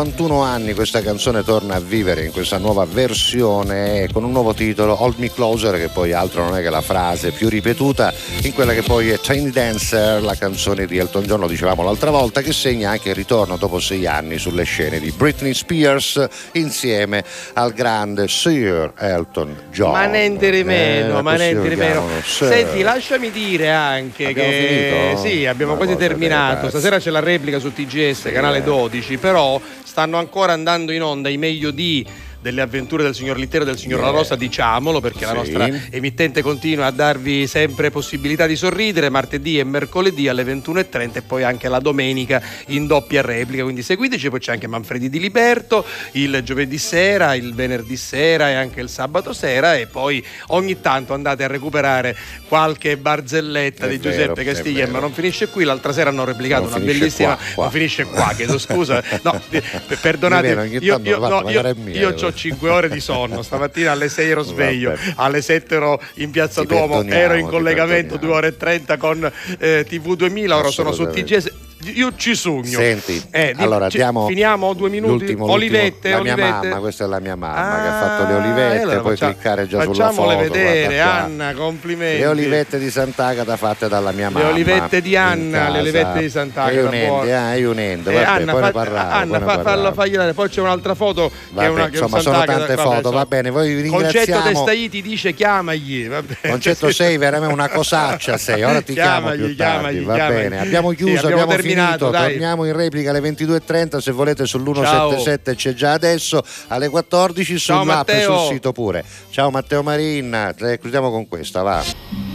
51 anni questa canzone torna a vivere in questa nuova versione con un nuovo titolo, Hold Me Closer, che poi altro non è che la frase più ripetuta in quella che poi è Tiny Dancer, la canzone di Elton John, lo dicevamo l'altra volta, che segna anche il ritorno dopo sei anni sulle scene di Britney Spears insieme al grande Sir Elton John. Ma niente di meno, Eh, ma niente di meno. Senti, lasciami dire anche Abbiamo che finito? sì, abbiamo Ma quasi terminato. te, Stasera c'è la replica su TGS, canale eh. 12, però stanno ancora andando in onda i meglio di delle avventure del signor Littero e del signor La Rosa, diciamolo, perché la Sì. nostra emittente continua a darvi sempre possibilità di sorridere martedì e mercoledì alle 21.30 e poi anche la domenica in doppia replica. Quindi seguiteci, poi c'è anche Manfredi Di Liberto il giovedì sera, il venerdì sera e anche il sabato sera e poi ogni tanto andate a recuperare qualche barzelletta È di vero, Giuseppe Castiglia, ma non finisce qui. L'altra sera hanno replicato Non una bellissima. qua, qua. Non finisce qua, chiedo scusa. No, perdonate, io, io, no, io, io eh. Ho 5 ore di sonno. Stamattina alle 6 ero sveglio, Vabbè. alle 7 ero in piazza Ti Duomo, ero in collegamento perdoniamo. 2 ore e 30 con eh, TV 2000, ora sono su. TGS. Io ci sogno. Senti, Eh, allora ci- diamo finiamo due minuti. l'ultimo, Olivette, l'ultimo- la mia Olivette. mamma, questa è la mia mamma che ha Ah, fatto le olivette, allora puoi faccia- cliccare già sulla facciamole foto. vedere, guarda qua. Anna, complimenti. Le olivette di Sant'Agata fatte dalla mia Le mamma. olivette di Anna, le olivette di Sant'Agata, E un ente, buone. ah, e un Eh, vabbè, Anna, poi ne fa- parliamo, Anna, poi ne fa- parliamo. fagli vedere. Poi c'è un'altra foto che è Vabbè, una che è un insomma, sono tante vabbè, foto, insomma. va bene, voi vi Concetto ringraziamo. Testaiti dice chiamagli. Vabbè. Concetto sei veramente una cosaccia sei, ora ti chiamo Chiamagli, più tardi, chiamagli, va chiamagli. bene. Abbiamo Sì, chiuso, abbiamo abbiamo, terminato, finito, dai. torniamo in replica alle 22.30 se volete sull'177 c'è già adesso, alle 14 Ciao, sull'app e sul sito pure. Ciao Matteo Marin, eh, chiudiamo con questa, va.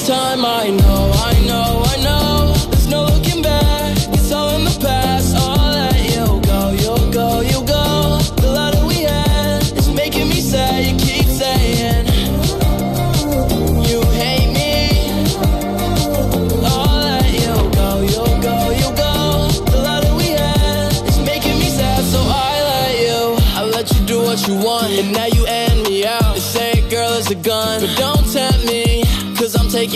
This time I know, I know, I know. There's no looking back. It's all in the past. I'll let you go, you go, you go. The that we had is making me sad. You keep saying you hate me. I'll let you go, you go, you go. The that we had is making me sad, so I let you. I let you do what you want, and now you end me out. They say, girl, it's a gun,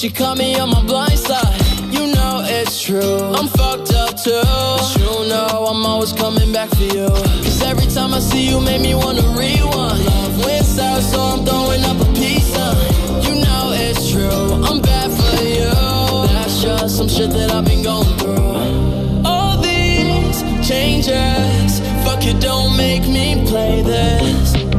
she caught me on my blind side. You know it's true. I'm fucked up too. But you know I'm always coming back for you. Cause every time I see you, make me wanna rewind. Love went south, so I'm throwing up a peace sign. You know it's true. I'm bad for you. That's just some shit that I've been going through. All these changes, fuck it, don't make me play this.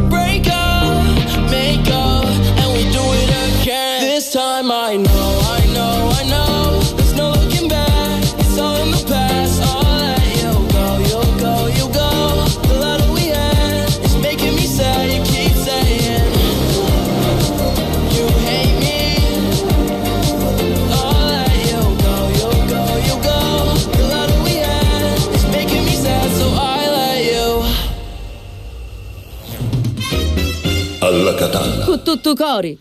Cu tutto cori.